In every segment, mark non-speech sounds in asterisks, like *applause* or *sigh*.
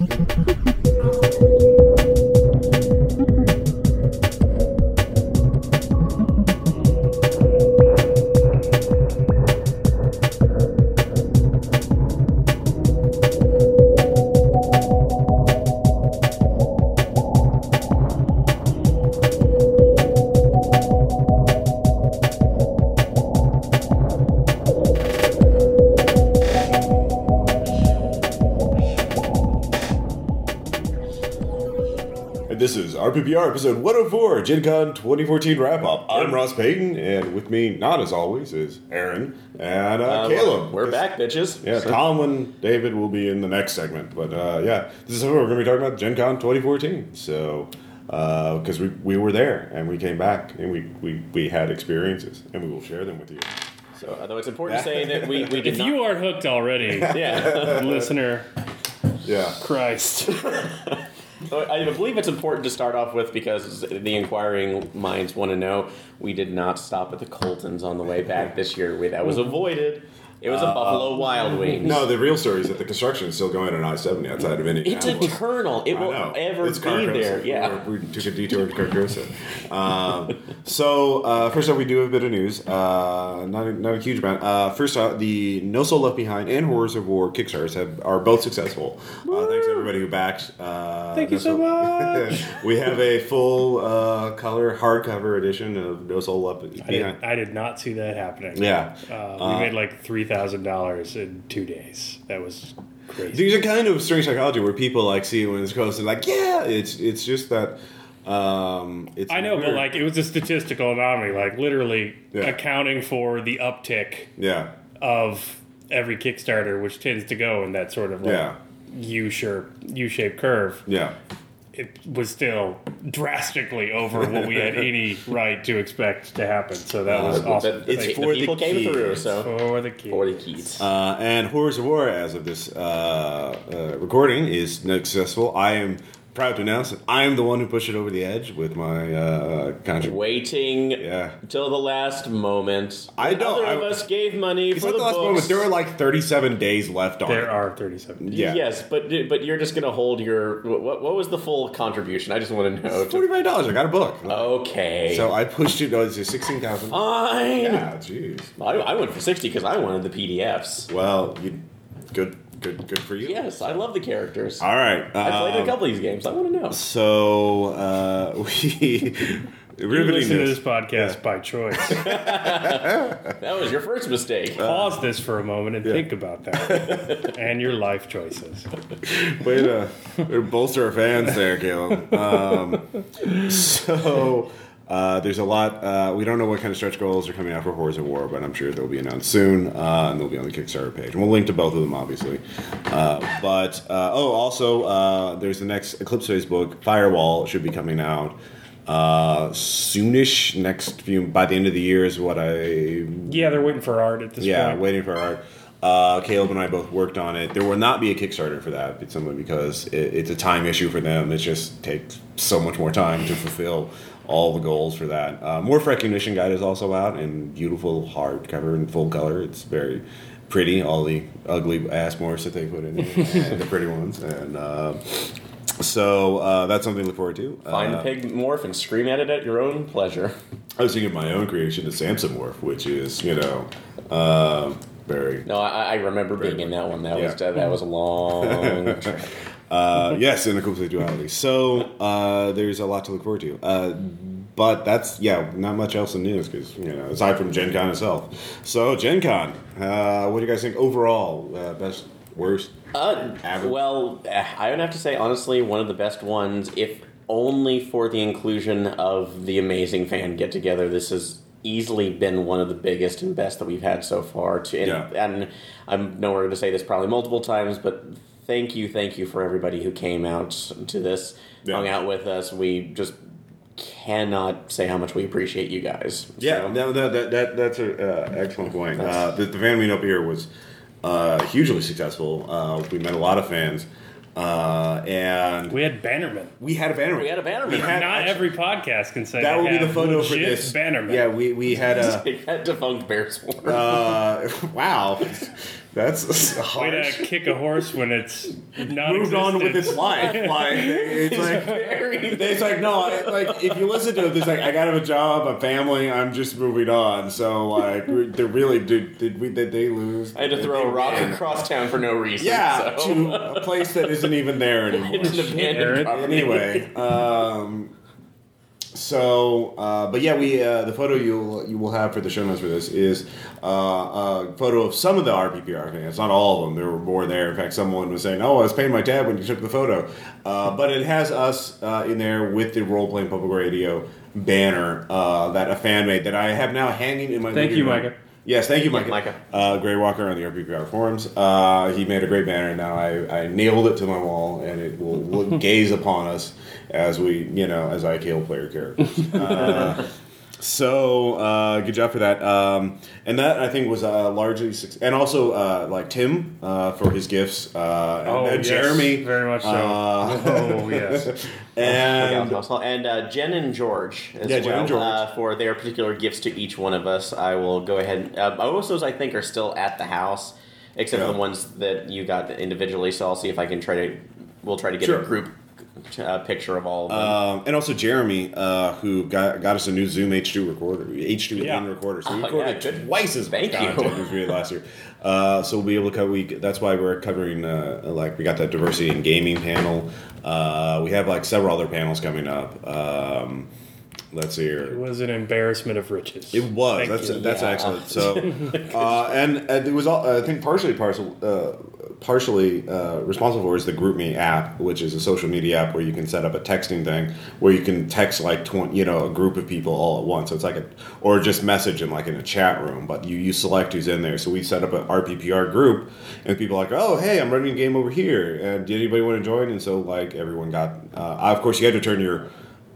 And *laughs* this is RPPR episode 104, Gen Con 2014 wrap up. I'm Ross Payton, and with me, not as always, is Aaron and uh, Uh, Caleb. We're back, bitches. Yeah, Tom and David will be in the next segment. But uh, yeah, this is what we're going to be talking about Gen Con 2014. So, because we, we were there and we came back and we, we, we had experiences and we will share them with you. So, although it's important to say that we, we did If not. you aren't hooked already, *laughs* yeah. listener, Yeah. Christ. *laughs* I believe it's important to start off with because the inquiring minds want to know. We did not stop at the Coltons on the way back this year. We, that was mm. avoided. It was a Buffalo Wild Wings. No, the real story is that the construction is still going on I 70 outside of any. It's eternal. It I will know. ever It's be Carcosa. there. Yeah. We we took a detour to Carcosa. Um, so, uh, first off, we do have a bit of news. Uh, not, a, not a huge amount. Uh, first off, the No Soul Left Behind and Horrors of War Kickstarters have, are both successful. Uh, thanks to everybody who backed. Uh, Thank you No so *laughs* much. we have a full uh, color hardcover edition of No Soul Left I did, Behind. I did not see that happening. Yeah. Uh, we made like $3,000 in two days. That was crazy. These are kind of strange psychology where people like see it when it's close and like, yeah, it's it's just that. Um, it's I know, but like it was a statistical anomaly, like literally Yeah. accounting for the uptick yeah, of every Kickstarter, which tends to go in that sort of like Yeah. U-shaped, U-shaped curve. yeah. It was still drastically over what we had any *laughs* right to expect to happen. So that was Uh, awesome. The, It's the, for the people the came through. kids. So for the kids. for the Keats. Uh, and Horrors of War, as of this uh, uh, recording, is not successful. I am proud to announce that I am the one who pushed it over the edge with my uh, contract. Waiting Yeah. till the last moment. I don't know, Other of I- us gave money for the the last books. moment. There are like 37 days left on There it. are 37. Yeah. Yes, but but you're just gonna hold your what? What was the full contribution? I just want to know. Forty-five dollars. I got a book. Okay, So I pushed it. Oh, it's sixteen thousand. fine. Yeah, jeez. I, I went for sixty because I wanted the PDFs. Well, you, good, good, good for you. Yes, I love the characters. All right. I played a um, couple of these games. I want to know. So uh, *laughs* we You riveting listen to this podcast by choice. *laughs* That was your first mistake. *laughs* Pause this for a moment and think about that and your life choices. Way to, way to bolster our fans there, Caleb. Um, so uh, there's a lot. Uh, we don't know what kind of stretch goals are coming out for Horrors of War, but I'm sure they'll be announced soon, uh, and they'll be on the Kickstarter page. And we'll link to both of them, obviously. Uh, but uh, oh, also uh, there's the next Eclipse Phase book, Firewall, should be coming out. Uh, soonish, next few by the end of the year is what I Yeah, they're waiting for art at this point. yeah, point. waiting for art. Uh, Caleb and I both worked on it. There will not be a Kickstarter for that, simply because it, it's a time issue for them. It just takes so much more time to fulfill all the goals for that. Uh, Morph Recognition Guide is also out in beautiful hardcover and full color. It's very pretty. All the ugly ass morphs that they put in *laughs* and the pretty ones, and uh, so uh, that's something to look forward to. Find Uh, the pig morph and scream at it at your own pleasure. I was thinking of my own creation, the Samson Morph, which is you know uh, very No, I, I remember being in that one. That was Yeah. that was a long. *laughs* Uh, yes, in a complete duality. So uh, there's a lot to look forward to. Uh, but that's yeah, not much else in news because you know aside from Gen Con itself. So Gen Con, uh, what do you guys think overall? Uh, best, worst? Uh, Average. well, I would have to say honestly, one of the best ones, if only for the inclusion of the amazing fan get together. This has easily been one of the biggest and best that we've had so far. To, and, Yeah. and I'm nowhere to say this probably multiple times, but thank you, thank you for everybody who came out to this, Yeah. hung out with us. We just cannot say how much we appreciate you guys. Yeah, So- no, that, that, that that's an uh, excellent point. Uh, the, the fan meetup here was uh, hugely successful. Uh, we met a lot of fans, uh, and We had Bannerman. we had a banner. We had a banner. We had- Not actually- every podcast can say that they will be the have photo for this Bannerman. Yeah, we we had a. *laughs* We defunct bear swarm. Uh, *laughs* wow, that's Way to kick a horse when it's not Moved on with its life. Like it's like Very it's like no, I, like if you listen to it, it's like I gotta a job, a family. I'm just moving on. So like they really did. Did we? Did they lose? I had to Did throw they a rock win? across town for no reason. Yeah, so. to a place that isn't even there *laughs* anymore. It's an abandoned property. anyway, um, so uh, but yeah, we uh, the photo you'll you will have for the show notes for this is uh, a photo of some of the RPPR fans, not all of them. There were more there. In fact, someone was saying, "Oh, I was paying my tab when you took the photo," uh, but it has us uh, in there with the role playing public radio banner uh, that a fan made that I have now hanging in my. Thank you, room. Micah. Yes, thank you, Yeah, Micah. Micah. Uh, Gray Walker on the RPPR forums. Uh, he made a great banner. Now I, I nailed it to my wall, and it will look, *laughs* gaze upon us as we, you know, as IKL player characters. *laughs* Uh, so uh, good job for that. Um, and that I think was uh, largely, suc- and also uh, like Tim uh, for his gifts. Uh, and Oh, then yes, Jeremy, very much so. Uh, oh yes. *laughs* and and uh, Jen and George as Yeah, well Jen and George. Uh, for their particular gifts to each one of us. I will go ahead. Uh, most of those I think are still at the house, except for the ones that you got individually. So I'll see if I can try to. We'll try to get Sure. a group uh, picture of all of them. Um, and also Jeremy, uh, who got, got us a new Zoom H2 recorder, H2 Yeah. N recorder. So we Oh, recorded yeah, good. twice as much Thank you. content as we did last year. Uh, so we'll be able to cover. We, that's why we're covering. Uh, like we got that diversity in gaming panel. Uh, we have like several other panels coming up. Um, let's see here. It was an embarrassment of riches. It was. Thank that's you. that's Yeah. excellent. So, *laughs* uh, and, and it was all, I think partially partial, uh, partially uh, responsible for is the GroupMe app, which is a social media app where you can set up a texting thing where you can text like twenty, you know, a group of people all at once. So it's like a or just message them like in a chat room, but you you select who's in there. So we set up an RPPR group, and people like, oh hey, I'm running a game over here, and did anybody want to join? And so like everyone got. Uh, of course, you had to turn your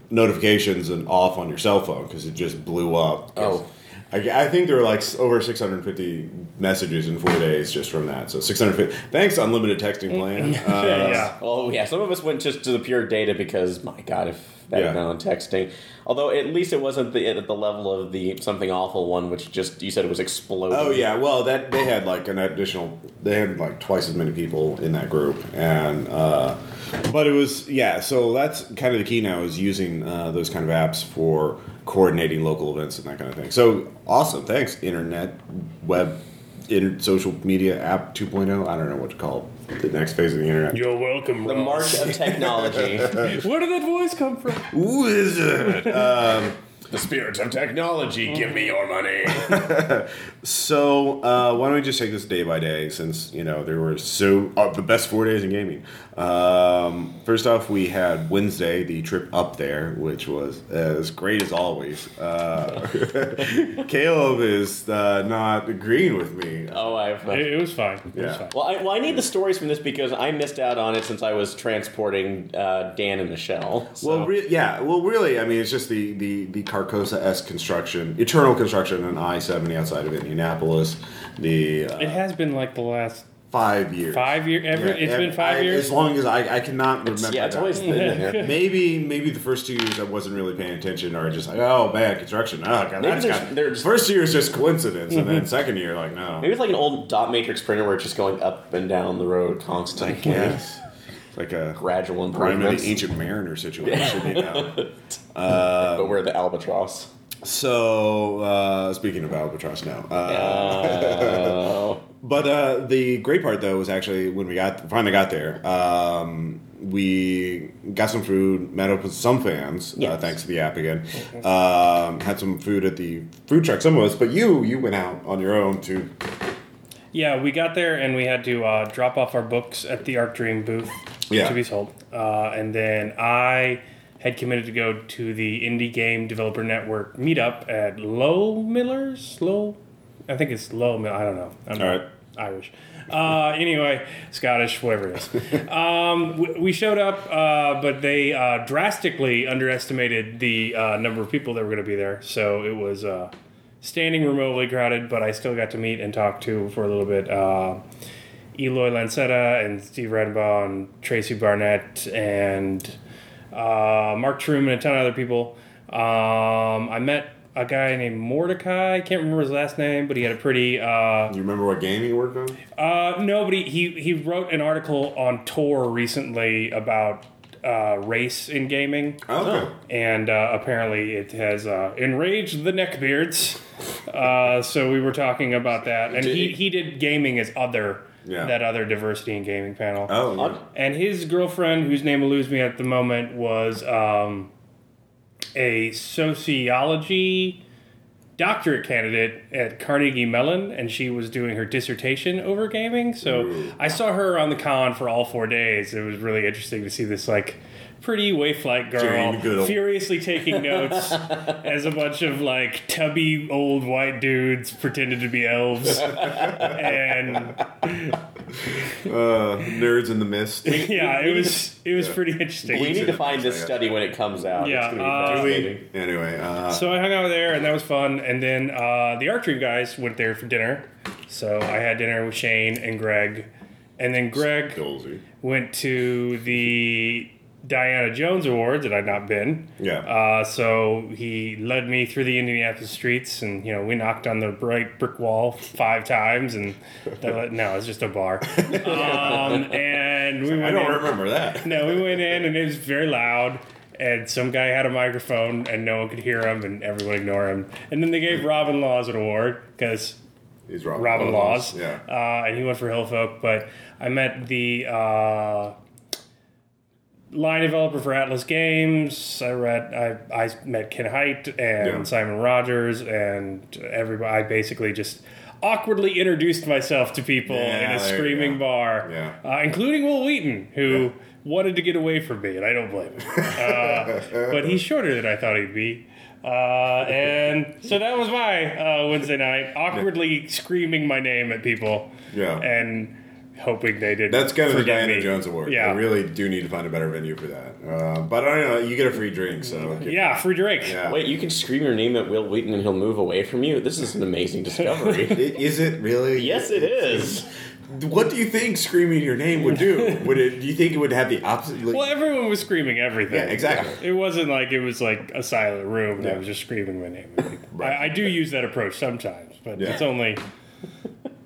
notifications and off on your cell phone because it just blew up. Oh. I, I think there were like over 650 messages in four days just from that. So 650. Thanks, unlimited texting plan. Uh, yeah. Oh yeah, some of us went just to the pure data because my god, if that Yeah. had been on texting. Although at least it wasn't the, at the level of the something awful one, which just you said it was exploding. Oh yeah, well that they had like an additional. They had like twice as many people in that group, and uh, but it was yeah. So that's kind of the key now is using uh, those kind of apps for coordinating local events and that kind of thing. So awesome, thanks internet, web, in social media app 2.0. I don't know what to call it. the next phase of the internet. You're welcome, The Ross. march of technology. *laughs* Where did that voice come from? Wizard. um, the spirits of technology, give me your money. *laughs* So uh, why don't we just take this day by day, since you know there were so uh, the best four days in gaming. Um, first off, we had Wednesday, the trip up there, which was as great as always. Uh, *laughs* Caleb is uh, not agreeing with me. Oh, I've. It, it was fine. It was Yeah. fine. Well, I, well, I need the stories from this because I missed out on it since I was transporting uh, Dan and Michelle. So. Well, re- yeah. Well, really, I mean, it's just the the the Carcosa S construction, eternal construction on I seventy outside of Indianapolis. The uh, It has been like the last five years. five years. Ever? Yeah, it's ev- been five I- years. As long as I, I cannot remember. yeah, it's that. always been there. *laughs* maybe maybe the first two years I wasn't really paying attention, or just like, oh man, construction. Oh god, Maybe that's there's- got. there's- First year is just coincidence, and then *laughs* second year, like no. Maybe it's like an old dot matrix printer where it's just going up and down the road constantly. Yes. It's like a Gradual improvement. of improvements. the ancient mariner situation. You *laughs* know? but we're the albatross. So uh, speaking of albatross now, uh, Oh. *laughs* But uh, the great part though was actually when we got finally got there, um, we got some food, met up with some fans, uh, thanks to the app again. Um, had some food at the food truck, some of us, but you you went out on your own to Yeah, we got there and we had to uh, drop off our books at the Arc Dream booth Yeah. to be sold. Uh, and then I had committed to go to the Indie Game Developer Network meetup at Low Millers. Low, I think it's Low Mill. I don't know. I'm All right. Irish. Uh, anyway, Scottish, whatever it is. *laughs* Um, we, we showed up, uh, but they uh, drastically underestimated the uh, number of people that were going to be there. So it was uh, standing remotely crowded, but I still got to meet and talk to for a little bit. Eloy Lasanta and Steve Redenbaugh and Tracy Barnett and uh, Mark Truman and a ton of other people. Um, I met a guy named Mordecai. I can't remember his last name, but he had a pretty. Uh, You remember what game he worked on? uh, no, but he, he, he wrote an article on Tor recently about uh, race in gaming. Oh, okay. and uh, apparently it has uh, enraged the neckbeards. Uh, so we were talking about that, and he, he did gaming as other Yeah. that other diversity in gaming panel. Oh, On- And his girlfriend, whose name eludes me at the moment, was um, a sociology doctorate candidate at Carnegie Mellon, and she was doing her dissertation over gaming. So Ooh. I saw her on the con for all four days. It was really interesting to see this like pretty wayflight girl Jane Goodall. furiously taking *laughs* notes as a bunch of like tubby old white dudes pretended to be elves *laughs* and uh, nerds in the mist. *laughs* yeah it was it was pretty interesting we need to find this study when it comes out. Yeah, it's gonna be uh, fascinating. Anyway, uh, So I hung out there, and that was fun. And then uh, the Arc Dream guys went there for dinner. So I had dinner with Shane and Greg, and then Greg Stolze. went to the Diana Jones Awards that I'd not been. Yeah. Uh, so he led me through the Indianapolis streets, and you know we knocked on the bright brick wall five times, and the, no, it's just a bar. *laughs* Um, and we went I don't in- remember that. no, we went in and it was very loud. And some guy had a microphone and no one could hear him and everyone ignored him. And then they gave Robin Laws an award because He's Robin, Robin Laws. Yeah. Uh, and he went for Hillfolk. But I met the uh, line developer for Atlas Games. I read. I, I met Ken Hite and Yeah. Simon Rogers and everybody. I basically just awkwardly introduced myself to people Yeah, in a screaming bar, Yeah. uh, including Wil Wheaton, who wanted to get away from me, and I don't blame him. *laughs* Uh, but he's shorter than I thought he'd be. Uh, and so that was my uh, Wednesday night, awkwardly screaming my name at people Yeah. and hoping they didn't. That's kind of the forget Diana me. Jones Award. Yeah. I really do need to find a better venue for that. Uh, but I don't know. You get a free drink, so Yeah, free drink. Yeah. Wait, you can scream your name at Wil Wheaton and he'll move away from you? This is an amazing discovery. *laughs* Is it really? yes, it is. What do you think screaming your name would do? *laughs* Would it? Do you think it would have the opposite? Like, Well, everyone was screaming everything. Yeah, exactly. It wasn't like it was like a silent room and I was just screaming my name. at. *laughs* Right. I, I do use that approach sometimes, but Yeah. it's only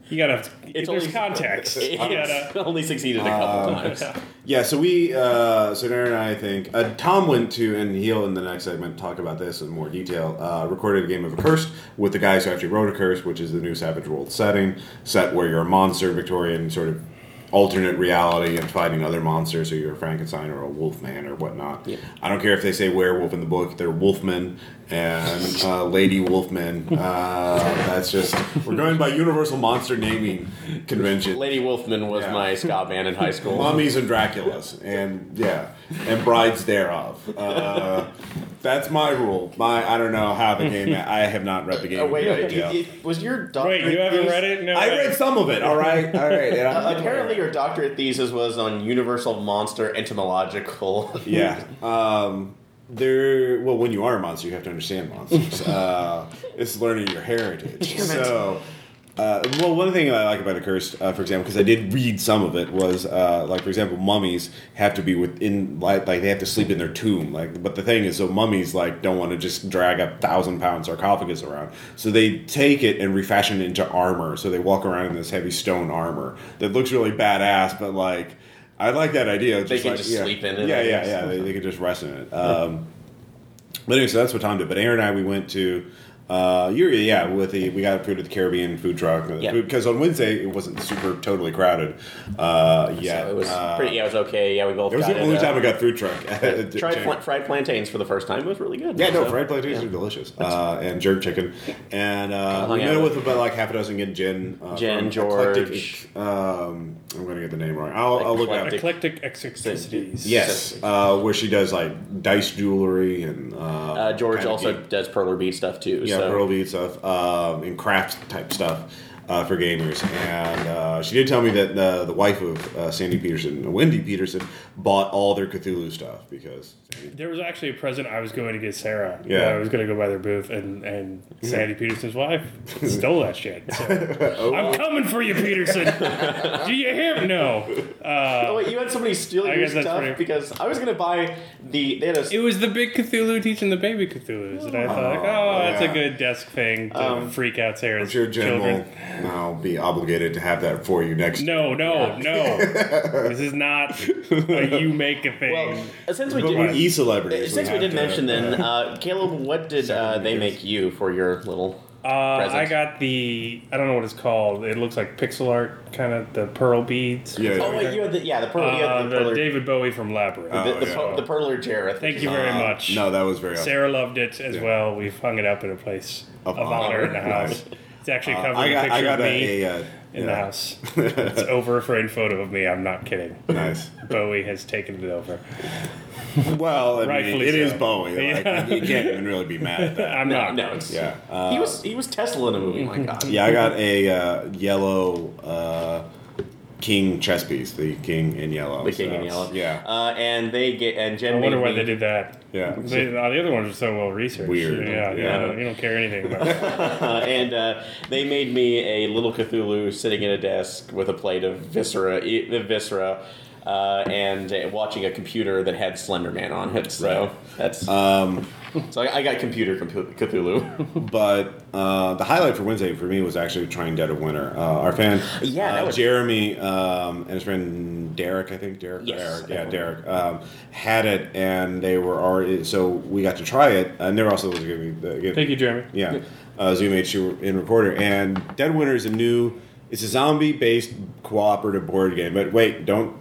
*laughs* you gotta. It's there's only- context. You gotta. Only succeeded a couple Um, times. Yeah, so we, uh, so Darren and I, I think, uh, Tom went to, and he'll in the next segment talk about this in more detail, uh, recorded a game of Accursed with the guys who actually wrote Accursed, which is the new Savage World setting, set where you're a monster, Victorian sort of alternate reality and fighting other monsters, so you're a Frankenstein or a Wolfman or whatnot. I don't care if they say werewolf in the book, they're wolfmen and uh, lady Wolfman. Uh, that's just, we're going by universal monster naming convention. Lady Wolfman was Yeah. my ska band in high school. Mummies and Draculas, and yeah, and brides thereof. Uh, that's my rule. My I don't know how the game. I have not read the game. Oh, in wait, wait, you- you- was your doctorate Wait, you haven't thesis- read it? No. I read some of it. All right, all right. Yeah. Uh, apparently, your doctorate thesis was on universal monster entomological. yeah. Um, there. Well, when you are a monster, you have to understand monsters. *laughs* Uh, it's learning your heritage. So. Uh, well, one thing I like about the cursed, uh, for example, because I did read some of it, was uh, like, for example, mummies have to be within, like, like they have to sleep in their tomb. Like, but the thing is, so mummies like don't want to just drag a thousand pound sarcophagus around, so they take it and refashion it into armor. So they walk around in this heavy stone armor that looks really badass, but like, I like that idea. They can like, just yeah. sleep in it, Yeah, yeah, yeah. They, they *laughs* could just rest in it. Um, but anyway, so that's what Tom did. But Aaron and I, we went to. Uh, you're, yeah, with the we got food at the Caribbean food truck Yeah. because on Wednesday it wasn't super totally crowded. Uh, yeah, So it was uh, pretty. Yeah, it was okay. Yeah, we both. It was got the only uh, time I got food truck. *laughs* at *laughs* tried Jam. pla- fried plantains for the first time. It was really good. Yeah, no, So, fried plantains yeah. are delicious, uh, and jerk chicken, and uh, Hung we met with- with about like half a dozen again gin, uh, Jen, George. Eclectic, um, I'm going to get the name wrong. I'll, I'll look it up. Eclectic eccentricities. Yes, uh, where she does like dice jewelry and uh, Uh, George also does perler bead stuff too. yeah so. pearl bead stuff um, and craft type stuff. Uh, for gamers. And uh, she did tell me that uh, the wife of uh, Sandy Petersen, Wendy Petersen, bought all their Cthulhu stuff because. Sandy- There was actually a present I was going to get Sarah. Yeah. I was going to go by their booth, and, and Sandy Petersen's wife *laughs* stole that shit. So. Oh. I'm coming for you, Petersen. Do you hear me? No. Oh wait, you had somebody steal I your stuff pretty- because I was gonna buy the. They had a. It was the big Cthulhu teaching the baby Cthulhus, and I thought, like, oh, that's yeah. a good desk thing to freak out Sarah's I'm sure children. will now be obligated to have that for you next. No, no, no. *laughs* this is not a you make a thing. well, uh, since we But did. e celebrities. Since we did mention then, *laughs* uh, Caleb, what did uh, they make you for your little? Uh, I got the I don't know what it's called. It looks like pixel art, kind of the pearl beads. Yeah. Oh wait, you had the yeah the pearl. you Uh, had the, the perler, David Bowie from Labyrinth. the, Oh, the, yeah. per- the perler Jareth. Thank you very much. No, that was very awesome. Sarah loved it as Yeah. well. We've hung it up in a place Of of, honor in the honor. house. Nice. It's actually Uh, covered I a got, picture I got of me a, uh, in yeah. the house. *laughs* it's over a framed photo of me. I'm not kidding. Nice. Bowie has taken it over. Well, I mean, Rightfully it is so. Bowie. Like, Yeah. You can't even really be mad at that. *laughs* I'm No, not. no, it's, Yeah. Uh, he was he was Tesla in a movie. My *laughs* God. Yeah, I got a uh, yellow uh, king chess piece. The king in yellow. The king So, in yellow. Yeah. Uh, and they get and Jen. I wonder why me- they did that. Yeah. They, uh, the other ones are so well researched. Weird. Yeah, yeah. Yeah. You, don't, you don't care anything about. it. *laughs* And uh, they made me a little Cthulhu sitting at a desk with a plate of viscera, e- the viscera, uh, and uh, watching a computer that had Slender Man on it. So that's Um, so I, I got computer Cthulhu. *laughs* but uh, the highlight for Wednesday for me was actually trying Dead of Winter. Uh, our fan, Yeah, uh, was- Jeremy um, and his friend Derek, I think Derek, Yes, Derek, yeah. Derek, um, had it, and they were already. So we got to try it, and they're also was giving the. give- Thank you, Jeremy. Yeah, uh, Zoom H in recorder, and Dead Winter is a new. It's a zombie-based cooperative board game. But wait, don't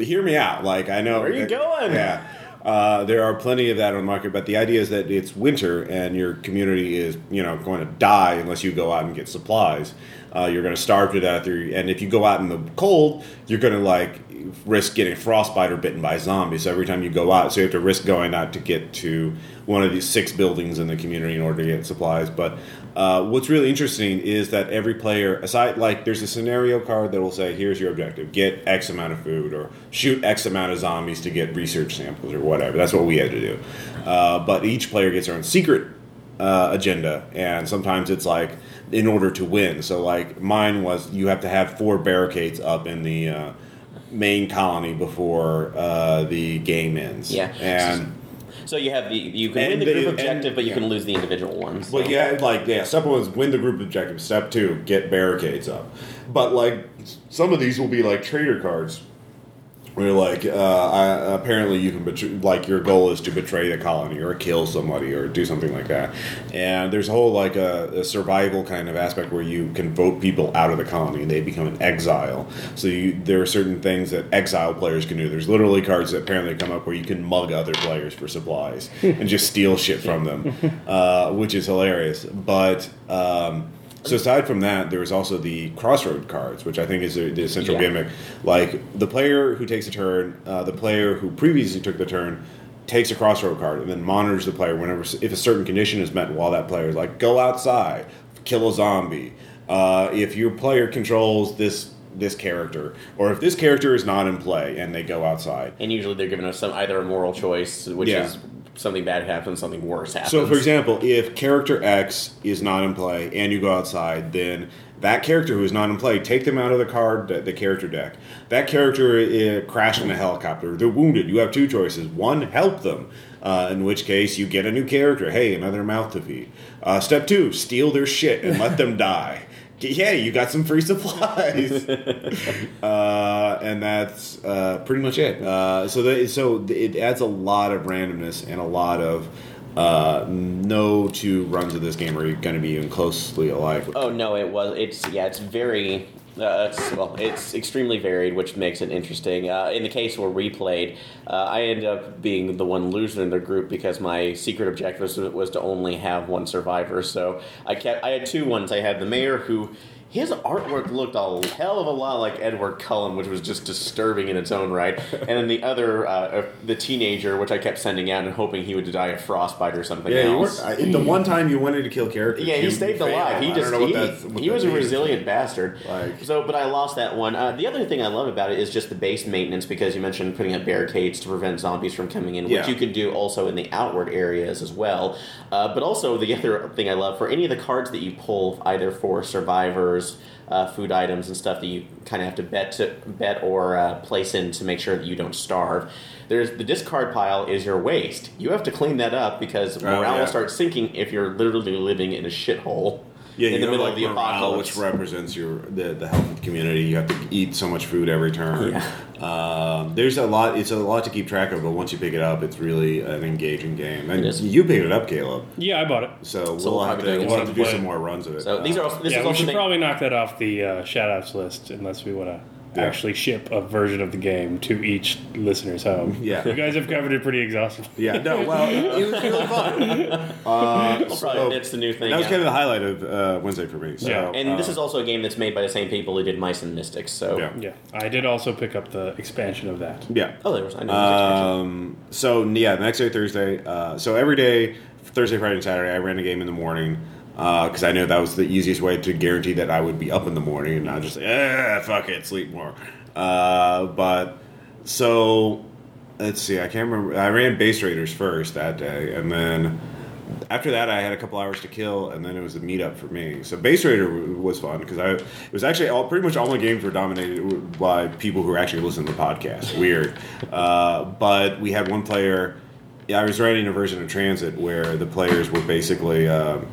hear me out. Like I know Where are you going? Yeah, uh, there are plenty of that on the market. But the idea is that it's winter, and your community is you know going to die unless you go out and get supplies. Uh, you're going to starve to death, or, and if you go out in the cold, you're going to like risk getting frostbite or bitten by zombies. Every time you go out, so you have to risk going out to get to one of these six buildings in the community in order to get supplies. But uh, what's really interesting is that every player, aside like, there's a scenario card that will say, "Here's your objective: get X amount of food, or shoot X amount of zombies to get research samples, or whatever." That's what we had to do. Uh, but each player gets their own secret uh, agenda, and sometimes it's like in order to win. So like mine was, you have to have four barricades up in the uh, main colony before uh, the game ends. Yeah. and. so you have the you can win And the they- group and- objective, but you yeah. can lose the individual ones. Well, yeah, like yeah. Step one is win the group objective. Step two, get barricades up. But like some of these will be like trader cards, where like uh, I, apparently you can betray, like your goal is to betray the colony or kill somebody or do something like that. And there's a whole like a, a survival kind of aspect where you can vote people out of the colony and they become an exile. So you, there are certain things that exile players can do. There's literally cards that apparently come up where you can mug other players for supplies and just steal shit from them, *laughs* uh, which is hilarious. But um, so aside from that, there was also the crossroad cards, which I think is the, essential Yeah. gimmick. Like the player who takes a turn, uh, the player who previously took the turn takes a crossroad card and then monitors the player whenever if a certain condition is met while that player is like go outside, kill a zombie. Uh, if your player controls this this character, or if this character is not in play and they go outside, and usually they're giving us some either a moral choice, which Yeah. is something bad happens, something worse happens. So, for example, if character X is not in play and you go outside, then that character who is not in play, take them out of the card, the, character deck. That character uh, crashed in a helicopter. They're wounded. You have two choices. One, help them. Uh, in which case, you get a new character. Hey, another mouth to feed. Uh, step two, steal their shit and let them die. Yeah, you got some free supplies, *laughs* uh, and that's uh, pretty much it. Uh, so, the, so it adds a lot of randomness and a lot of uh, no two runs of this game are going to be even closely alike. Oh no, it was. It's yeah, it's very. Uh, it's, well, it's extremely varied, which makes it interesting. Uh, in the case where we played, uh, I ended up being the one loser in the group because my secret objective was, was to only have one survivor. So I kept. I had two ones. I had the mayor who his artwork looked a hell of a lot like Edward Cullen, which was just disturbing in its own right. *laughs* And then the other, uh, uh, the teenager, which I kept sending out and hoping he would die of frostbite or something Yeah, were. I, the one time you wanted to kill characters. Yeah, he stayed alive. He just he, he was a resilient bastard. Like- so, but I lost that one. Uh, the other thing I love about it is just the base maintenance because you mentioned putting up barricades to prevent zombies from coming in, which Yeah. you can do also in the outward areas as well. Uh, but also the other thing I love for any of the cards that you pull, either for survivors. Uh, food items and stuff that you kind of have to bet to bet or uh, place in to make sure that you don't starve. There's the discard pile is your waste. You have to clean that up because morale Oh, yeah. will start sinking if you're literally living in a shithole Yeah, in you the know, middle like of the morale, apocalypse. which represents your the, the health of the community. You have to eat so much food every turn. Um, there's a lot. It's a lot to keep track of, but once you pick it up, it's really an engaging game. And It is. you picked it up, Caleb. Yeah, I bought it. So, So we'll, we'll have to, do we'll have to some do some more runs of it. So these are Uh, also, this yeah, is we should thing- probably knock that off the uh, shoutouts list unless we want to Yeah. actually ship a version of the game to each listener's home. Yeah. You guys have covered it pretty exhaustively. yeah. No. Well, it, *laughs* it was really fun. *laughs* Uh, Well, so probably it's the new thing. that was yeah. kind of the highlight of uh, Wednesday for me. So, Yeah. and this uh, is also a game that's made by the same people who did Mice and Mystics. So Yeah. Yeah, I did also pick up the expansion of that. yeah. oh, there was I know. there Um, so yeah, the next day Thursday. Uh, so every day, Thursday, Friday, and Saturday, I ran a game in the morning because I know that was the easiest way to guarantee that I would be up in the morning and not just like, ah, fuck it, sleep more. Uh, but so let's see, I can't remember. I ran Base Raiders first that day, and then. After that, I had a couple hours to kill, and then it was a meetup for me. So Base Raider was fun because I it was actually all pretty much all my games were dominated by people who actually listening to the podcast. Weird, uh, but we had one player. Yeah, I was writing a version of Transit where the players were basically um,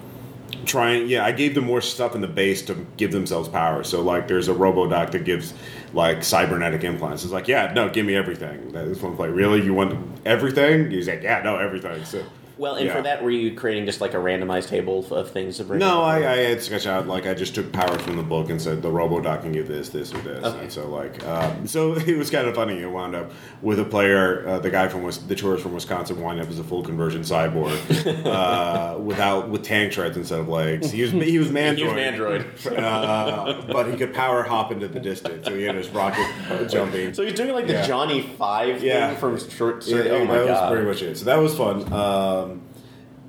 trying. Yeah, I gave them more stuff in the base to give themselves power. So like, there's a RoboDoc that gives like cybernetic implants. It's like, yeah, no, give me everything. That is one play. Really, you want everything? He's like, yeah, no, everything. So. Well, and yeah. for that, were you creating just like a randomized table of things to bring? No. I, I had sketched out like I just took powers from the book and said the RoboDoc can give this, this, or this. Okay. And so like, um, so *laughs* it was kind of funny. It wound up with a player, uh, the guy from the tourist from Wisconsin, wind up as a full conversion cyborg *laughs* uh, without with tank treads instead of legs. He was he was mandroid, *laughs* He was Mandroid. uh, but he could power hop into the distance. So he had his rocket jumping. So he's doing like the Yeah. Johnny Five Yeah. thing from short. Yeah, oh my that was pretty much it. So that was fun. Um,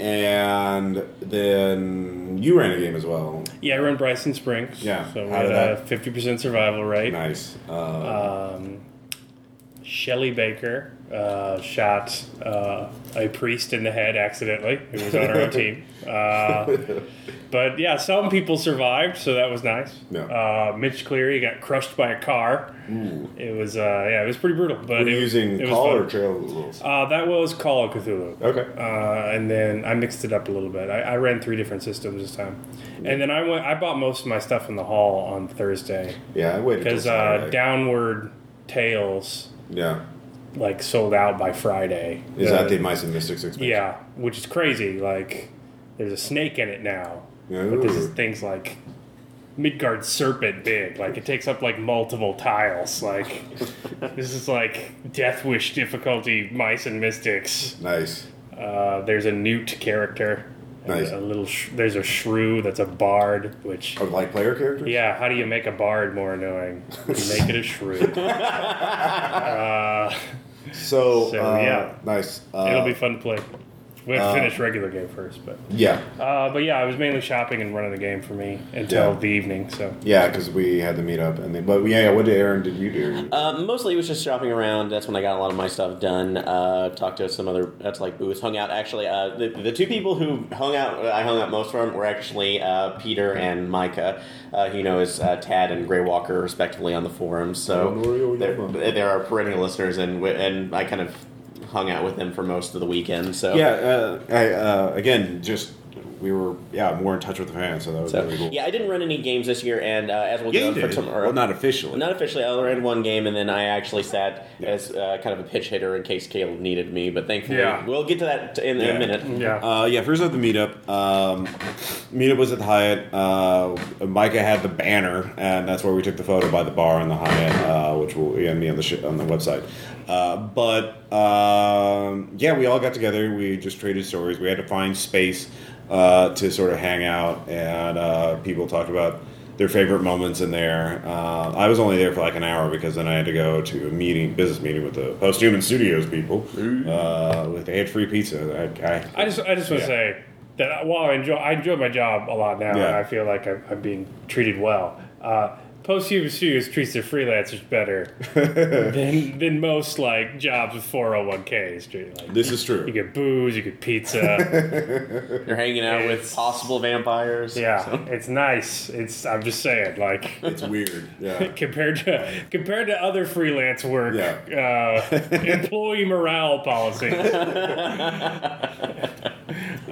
and then you ran a game as well. Yeah, I ran Bryson Springs. Yeah, So we how had a fifty percent survival rate. Nice. Uh, Um, Shelly Baker uh, shot uh, a priest in the head accidentally. Who was on our own team. *laughs* Uh, but yeah, some people survived, so that was nice. Yeah. Uh, Mitch Cleary got crushed by a car. It was uh, yeah, it was pretty brutal. But were it, using it call or trail rules? Uh, that was Call of Cthulhu. Okay. Uh, and then I mixed it up a little bit. I, I ran three different systems this time, and then I went. I bought most of my stuff in the hall on Thursday Yeah, I waited because uh, Downwood Tales yeah. like sold out by Friday. Is that the Mice and Mystics expansion? yeah, which is crazy. Like there's a snake in it now, but this is things like Midgard serpent big. Like it takes up like multiple tiles. Like *laughs* this is like Death Wish difficulty mice and mystics. Nice. Uh, there's a newt character. Nice. A little. Sh- there's a shrew that's a bard. Which. Oh, like player characters? Yeah, how do you make a bard more annoying? You make it a shrew. *laughs* uh, So, So, uh, yeah. nice. Uh, it'll be fun to play. We have to uh, finish regular game first, but Yeah. uh, but yeah, I was mainly shopping and running the game for me until Yeah. the evening. So Yeah, because we had the meetup. and then, But yeah, what did Aaron did you do? Uh, mostly it was just shopping around. That's when I got a lot of my stuff done. Uh, talked to some other that's like booths. Hung out actually. Uh, the, the two people who hung out, I hung out most from were actually uh, Peter and Micah. Uh, who you know is uh, Tad and Grey Walker respectively on the forums. Oh, no, So yeah, they're, yeah. they're our perennial listeners, and we- and I kind of hung out with them for most of the weekend. So Yeah, uh, I, uh, again, just we were yeah more in touch with the fans, so that was So, really cool. yeah, I didn't run any games this year, and uh, as we'll Yeah, get on for did. tomorrow. Well, not officially. Not officially. I ran one game, and then I actually sat as uh, kind of a pitch hitter in case Caleb needed me. But thankfully, Yeah. we'll get to that in, in a minute. yeah, Uh, yeah, first at the meetup. Um, meetup was at the Hyatt. Uh, Micah had the banner, and that's where we took the photo by the bar in the Hyatt, uh, which will again be on the on the website. Uh, but um, yeah, we all got together. We just traded stories. We had to find space uh, to sort of hang out, and uh, people talked about their favorite moments in there. Uh, I was only there for like an hour because then I had to go to a meeting, business meeting with the Post Human Studios people. Uh, with they had free pizza. I, I, I just I just want Yeah. to say that while I enjoy I enjoy my job a lot now, and I feel like I'm, I'm being treated well. Post Human Studios treats their freelancers better *laughs* than than most like jobs with 401ks. treat- Like, this is true. you get booze, you get pizza. *laughs* You're hanging out with possible vampires. yeah, it's nice. It's I'm just saying, like It's weird. Yeah. *laughs* compared to compared to other freelance work, Yeah. uh, employee morale policy.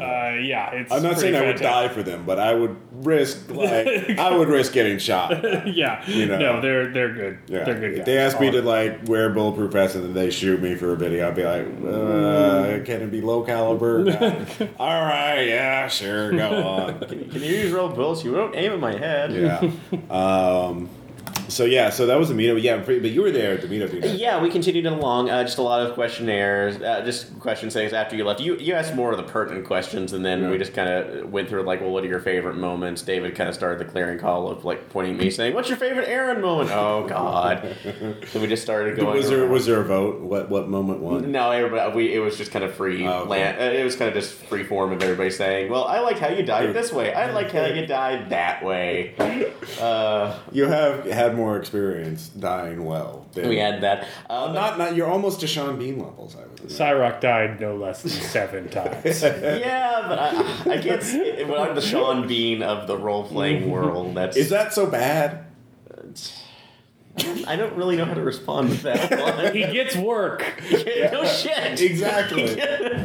Uh, yeah, it's. I'm not saying I would die for them, but I would risk like I would risk getting shot. *laughs* yeah, You know. no, they're they're good. Yeah. They're good. If they ask me to like wear a bulletproof vest and then they shoot me for a video, I'd be like, uh, can it be low caliber? *laughs* All right, yeah, sure, go on. Can you use real bullets? You don't aim at my head. Yeah. *laughs* Um, so yeah, so that was the meetup. Yeah, pretty, but you were there at the meetup. you? Yeah, we continued along. Uh, just a lot of questionnaires, uh, just question things after you left. You you asked more of the pertinent questions, and then Yeah. we just kind of went through like, well, what are your favorite moments? David kind of started the clearing call of like pointing at me, saying, "What's your favorite Aaron moment?" Oh *laughs* God! so we just started going. Was there around. was there a vote? What what moment won? No, everybody. We it was just kind of free. Oh, okay. land, uh, it was kind of just free form of everybody saying, "Well, I like how you died this way. I like how you died that way." *laughs* Uh, You have had more experience dying well. Than, we had that. Uh, not not. You're almost to Sean Bean levels. I would. say. Cyrock died no less than seven *laughs* times. Yeah, but I, I can't. see- When I'm the Sean Bean of the role playing *laughs* world, that's Is that so bad? I don't really know how to respond to that *laughs* one. he gets work. no shit. Exactly.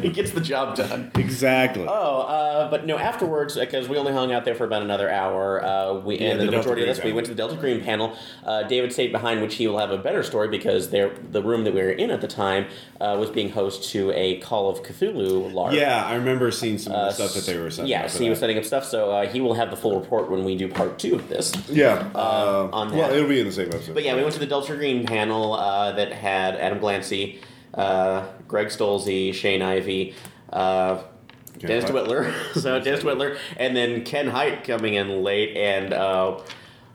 *laughs* he gets the job done. exactly. Oh, uh, but no. Afterwards, because we only hung out there for about another hour, uh, we Yeah, and the the, Delta majority of Green us we went to the Delta Green panel. Uh, David stayed behind, which he will have a better story because there, the room that we were in at the time uh, was being host to a Call of Cthulhu LARP. yeah, I remember seeing some of Uh, the stuff that they were setting. Yeah, up for so he was setting up stuff. So uh, he will have the full report when we do part two of this. Yeah. Uh, on well, it'll be in the same episode. But yeah, we went to the Delta Green panel uh, that had Adam Glancy, uh, Greg Stolze, Shane Ivey, uh, Dennis Hite. Detwiller, *laughs* so Dennis Detwiller, and then Ken Hite coming in late, and uh,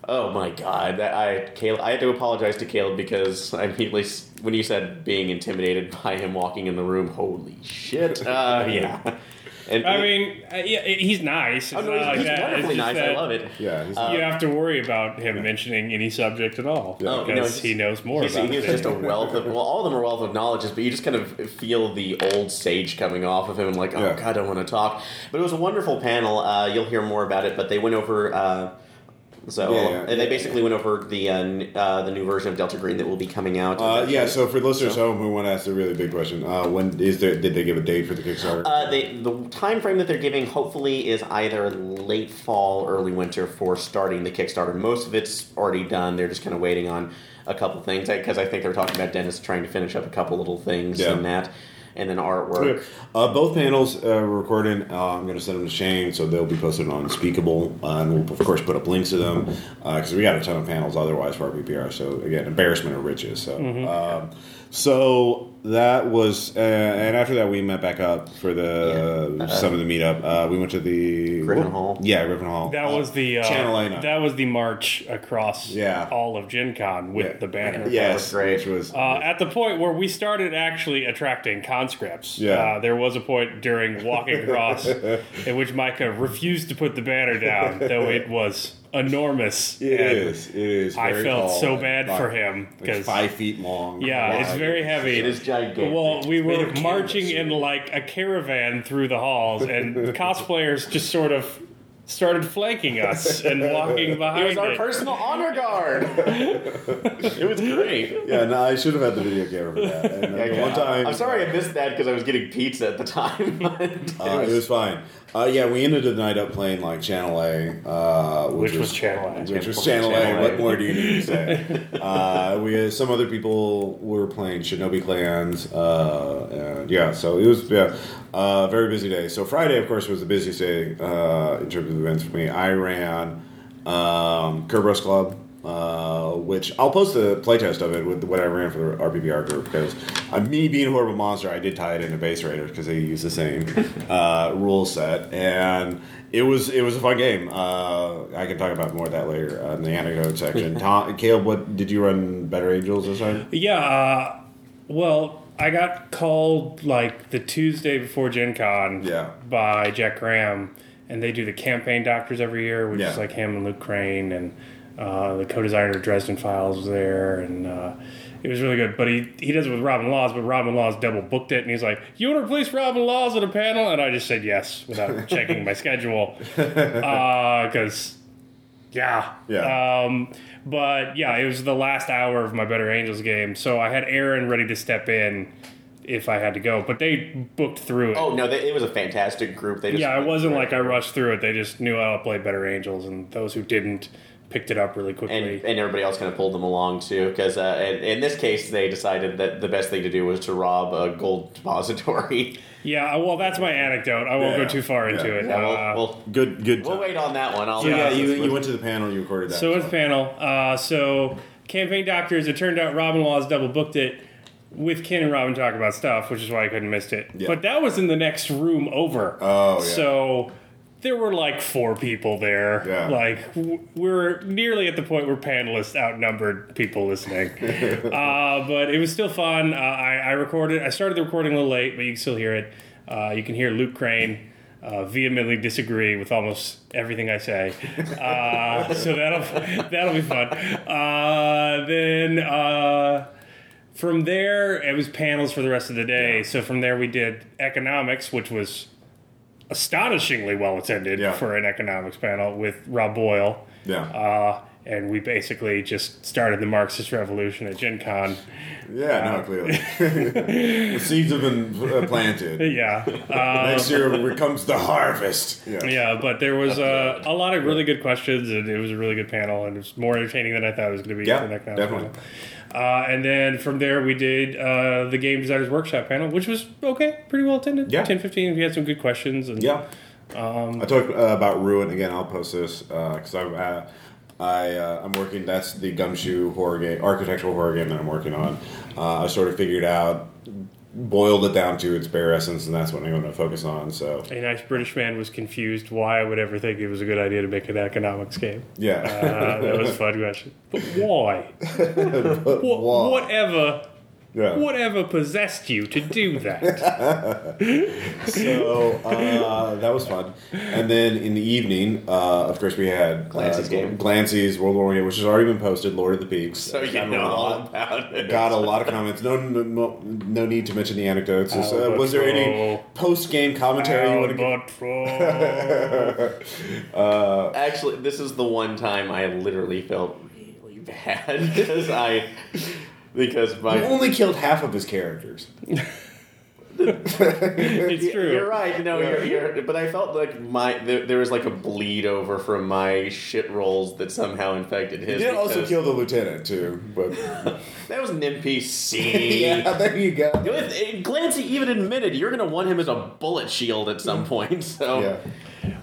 oh my god, that I Caleb, I had to apologize to Caleb because I immediately when you said being intimidated *laughs* by him walking in the room, holy shit, *laughs* uh, yeah. And, I mean, uh, yeah, he's nice. oh, no, he's, like he's that. It's wonderfully nice. I love it. yeah. He's, Uh, You have to worry about him mentioning any subject at all Yeah. Oh, because no, he knows more He's, about he's just a wealth of well, all of them are wealth of knowledges, but you just kind of feel the old sage coming off of him. and like, oh Yeah. god, I don't want to talk. But it was a wonderful panel. Uh, you'll hear more about it. But they went over. Uh, so Yeah, and they basically went over the uh, uh, the new version of Delta Green that will be coming out. uh, yeah. So for listeners So- home who want to ask a really big question, uh, when is there? Did they give a date for the Kickstarter? Uh, they, the time frame that they're giving hopefully is either late fall, early winter for starting the Kickstarter. Most of it's already done. They're just kind of waiting on a couple things because I think they're talking about Dennis trying to finish up a couple little things Yeah. and that, and then artwork. Uh, both panels uh, we're recording. Uh, I'm going to send them to Shane, so they'll be posted on Speakable, uh, and we'll of course put up links to them because we got a ton of panels otherwise for our PPR. So again, embarrassment of riches. So, um, so that was, uh, and after that we met back up for the some of the meetup. Uh, we went to the Griffin Hall. Yeah, Griffin Hall. That was the uh, Channel A that was the march across Yeah. all of Gen Con with Yeah. the banner. yes, great. which was Uh, at the point where we started actually attracting conscripts, Yeah. uh, there was a point during walking *laughs* across in which Micah refused to put the banner down, though it was enormous. It and is. It is. I felt tall, so bad five- for him like because five feet long. yeah, it's very heavy. It is gigantic. Well, we were marching canvas, in like a caravan through the halls, and *laughs* cosplayers just sort of started flanking us and walking behind *laughs* It was our it. personal honor guard. it was great. *laughs* Yeah, no, I should have had the video camera for that. And, uh, Okay, one time, I'm sorry I missed that because I was getting pizza at the time. Uh, it was fine. Uh, yeah, we ended the night up playing like Channel A, uh, which, Which was Channel A. Which was Channel Channel, A. What more do you need to say? *laughs* uh, we had some other people were playing Shinobi Clans. Uh, and yeah, so it was yeah, uh, very busy day. So Friday, of course, was the busiest day uh, in terms of events for me. I ran um, Kerberos Club uh, which I'll post a playtest of it with what I ran for the RPPR group because uh, me being a horrible monster, I did tie it into Base Raiders because they use the same *laughs* uh, rule set, and it was it was a fun game. Uh, I can talk about more of that later uh, in the anecdote section. *laughs* Tom, Caleb, what did you run Better Angels this time? Yeah, uh, well, I got called like the Tuesday before Gen Con Yeah. by Jack Graham, and they do the campaign doctors every year, which Yeah. is like him and Luke Crane, and uh, the co-designer of Dresden Files was there, and uh, it was really good. But he he does it with Robin Laws, but Robin Laws double booked it, and he's like, "You want to replace Robin Laws at a panel?" And I just said yes without *laughs* checking my schedule, *laughs* because yeah, Yeah. um, but yeah, it was the last hour of my Better Angels game, so I had Aaron ready to step in if I had to go, but they booked through it. Oh no, they, it was a fantastic group. They just yeah, it wasn't like I rushed through it. They just knew how to play Better Angels, and those who didn't picked it up really quickly. and, and everybody else kind of pulled them along too. Because uh, in, in this case, they decided that the best thing to do was to rob a gold *laughs* depository. yeah, well, that's my anecdote. I won't Yeah, go too far into yeah. it. Yeah, Uh, we'll, we'll, Good, good. we'll wait on that one. I'll, So, yeah, uh, you, you went to the panel, you recorded that. So with the panel, uh, so campaign doctors. It turned out Robin Laws double booked it with Ken and Robin talk about stuff, which is why I couldn't missed it. Yeah. But that was in the next room over. Oh, yeah. So there were like four people there. Yeah. Like w- we're nearly at the point where panelists outnumbered people listening. *laughs* uh, but it was still fun. Uh, I, I recorded. I started the recording a little late, but you can still hear it. Uh, you can hear Luke Crane. Uh, vehemently disagree with almost everything I say, *laughs* uh, so that'll that'll be fun. Uh, then uh, from there, it was panels for the rest of the day. So from there, we did economics, which was astonishingly well attended Yeah. for an economics panel with Rob Boyle. yeah, Uh, and we basically just started the Marxist revolution at Gen Con. yeah, no, clearly *laughs* the seeds have been uh, planted. *laughs* Yeah. Uh, *laughs* Next year comes the harvest. Yeah, yeah, but there was uh, a lot of really good questions, and it was a really good panel, and it was more entertaining than I thought it was going to be. Yeah, definitely. panel. Uh, and then from there, we did uh, the Game Designers Workshop panel, which was okay, pretty well attended. Yeah. 10 15. We had some good questions. And, Yeah. I talked uh, about Ruin again. I'll post this because I'm uh, I uh, I'm working. That's the Gumshoe horror game, architectural horror game that I'm working on. Uh, I sort of figured out, boiled it down to its bare essence, and that's what I'm going to focus on. So A nice British man was confused why I would ever think it was a good idea to make an economics game. yeah, Uh, that was a fun question. But why? *laughs* Wha- why? Whatever, yeah. whatever possessed you to do that? *laughs* So uh, that was fun. And then in the evening, uh, of course, we had Glancy's uh, game. Glancy's World War game, which has already been posted. Lord of the Peaks. so you Got a know all lot- about it. Got a lot of comments. No, no, no, no need to mention the anecdotes. Is, uh, was there any post game commentary you want to give? Albatross. *laughs* Actually, this is the one time I literally felt really bad *laughs* because I because He my only killed half of his characters. *laughs* it's true. You're right. No, you're, you're. But I felt like my there, there was like a bleed over from my shit rolls that somehow infected He his. did also because kill the lieutenant too, but *laughs* That was an NPC. *laughs* yeah, there you go. Glancy even admitted you're gonna want him as a bullet shield at some mm. point. So Yeah,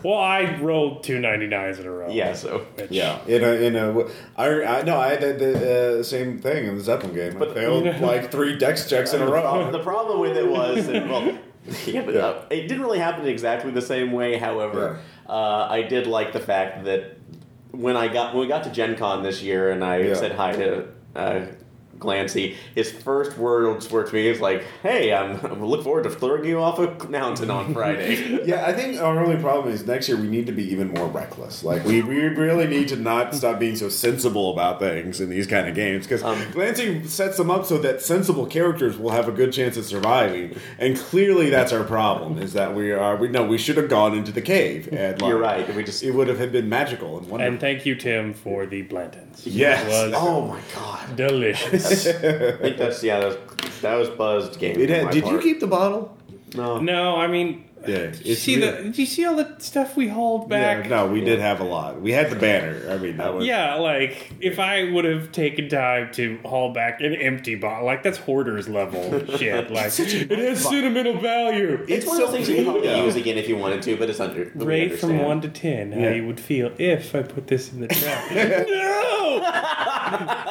Well, I rolled two 99s in a row. yeah. So Which- yeah. In a, in a, I, I no, I did the, the uh, same thing in the Zeppelin game. But I failed *laughs* like three dex checks in a row. *laughs* the problem with it was that, well. *laughs* Yeah, but, uh, it didn't really happen exactly the same way. However, uh, I did like the fact that when I got when we got to Gen Con this year, and I Yeah. said hi to uh, Glancy, his first words were to me is like, "Hey, *laughs* I'm, I look forward to throwing you off a mountain on Friday." *laughs* Yeah, I think our only problem is next year we need to be even more reckless. Like we, we really need to not stop being so sensible about things in these kind of games because Um, Glancy sets them up so that sensible characters will have a good chance of surviving, and clearly that's our problem. Is that we are we no we should have gone into the cave and like, You're right. We just It would have been magical and wonderful. And thank you, Tim, for the Blantons. Yes. Was oh my god. delicious. I think that's yeah. That was, that was buzzed game. it had, my did you keep the bottle? No. no, I mean, Yeah, did you it's see real. the? Did you see all the stuff we hauled back? Yeah, no, we did have a lot. We had the banner. I mean, that was Yeah, like if I would have taken time to haul back an empty bottle, like that's hoarders level *laughs* shit. Like it has sentimental value. It's, It's one of those things you can probably use again if you wanted to, but it's under. but we Rate from one to ten, how you would feel if I put this in the trash? *laughs* no, *laughs*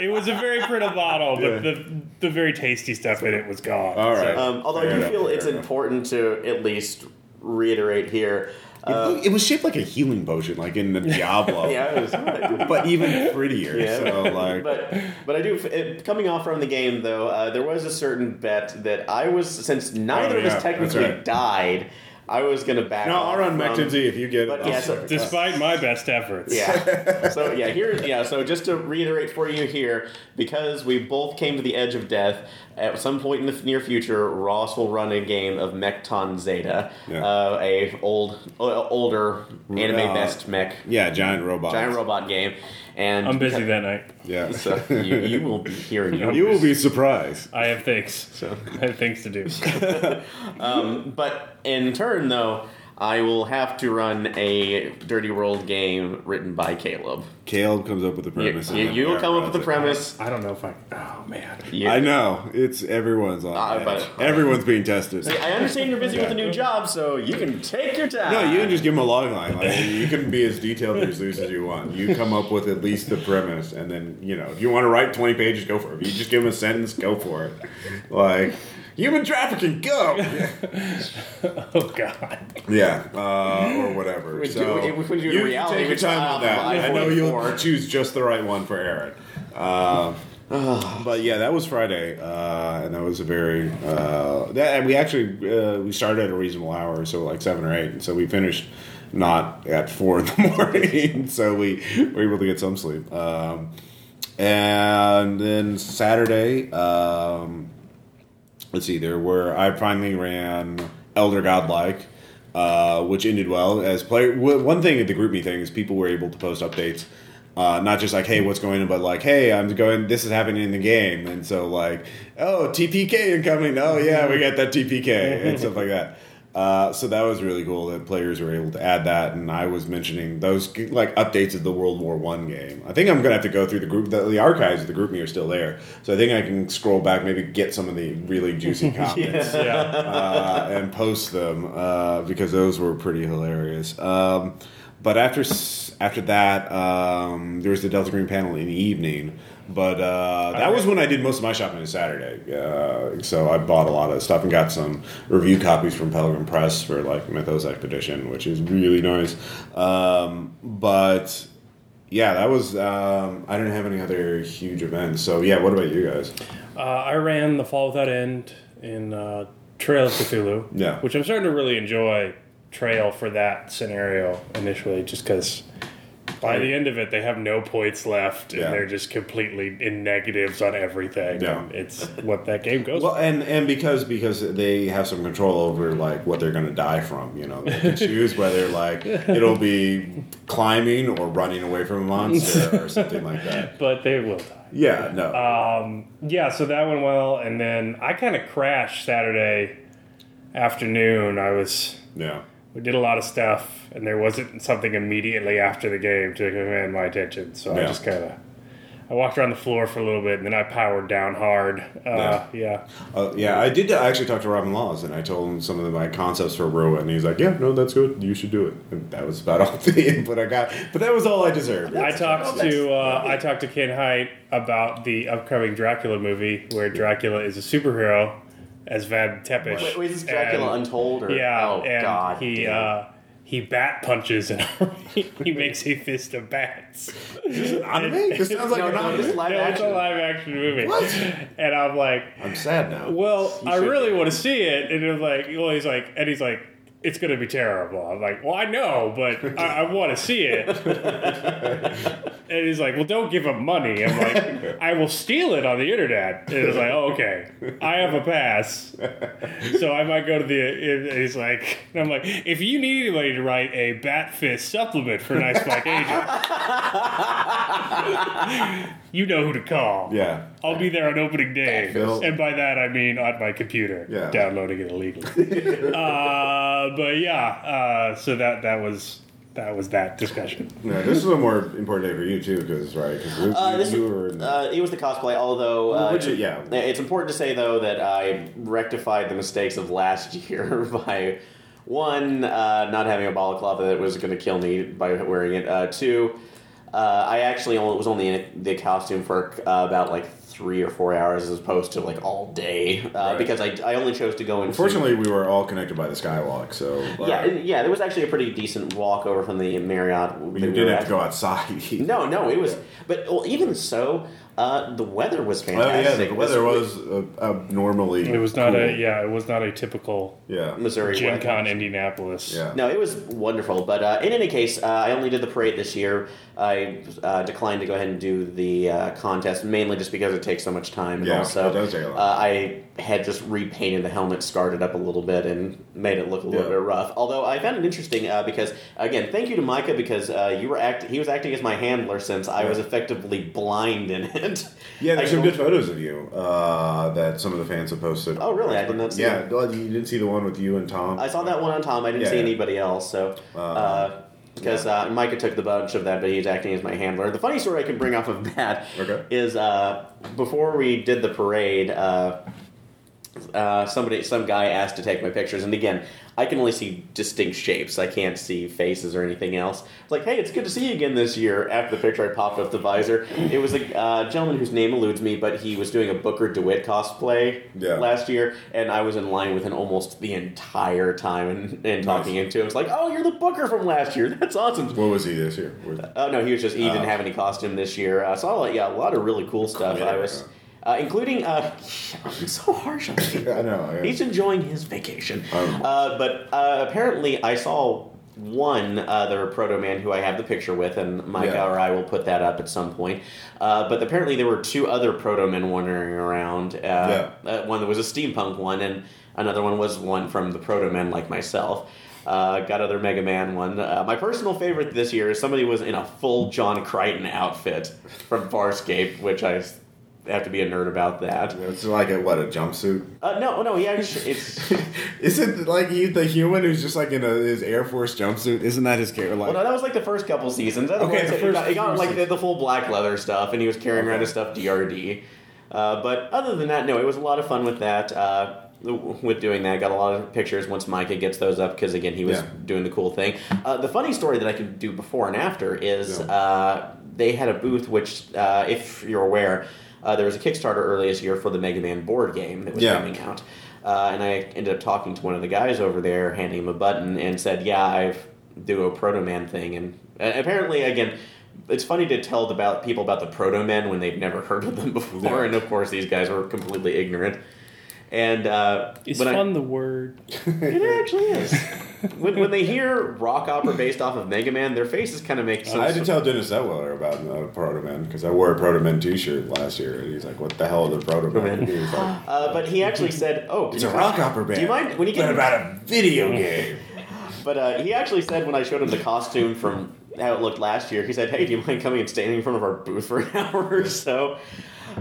it was a very pretty bottle, but Yeah. the the very tasty stuff in it was gone. All right. Um, although I Fair do enough, feel fair it's enough. important to at least reiterate here. It, Uh, it was shaped like a healing potion, like in the *laughs* Diablo. yeah, it was, But even prettier. Yeah. So like but but I do it, coming off from the game though. Uh, there was a certain bet that I was since neither Oh, of yeah, us technically right. died. I was going to back. No, off I'll run from- McKenzie if you get But it. yeah, so- start. Despite my best efforts. Yeah. *laughs* So yeah, here yeah. So just to reiterate for you here, because we both came to the edge of death. At some point in the near future, Ross will run a game of Mekton Zeta, Yeah. uh, a old uh, older anime Uh, best mech yeah, giant robot. giant robot game. And I'm busy that night. Yeah. *laughs* So you, you will be hearing *laughs* you will be surprised. I have things. So. I have things to do. *laughs* Um, but in turn, though, I will have to run a Dirty World game written by Caleb. Caleb comes up with the premise. and You, you, will come up with the it. premise. I don't know if I. Oh man. You- I know it's everyone's on. Uh, but- everyone's being tested. See, I understand you're busy with a new job, so you can take your time. No, you can just give them a log line. Like, you can be as detailed or as loose as you want. You come up with at least the premise, and then you know if you want to write twenty pages, go for it. If you just give them a sentence, go for it. Like human trafficking, go. *laughs* Oh god. Yeah, uh, or whatever. Would so you- would you in you reality take your time start with that. off I know with you'll I-44. choose just the right one for Aaron. Uh, *sighs* but yeah, that was Friday, uh, and that was a very uh, that and we actually uh, we started at a reasonable hour, so like seven or eight, and so we finished not at four in the *laughs* morning, so we were able to get some sleep. Um, and then Saturday, um, let's see, there were I finally ran Elder Godlike, uh, which ended well as player. w- One thing at the GroupMe thing is people were able to post updates. Uh, not just like, hey, what's going on, but like, hey, I'm going. This is happening in the game, and so like, oh, TPK incoming. Oh yeah, we got that TPK and stuff like that. Uh, so that was really cool that players were able to add that, and I was mentioning those like updates of the World War One game. I think I'm gonna have to go through the group. The, the archives of the GroupMe are still there, so I think I can scroll back, maybe get some of the really juicy *laughs* comments Yeah. uh, and post them uh, because those were pretty hilarious. Um, but after after that, um, there was the Delta Green panel in the evening. But uh, that was when I did most of my shopping on Saturday. Uh, so I bought a lot of stuff and got some review copies from Pelgrane Press for like Mythos Expedition, which is really nice. Um, but yeah, that was. Um, I didn't have any other huge events. So yeah, what about you guys? Uh, I ran the Fall Without End in uh, Trail of Cthulhu. Yeah. Which I'm starting to really enjoy Trail for that scenario initially, just because by the end of it they have no points left and they're just completely in negatives on everything. Yeah. And it's what that game goes. Well, and and because because they have some control over like what they're going to die from, you know, they can choose whether like *laughs* it'll be climbing or running away from a monster or *laughs* something like that. but they will die. Yeah, no, Um, yeah, so that went well, and then I kind of crashed Saturday afternoon. I was yeah, we did a lot of stuff, and there wasn't something immediately after the game to command my attention. So I just kind of I walked around the floor for a little bit, and then I powered down hard. Uh, yeah. uh, yeah. I did I actually talk to Robin Laws, and I told him some of my concepts for Rowan, and he's like, "Yeah, no, that's good. You should do it." And that was about *laughs* all the input I got, but that was all I deserved. I talked to uh, I talked to Ken Hite about the upcoming Dracula movie, where Dracula is a superhero as Vlad Tepes. Wait, wait, is Dracula And- Untold? Or, Yeah, Oh and God. he damn. uh, he bat punches and *laughs* he makes a fist of bats. anime. This sounds like No, an no, anime. this live no, it's a action. live action movie. What? And I'm like, I'm sad now. well, I should really be. want to see it. And it was like, well, he's like, and he's like, it's going to be terrible. I'm like, well, I know, but I, I want to see it. *laughs* and he's like, well, don't give him money. I'm like, *laughs* I will steal it on the internet. And it's like, oh, okay, I have a pass, so I might go to the. And he's like, and I'm like, if you need anybody to write a Bat Fist supplement for Night's Black Agent, *laughs* you know who to call. Yeah. I'll be there on opening day, and by that I mean on my computer, Yeah. downloading it illegally. *laughs* uh, but yeah, uh, so that that was that was that discussion. Yeah, this is a more important day for you too, because right, because you, Uh, this you were. In, uh, it was the cosplay, although uh, Which- yeah. it's important to say though that I rectified the mistakes of last *laughs* year by one uh, not having a balaclava that was going to kill me by wearing it. Uh, two, Uh, I actually only, was only in the costume for uh, about like three or four hours as opposed to like all day uh, Right. because I, I only chose to go in. Unfortunately, we were all connected by the skywalk, so uh, Yeah, yeah, there was actually a pretty decent walk over from the Marriott. you that we didn't were have at. to go outside. No, no, it was. But well, even so, uh, the weather was Oh yeah, fantastic. the weather This- was uh, abnormally. It was not cool. a yeah. It was not a typical Yeah. Missouri Gen weather. Con Indianapolis. Yeah. No, it was wonderful. But uh, in any case, uh, I only did the parade this year. I uh, declined to go ahead and do the uh, contest, mainly just because it takes so much time. And Yeah, also, it does take a lot. Uh, I had just repainted the helmet, scarred it up a little bit, and made it look a little Yeah. bit rough. Although I found it interesting uh, because, again, thank you to Micah because uh, you were act- he was acting as my handler since I was effectively blind in it. Yeah, there's I some good photos of you uh, that some of the fans have posted. Oh, really? I did not see Yeah, that. you didn't see the one with you and Tom. I saw that one on Tom. I didn't Yeah, see yeah. anybody else. So, Uh, because uh, Micah took the bunch of that, but he's acting as my handler. The funny story I can bring off of that is Okay. uh, before we did the parade, uh, uh, somebody, some guy asked to take my pictures, and again, I can only see distinct shapes. I can't see faces or anything else. It's like, hey, it's good to see you again this year. After the picture, I popped up the visor. It was a uh, gentleman whose name eludes me, but he was doing a Booker DeWitt cosplay Yeah. last year, and I was in line with him almost the entire time and, and talking into him. It's like, oh, you're the Booker from last year. *laughs* That's awesome. what was he this year? Oh no, he was just he didn't Oh. have any costume this year. I saw like yeah a lot of really cool stuff. Yeah. I was uh, including uh, *laughs* I'm so harsh on him. *laughs* I know. yeah. He's enjoying his vacation. Um, Uh, but uh, apparently, I saw one other proto man who I have the picture with, and Micah Yeah. or I will put that up at some point. Uh, but apparently, there were two other proto men wandering around. Uh, uh, one that was a steampunk one, and another one was one from the proto men like myself. Uh, got other Mega Man one. Uh, my personal favorite this year is somebody was in a full John Crichton outfit from Farscape, which I have to be a nerd about that. It's like a what a jumpsuit. Uh, no, no, he actually it's. *laughs* Is it like he, the human who's just like in a, his Air Force jumpsuit? Isn't that his character? Like, Well, no, that was like the first couple seasons. Okay, the he first got, he got like the, the full black leather stuff, and he was carrying around his stuff DRD. Uh, but other than that, no, it was a lot of fun with that. Uh, with doing that, got a lot of pictures once Micah gets those up because again, he was Yeah. doing the cool thing. Uh, the funny story that I can do before and after is Yeah. uh, they had a booth which, uh, if you're aware, uh, there was a Kickstarter earlier this year for the Mega Man board game that was Yeah. coming out. Uh, and I ended up talking to one of the guys over there, handing him a button, and said, "Yeah, I do a Proto Man thing." And uh, apparently, again, it's funny to tell about people about the Proto Men when they've never heard of them *laughs* before, Yeah. and of course, these guys were completely ignorant. And uh, Is when I- fun the word? *laughs* it actually is. *laughs* when, when they hear rock opera based off of Mega Man, their faces kind of make sense. I had to sense. tell Dennis Detwiller about uh, Proto Man because I wore a Proto Man T-shirt last year, and he's like, "What the hell is a Proto Men?" He was like, Uh, but he actually said, "Oh, "It's a you- rock opera band." Do you mind when you But get about a video *laughs* game? But uh, he actually said when I showed him the costume from how it looked last year, he said, "Hey, do you mind coming and standing in front of our booth for an hour or so?"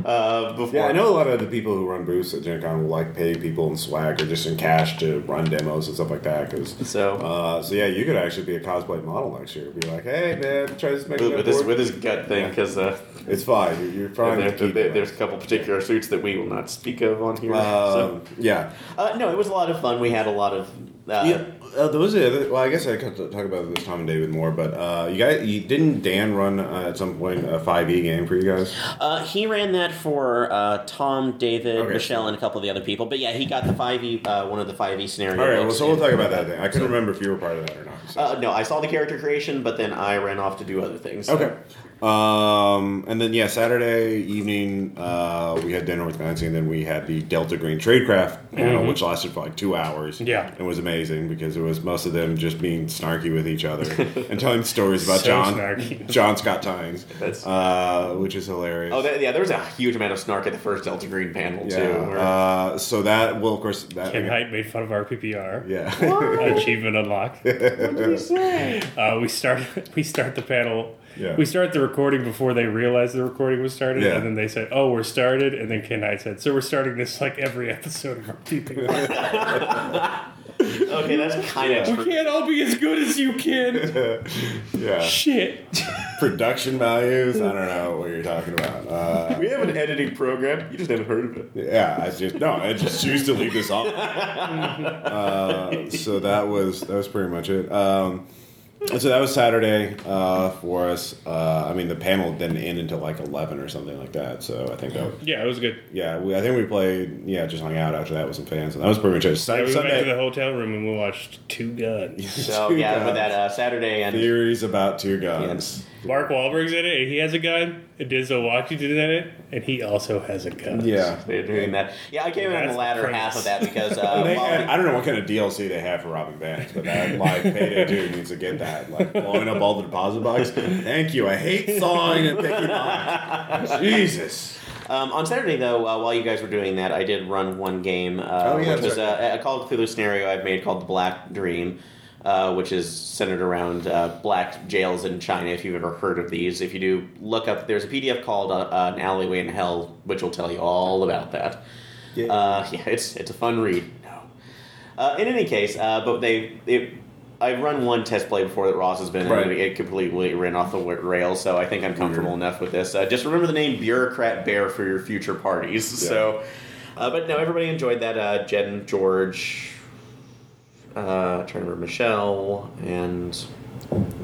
Uh, before Yeah, I know a lot of the people who run booths at Gen Con will like pay people in swag or just in cash to run demos and stuff like that. Cause, So- uh, so yeah, you could actually be a cosplay model next year. And be like, hey man, try this make with, with his with his gut thing because uh, It's fine. You're, you're fine. there, to keep there- it. there's a couple particular suits that we will not speak of on here. so. Um, yeah. uh, no, it was a lot of fun. We had a lot of. Uh, Yeah, uh, those are the other, well. I guess I could talk about this Tom and David more, but uh, you guys, you, didn't Dan run uh, at some point a five E game for you guys? Uh, he ran that for uh, Tom, David, Okay. Michelle, and a couple of the other people. But yeah, he got the five E, uh, one of the five E scenarios. All right, well, so we'll talk about that then. I couldn't remember if you were part of that or not. so. Uh, no, I saw the character creation, but then I ran off to do other things. so- Okay. Um, and then yeah, Saturday evening uh, we had dinner with Nancy, and then we had the Delta Green Tradecraft panel, which lasted for like two hours. Yeah. it was amazing because it was most of them just being snarky with each other *laughs* and telling stories about So John snarky. *laughs* John Scott Tynes, That's- uh, which is hilarious. Oh, that, yeah, there was a huge amount of snark at the first Delta Green panel too. yeah. where- Uh, so that well, of course, that Ken Hite made fun of RPPR. yeah. *laughs* Achievement unlocked. what did he say? Uh, we start we start the panel. Yeah. We start the recording before they realize the recording was started, Yeah. and then they said, "Oh, we're started." And then Ken Hite said, "So we're starting this like every episode of our PPR. *laughs* Okay, that's kind of we can't all be as good as you can." *laughs* yeah. Shit. Production values. I don't know what you're talking about. Uh, We have an editing program. You just haven't heard of it. Yeah, I just no, I just choose to leave this off. *laughs* uh, so that was that was pretty much it. Um, And so that was Saturday uh, for us. Uh, I mean, the panel didn't end until like eleven or something like that. So I think that, Yeah, it was good. yeah, we, I think we played. Yeah, just hung out after that with some fans, and that was pretty much it. Yeah, Sun- we went back to Sunday the hotel room and we watched Two Guns. *laughs* So yeah, with that uh, Saturday and theories about two guns. Mark Wahlberg's in it, and he has a gun. And Denzel Washington's in it, and he also has a gun. Yeah, they're doing that. Yeah, I came in on the the latter premise. half of that because *laughs* uh, They while I don't know what kind of DLC they have for robbing banks, but that like Payday dude needs to get that like blowing up all the deposit box. Thank you. I hate sawing and picking box. Jesus. Um, on Saturday, though, uh, while you guys were doing that, I did run one game, uh, Oh, yeah, which was that's uh, a Call of Cthulhu scenario I've made called The Black Dream, uh, which is centered around uh, black jails in China. If you've ever heard of these, if you do, look up. There's a PDF called uh, An Alleyway in Hell, which will tell you all about that. Yeah. Uh, yeah, it's it's a fun read. No. Uh, in any case, uh, but they it, I've run one test play before that Ross has been in, Right. and it completely ran off the rails. So I think I'm comfortable enough with this. Uh, just remember the name Bureaucrat Bear for your future parties. *laughs* So, uh, but no, everybody enjoyed that. Uh, Jen, George, uh, trying to remember Michelle, and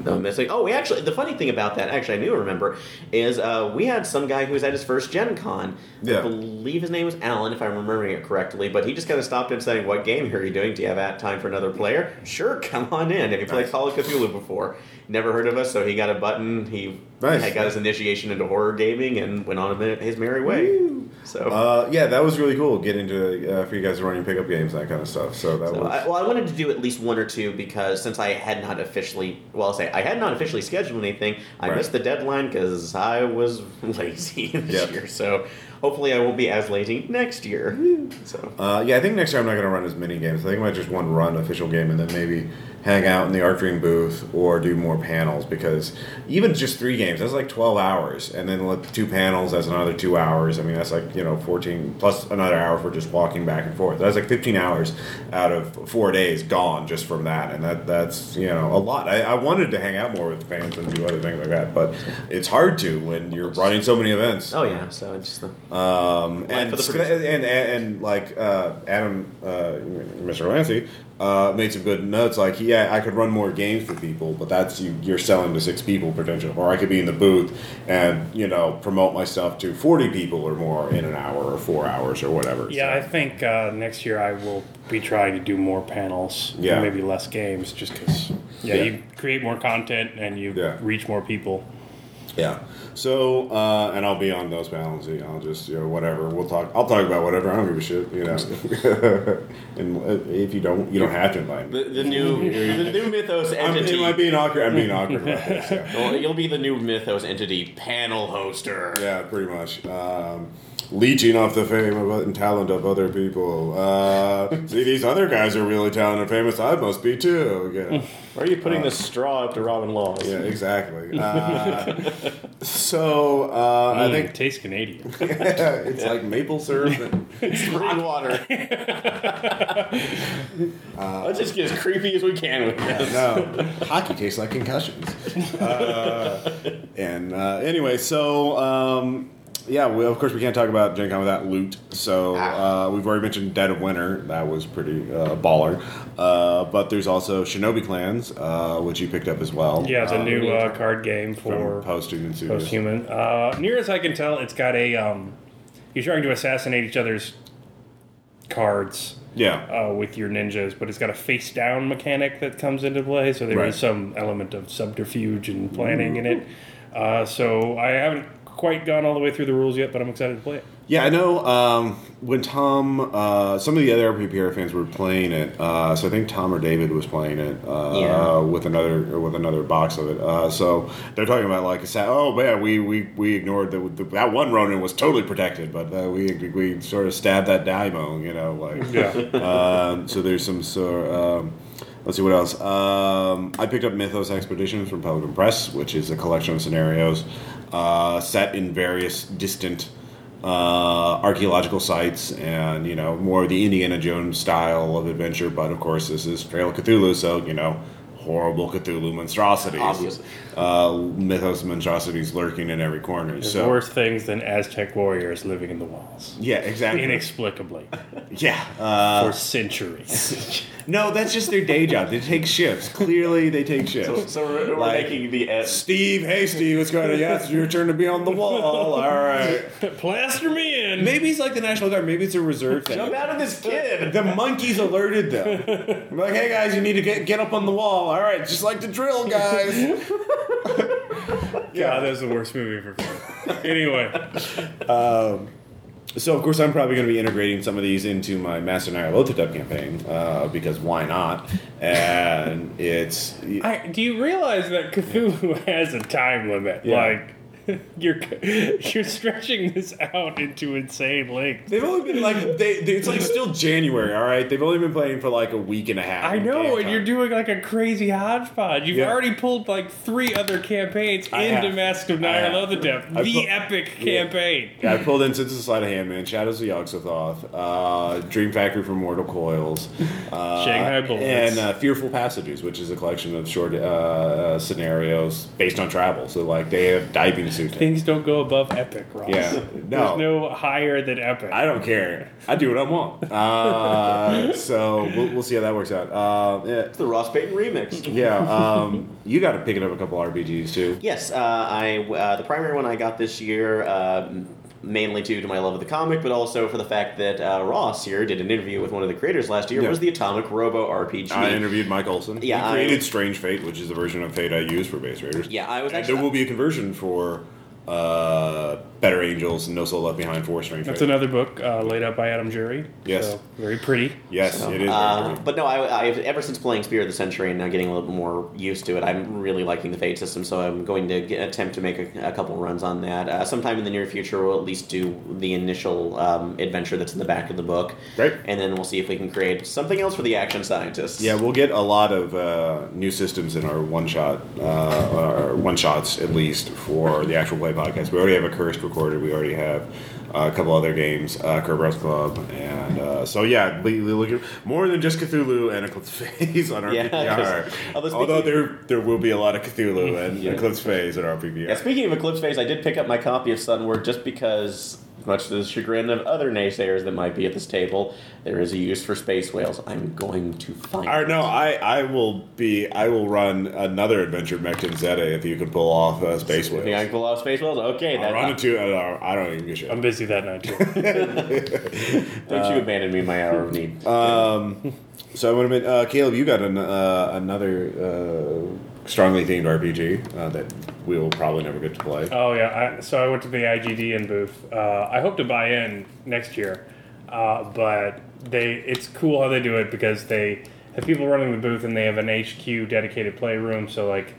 no, I'm missing. Oh, we actually. The funny thing about that, actually, I do remember, is uh, we had some guy who was at his first Gen Con. Yeah. I believe his name was Alan, if I'm remembering it correctly. But he just kind of stopped in saying, "What game are you doing? Do you have time for another player? Sure, *laughs* come on in. Have you played Nice. Call of Cthulhu before? Never heard of us, so he got a button. He Nice. had got his initiation into horror gaming and went on his merry way. So. Uh, yeah, that was really cool. Get into uh, for you guys running pickup games, that kind of stuff. So that So was I, well, I wanted to do at least one or two because since I had not officially, well, I'll say I had not officially scheduled anything. I Right. missed the deadline because I was *laughs* lazy this Yep. year. So hopefully, I won't be as lazy next year. So Uh, yeah, I think next year I'm not going to run as many games. I think I might just one run official game and then maybe hang out in the Arc Dream booth or do more panels because even just three games that's like 12 hours and then let two panels that's another two hours. I mean that's like you know 14 plus another hour for just walking back and forth. That's like 15 hours out of four days gone just from that and that that's you know a lot. I, I wanted to hang out more with fans and do other things like that, but it's hard to when you're running so many events. oh yeah, so I just Um, and, the Sc- and, and and like uh, Adam, uh, Mr. Glancy, uh, made some good notes. Like, yeah, I could run more games for people, but that's you, you're selling to six people potential. Or I could be in the booth and you know promote myself to forty people or more in an hour or four hours or whatever. Yeah, I think uh, next year I will be trying to do more panels, Yeah. maybe less games, just because. Yeah, Yeah. you create more content and you Yeah. reach more people. Yeah. So uh, and I'll be on those panels. I'll just you know whatever. We'll talk. I'll talk about whatever. I don't give a shit. You know. *laughs* and uh, if you don't, you don't have to invite me. the, the new the new Mythos I'm, entity. am I being awkward? I'm being awkward about this. Yeah. *laughs* Well, you'll be the new Mythos entity panel hoster. Yeah, pretty much. Um, leeching off the fame of, and talent of other people. Uh, *laughs* see, these other guys are really talented and famous. I must be too. Yeah, Why are you putting the straw up to Robin Laws? yeah exactly. *laughs* Uh, so uh, I Mm, think tastes Canadian. *laughs* it's like maple syrup. And, Spring water. Let's just get as creepy as we can with this. no, hockey tastes like concussions. Uh, and uh, anyway, so um, yeah, we, of course we can't talk about Gen Con without loot. So uh, we've already mentioned Dead of Winter. That was pretty uh, baller. Uh, but there's also Shinobi Clans, uh, which you picked up as well. Yeah, it's a uh, new uh, card game for Post Student Studios. post-human. Uh, near as I can tell, it's got a. Um, you're trying to assassinate each other's cards Yeah. uh, with your ninjas, but it's got a face-down mechanic that comes into play. So there is Right. some element of subterfuge and planning in it. Uh, so I haven't quite gone all the way through the rules yet, but I'm excited to play it. Yeah, I know. Um, when Tom, uh, some of the other RPPR fans were playing it. Uh, so I think Tom or David was playing it uh, Yeah. with another with another box of it. Uh, so they're talking about like, sa- oh man, we we, we ignored the, the that one Ronin was totally protected, but uh, we we sort of stabbed that Daimo, you know, like Yeah. *laughs* um, so there's some sort. Um, let's see what else. Um, I picked up Mythos Expeditions from Pelgrane Press, which is a collection of scenarios uh, set in various distant uh, archaeological sites, and you know more of the Indiana Jones style of adventure. But of course, this is Trail of Cthulhu, so you know horrible Cthulhu monstrosities, Obviously. Uh, Mythos monstrosities lurking in every corner. There's so worse things than Aztec warriors living in the walls. yeah, exactly. Inexplicably. *laughs* yeah. Uh, for centuries. *laughs* No, that's just their day job. They take shifts. Clearly, they take shifts. So, so we're, we're Like- making the uh, Steve, hey Steve, what's going on? Yeah, it's your turn to be on the wall. All right. *laughs* Plaster me in. Maybe it's like the National Guard. Maybe it's a reserve thing. jump out of this kid. The monkeys alerted them. I'm like, hey guys, you need to get get up on the wall. All right, just like the drill, guys. *laughs* God, that's the worst movie ever. *laughs* anyway, So of course I'm probably going to be integrating some of these into my Mask of Nyarlathotep campaign uh, because why not? And it's I, do you realize that Cthulhu *laughs* has a time limit? Yeah. Like, *laughs* you're *laughs* you're stretching this out into insane lengths. they've only been like they, they it's like still January. All right, they've only been playing for like a week and a half. I know, and you're doing like a crazy hodgepodge. You've Yeah. already pulled like three other campaigns I into have. Mask of I have. Nyarlathotep, I the pu- epic Yeah. campaign. Yeah, I pulled in Since the Sleight of Hand Man, Shadows of Yogg-Sothoth, uh, Dream Factory from Mortal Coils, *laughs* uh, Shanghai Bullets. and uh, Fearful Passages, which is a collection of short uh, scenarios based on travel. So like they have diving suits. Things don't go above epic, Ross. Yeah, *laughs* There's no. no higher than epic. I don't care. I do what I want. Uh, *laughs* so we'll, we'll see how that works out. Uh, yeah, the Ross Payton remix. *laughs* yeah. Um, you got to pick it up a couple RPGs too. Yes, uh, I uh, the primary one I got this year, uh, mainly due to my love of the comic, but also for the fact that uh, Ross here did an interview with one of the creators last year. Yeah. Was the Atomic Robo RPG? I interviewed Mike Olson. Yeah, he I- created Strange Fate, which is the version of Fate I use for Base Raiders. yeah, I was actually. there will be a conversion for uh, Better Angels and No Soul Left Behind for Strange That's Fate. another book uh, laid out by Adam Jury. Yes. So, very pretty. yes, it is. Uh, but no, I, I've ever since playing Spirit of the Century and now getting a little more used to it, I'm really liking the Fate system. So I'm going to get, attempt to make a, a couple runs on that. Uh, sometime in the near future, we'll at least do the initial um, adventure that's in the back of the book, Great. and then we'll see if we can create something else for the action scientists. Yeah, we'll get a lot of uh, new systems in our one shot, uh, or one shots at least for the actual play podcast. We already have a cursed recorded. We already have uh, a couple other games, uh, Kerberos Club, and uh, so yeah, we, we look at more than just Cthulhu and Eclipse Phase on our Yeah, PPR. although Although there there will be a lot of Cthulhu *laughs* and Yeah. Eclipse Phase in our PPR. Yeah, speaking of Eclipse Phase, I did pick up my copy of Sunward just because, much to the chagrin of other naysayers that might be at this table, there is a use for space whales. I'm going to find Or it. no, I, I will be I will run another adventure Mekton Zeta if you can pull off uh, Space You think I can pull off space whales? Okay, I'll that, run it to uh, I don't even give a shit. I'm busy that night too. *laughs* don't you abandon me in my hour of need. Um, so I want to admit, uh, Caleb, you got an, uh, another uh, strongly themed RPG uh, that we will probably never get to play. Oh yeah, I, so I went to the IGDN booth. Uh, I hope to buy in next year, uh, but they it's cool how they do it because they have people running the booth and they have an HQ dedicated playroom. So like,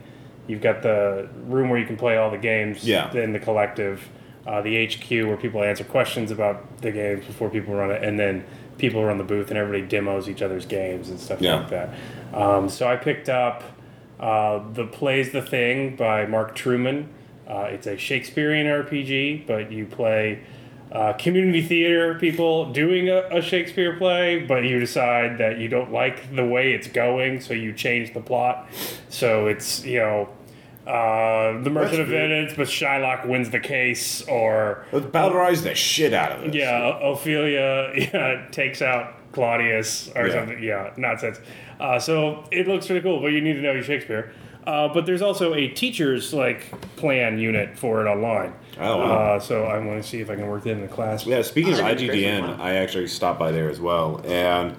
you've got the room where you can play all the games. Yeah. In the collective, uh, the HQ where people answer questions about the games before people run it, and then people run the booth and everybody demos each other's games and stuff Yeah. like that. Um, so I picked up uh, the Plays the Thing by Mark Truman. Uh, it's a Shakespearean RPG, but you play uh, community theater people doing a, a Shakespeare play, but you decide that you don't like the way it's going, so you change the plot. So it's, you know, uh, the Merchant of Venice, but Shylock wins the case, or Let's Bowdlerize the shit out of this. yeah, Ophelia *laughs* yeah, takes out Claudius or Yeah. something. Yeah, nonsense. Uh, so it looks pretty cool, but you need to know your Shakespeare. Uh, but there's also a teacher's like plan unit for it online. Oh, wow. Uh, so I'm going to see if I can work that in the class. Yeah, speaking of Oh, that's a great IGDN. I actually stopped by there as well, and